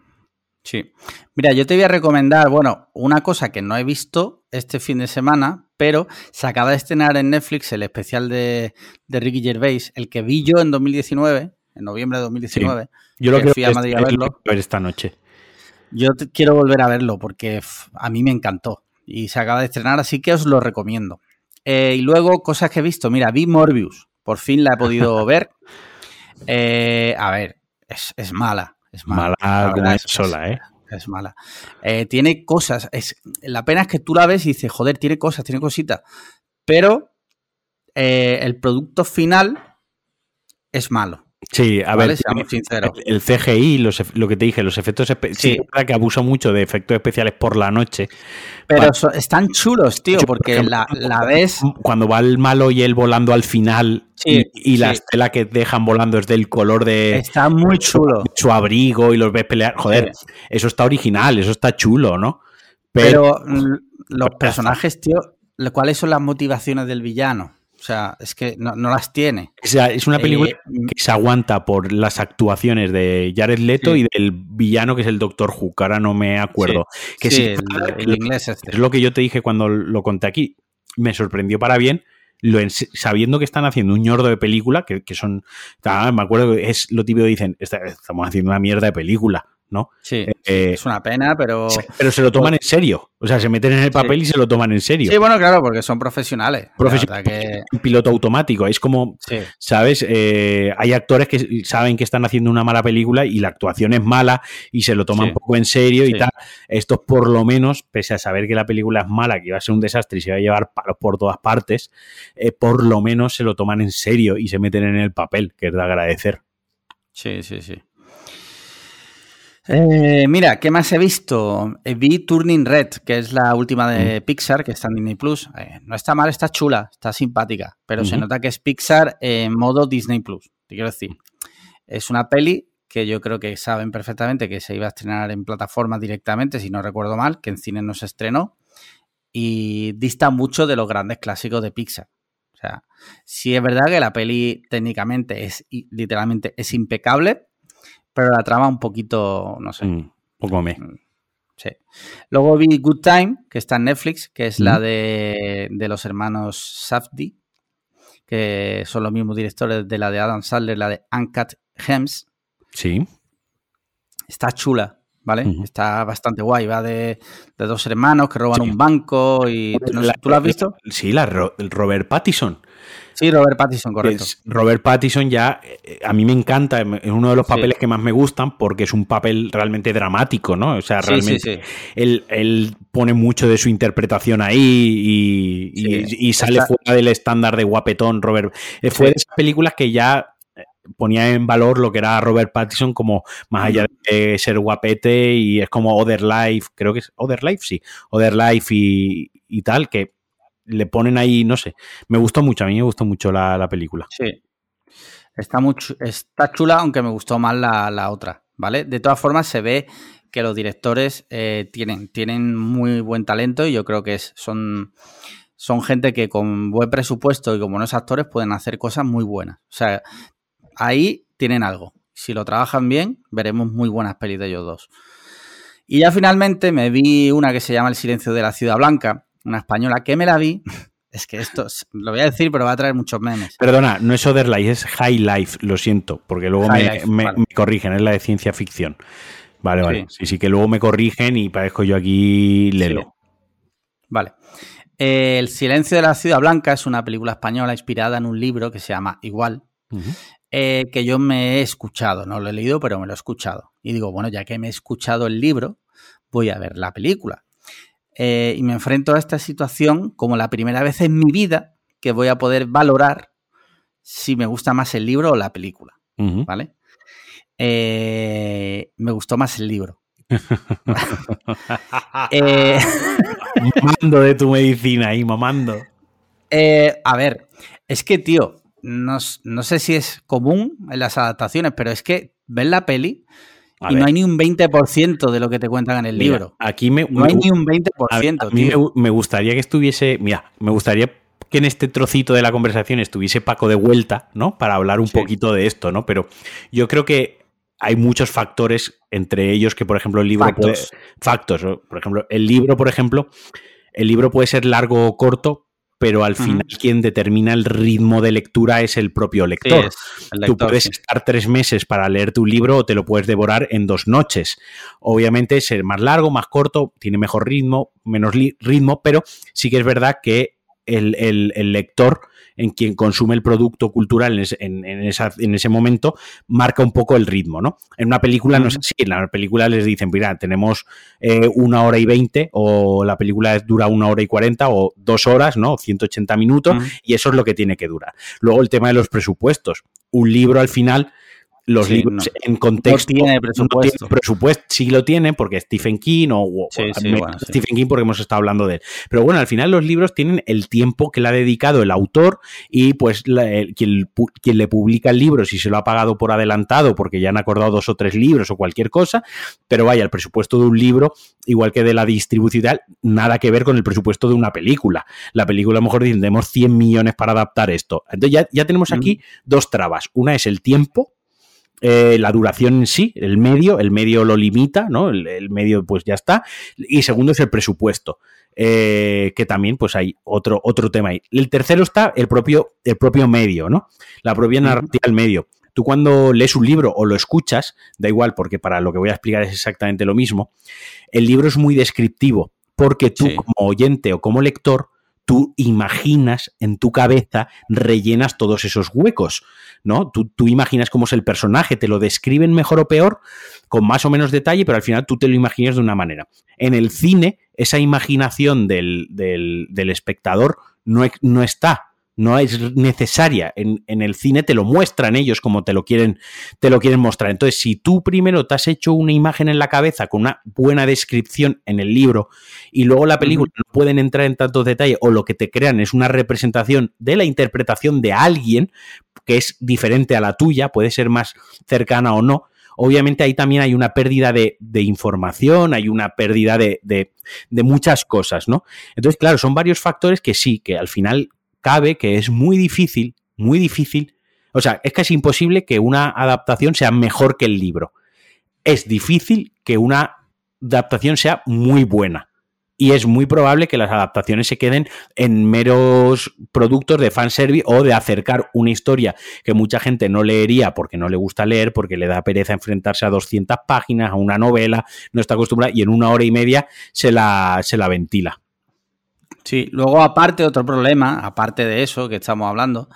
Sí. Mira, yo te voy a recomendar, bueno, una cosa que no he visto este fin de semana, pero se acaba de estrenar en Netflix el especial de, Ricky Gervais, el que vi yo en 2019, en noviembre de 2019. Yo lo que fui a Madrid a verlo. ver esta noche. Yo quiero volver a verlo porque a mí me encantó y se acaba de estrenar, así que os lo recomiendo. Eh, y luego, cosas que he visto. Mira, vi Morbius. Por fin la he podido ver. Eh, a ver, es, mala. Es mala. Mala es, sola, ¿eh? Es mala. Eh, tiene cosas. Es, la pena es que tú la ves y dices, joder, tiene cosas, tiene cositas. Pero el producto final es malo. Sí, a ver, El, CGI, lo que te dije, los efectos especiales. Sí, verdad que abuso mucho de efectos especiales por la noche. Pero están chulos, tío, porque la, la, ves. Cuando va el malo y él volando al final y, la estela que dejan volando es del color de. Está muy chulo. Su abrigo y los ves pelear. Joder, eso está original, eso está chulo, ¿no? Pero, Pero los personajes, tío, ¿cuáles son las motivaciones del villano? O sea, es que no, las tiene. O sea, es una película eh, que se aguanta por las actuaciones de Jared Leto y del villano que es el Doctor Who, ahora no me acuerdo. que sí, el, inglés este. Es lo que yo te dije cuando lo conté aquí. Me sorprendió para bien, lo sabiendo que están haciendo un ñordo de película, que, son, me acuerdo que es lo típico que dicen, estamos haciendo una mierda de película. ¿No? Sí, eh, es una pena, pero... Pero se lo toman en serio. O sea, se meten en el papel y se lo toman en serio. Sí, bueno, claro, porque son profesionales. Profesionales. Que... Un piloto automático. Es como, ¿sabes? Eh, hay actores que saben que están haciendo una mala película y la actuación es mala y se lo toman un poco en serio y tal. Estos por lo menos, pese a saber que la película es mala, que iba a ser un desastre y se va a llevar palos por todas partes, eh, por lo menos se lo toman en serio y se meten en el papel, que es de agradecer. Sí, sí, sí. Eh, mira, ¿qué más he visto? Eh, vi Turning Red, que es la última de mm. Pixar, que está en Disney Plus. Eh, no está mal, está chula, está simpática, pero se nota que es Pixar en modo Disney Plus. Te quiero decir, es una peli que yo creo que saben perfectamente que se iba a estrenar en plataforma directamente, si no recuerdo mal, que en cine no se estrenó, y dista mucho de los grandes clásicos de Pixar. O sea, sí es verdad que la peli técnicamente es literalmente es impecable, pero la trama un poquito, no sé. Un mm, poco me. Mm, sí. Luego vi Good Time, que está en Netflix, que es la de, los hermanos Safdie, que son los mismos directores de la de Adam Sandler, la de Uncut Gems. Sí. Está chula, ¿vale? Está bastante guay. Va de, dos hermanos que roban un banco y... ¿Tú, lo has visto? Sí, la Robert Pattinson. Sí, Robert Pattinson, correcto. Robert Pattinson ya, eh, a mí me encanta, es uno de los papeles que más me gustan porque es un papel realmente dramático, ¿no? O sea, realmente él, pone mucho de su interpretación ahí y, sale fuera del estándar de guapetón, Robert. Eh, fue de esas películas que ya ponía en valor lo que era Robert Pattinson como más allá de ser guapete y es como Other Life, creo que es Other Life, sí, Other Life y, y tal, que le ponen ahí, no sé. Me gustó mucho, a mí me gustó mucho la, película. Sí. Está, mucho, está chula, aunque me gustó más la, otra, ¿vale? De todas formas, se ve que los directores eh, tienen, tienen muy buen talento y yo creo que son, son gente que con buen presupuesto y como buenos actores pueden hacer cosas muy buenas. O sea, ahí tienen algo. Si lo trabajan bien, veremos muy buenas pelis de ellos dos. Y ya finalmente me vi una que se llama El silencio de la ciudad blanca, una española que me la vi. Es que esto lo voy a decir, pero va a traer muchos memes. Perdona, no es Other Life, es High Life, lo siento, porque luego me, corrigen, es la de ciencia ficción. Vale, vale. Sí. sí, que luego me corrigen y parezco yo aquí lelo. Vale. El silencio de la ciudad blanca es una película española inspirada en un libro que se llama Igual, eh, que yo me he escuchado, no lo he leído, pero me lo he escuchado. Y digo, bueno, ya que me he escuchado el libro, voy a ver la película. Eh, y me enfrento a esta situación como la primera vez en mi vida que voy a poder valorar si me gusta más el libro o la película. ¿Vale? Eh, me gustó más el libro. eh, mamando de tu medicina ahí, mamando. A ver, es que, tío, no, no, sé si es común en las adaptaciones, pero es que ver la peli y no hay ni un 20% de lo que te cuentan en el libro. Aquí me, no hay ni un 20%. A, mí me, gustaría que estuviese, mira, me gustaría que en este trocito de la conversación estuviese Paco de vuelta, ¿no? Para hablar un poquito de esto, ¿no? Pero yo creo que hay muchos factores, entre ellos que, por ejemplo, el libro factos. factos, por ejemplo, el libro, por ejemplo, el libro puede ser largo o corto, pero al final quien determina el ritmo de lectura es el propio lector. Tú puedes estar tres meses para leerte un libro o te lo puedes devorar en dos noches. Obviamente, ser más largo, más corto, tiene mejor ritmo, menos ritmo, pero sí que es verdad que el, el lector en quien consume el producto cultural en, ese momento, marca un poco el ritmo, ¿no? En una película no es así, en la película les dicen, mira, tenemos eh, una hora y veinte, o la película dura una hora y cuarenta, o dos horas, ¿no? 180 minutos, y eso es lo que tiene que durar. Luego el tema de los presupuestos. Un libro al final los libros en contexto no tiene presupuesto. presupuesto. Sí lo tiene porque Stephen King o, Stephen King porque hemos estado hablando de él. Pero bueno, al final los libros tienen el tiempo que le ha dedicado el autor y pues quien, quien, le publica el libro, si se lo ha pagado por adelantado porque ya han acordado dos o tres libros o cualquier cosa, pero vaya, el presupuesto de un libro, igual que de la distribución nada que ver con el presupuesto de una película. La película a lo mejor dicen, tenemos 100 millones para adaptar esto. Entonces ya, ya tenemos aquí dos trabas. Una es el tiempo, eh, la duración en sí, el medio, el medio lo limita, ¿no? El, medio pues ya está. Y segundo es el presupuesto, eh, que también pues hay otro, otro tema ahí. El tercero está el propio, el propio medio, ¿no? La propia narrativa del medio. Tú cuando lees un libro o lo escuchas, da igual, porque para lo que voy a explicar es exactamente lo mismo, el libro es muy descriptivo, porque tú como oyente o como lector, tú imaginas en tu cabeza, rellenas todos esos huecos, ¿no? Tú, imaginas cómo es el personaje, te lo describen mejor o peor, con más o menos detalle, pero al final tú te lo imaginas de una manera. En el cine, esa imaginación del, del, espectador no está, no es necesaria. En, en, el cine te lo muestran ellos como te lo quieren, te lo quieren mostrar. Entonces, si tú primero te has hecho una imagen en la cabeza con una buena descripción en el libro y luego la película no pueden entrar en tantos detalles o lo que te crean es una representación de la interpretación de alguien que es diferente a la tuya, puede ser más cercana o no, obviamente ahí también hay una pérdida de, de información, hay una pérdida de, de, de, muchas cosas, ¿no? Entonces, claro, son varios factores que sí, que al final cabe que es muy difícil, muy difícil, o sea, es casi imposible que una adaptación sea mejor que el libro. Es difícil que una adaptación sea muy buena. Y es muy probable que las adaptaciones se queden en meros productos de fanservice o de acercar una historia que mucha gente no leería porque no le gusta leer, porque le da pereza enfrentarse a 200 páginas, a una novela, no está acostumbrada y en una hora y media se la, se la ventila. Sí, luego aparte, otro problema, aparte de eso que estamos hablando,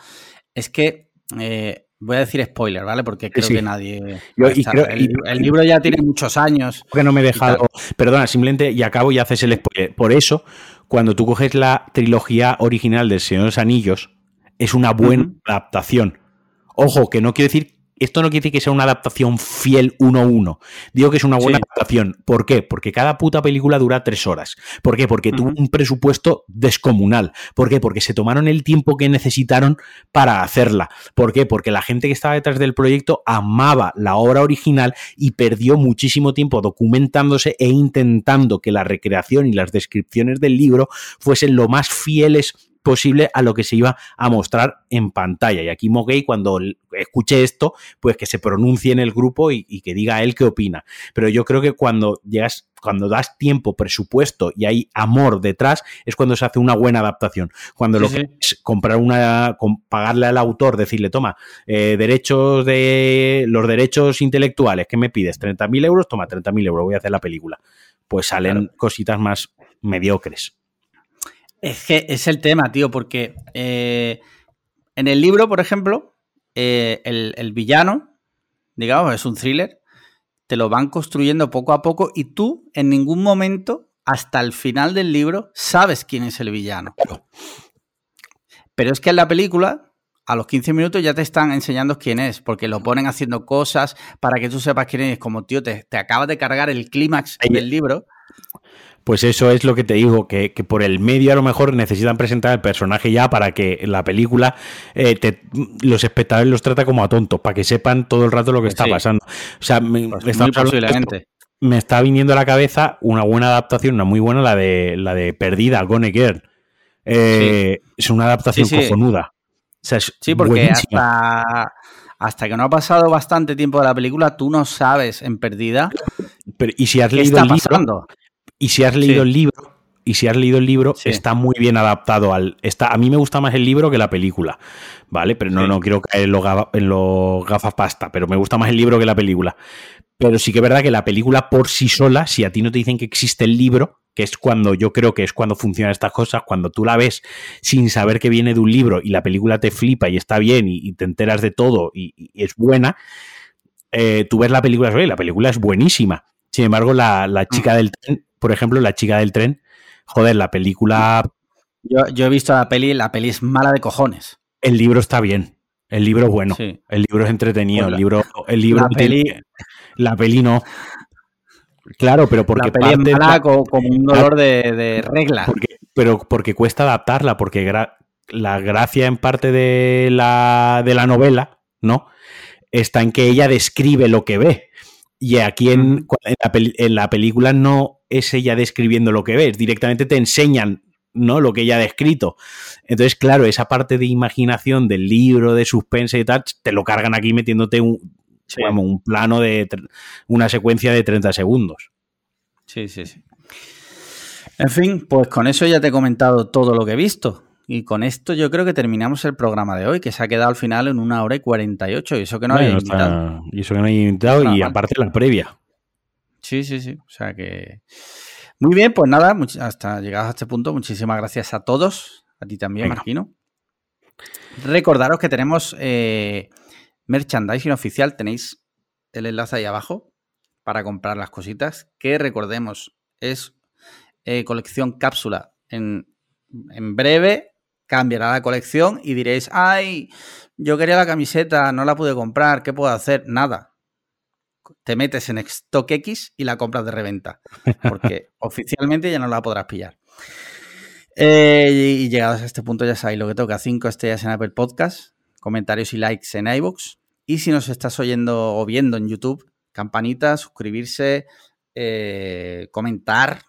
es que eh, voy a decir spoiler, ¿vale? Porque creo sí. que nadie. Yo, y creo, el, el, libro ya tiene muchos años. Que no me he dejado. Perdona, simplemente y acabo y haces el spoiler. Por eso, cuando tú coges la trilogía original del Señor de los Anillos, es una buena uh -huh. adaptación. Ojo, que no quiere decir esto no quiere decir que sea una adaptación fiel uno a uno. Digo que es una buena sí. adaptación. ¿Por qué? Porque cada puta película dura tres horas. ¿Por qué? Porque uh -huh. tuvo un presupuesto descomunal. ¿Por qué? Porque se tomaron el tiempo que necesitaron para hacerla. ¿Por qué? Porque la gente que estaba detrás del proyecto amaba la obra original y perdió muchísimo tiempo documentándose e intentando que la recreación y las descripciones del libro fuesen lo más fieles posible a lo que se iba a mostrar en pantalla. Y aquí Mogay, cuando escuche esto, pues que se pronuncie en el grupo y, y, que diga él qué opina. Pero yo creo que cuando llegas, cuando das tiempo, presupuesto y hay amor detrás, es cuando se hace una buena adaptación. Cuando sí, lo sí. que es comprar una, pagarle al autor, decirle, toma, eh, derechos de los derechos intelectuales, ¿qué me pides? ¿30.000 euros? Toma, 30.000 euros, voy a hacer la película. Pues salen claro. cositas más mediocres. Es que es el tema, tío, porque eh, en el libro, por ejemplo, eh, el, el, villano, digamos, es un thriller, te lo van construyendo poco a poco y tú en ningún momento, hasta el final del libro, sabes quién es el villano. Pero es que en la película, a los 15 minutos ya te están enseñando quién es, porque lo ponen haciendo cosas para que tú sepas quién es. Como, tío, te, te acabas de cargar el clímax del libro. Pues eso es lo que te digo, que, que, por el medio a lo mejor necesitan presentar el personaje ya para que la película eh, te, los espectadores los trata como a tontos, para que sepan todo el rato lo que pues está sí. pasando. O sea, me, pues me está viniendo a la cabeza una buena adaptación, una muy buena, la de la de Perdida, Gone Girl. Eh, sí. Es una adaptación sí, cojonuda. O sea, es sí, porque hasta, hasta que no ha pasado bastante tiempo de la película, tú no sabes en Perdida. Pero, y si has leído el libro, y si has leído sí. el libro, y si has leído el libro, sí. está muy bien adaptado al. Está, a mí me gusta más el libro que la película, ¿vale? Pero no, sí. no quiero caer en los en gafas pasta, pero me gusta más el libro que la película. Pero sí que es verdad que la película por sí sola, si a ti no te dicen que existe el libro, que es cuando yo creo que es cuando funcionan estas cosas, cuando tú la ves sin saber que viene de un libro y la película te flipa y está bien y, y te enteras de todo y, y es buena, eh, tú ves la película y la película es buenísima. Sin embargo, la, la chica mm. del tren por ejemplo, La chica del tren, joder, la película... Yo, yo, he visto la peli, la peli es mala de cojones. El libro está bien, el libro es bueno, sí. el libro es entretenido, el libro... El libro la, peli... la peli no. Claro, pero porque... La peli es mala como un dolor de, de regla. Porque, pero porque cuesta adaptarla, porque gra la gracia en parte de la, de la novela, ¿no? Está en que ella describe lo que ve. Y aquí en, en, la, en, la, película no es ella describiendo lo que ves, directamente te enseñan ¿no? lo que ella ha descrito. Entonces, claro, esa parte de imaginación del libro, de suspense y tal, te lo cargan aquí metiéndote un, sí. digamos, un plano de una secuencia de 30 segundos. Sí, sí, sí. En fin, pues con eso ya te he comentado todo lo que he visto. Y con esto yo creo que terminamos el programa de hoy, que se ha quedado al final en una hora y 48. Y eso que no hay invitado. Y eso que no hay invitado, y aparte la previa. Sí, sí, sí. O sea que. Muy bien, pues nada, hasta llegados a este punto, muchísimas gracias a todos, a ti también, Marquino. Recordaros que tenemos eh, merchandising oficial, tenéis el enlace ahí abajo para comprar las cositas, que recordemos, es eh, colección cápsula. En, en breve cambiará la colección y diréis, ay, yo quería la camiseta, no la pude comprar, ¿qué puedo hacer? Nada. Te metes en StockX y la compras de reventa, porque oficialmente ya no la podrás pillar. Eh, y llegados a este punto ya sabéis lo que toca, 5 estrellas en Apple Podcast, comentarios y likes en iVoox. Y si nos estás oyendo o viendo en YouTube, campanita, suscribirse, eh, comentar,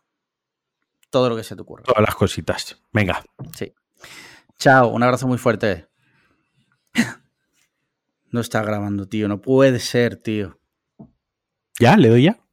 todo lo que se te ocurra. Todas las cositas. Venga. Sí. Chao, un abrazo muy fuerte. No está grabando, tío. No puede ser, tío. ¿Ya? ¿Le doy ya?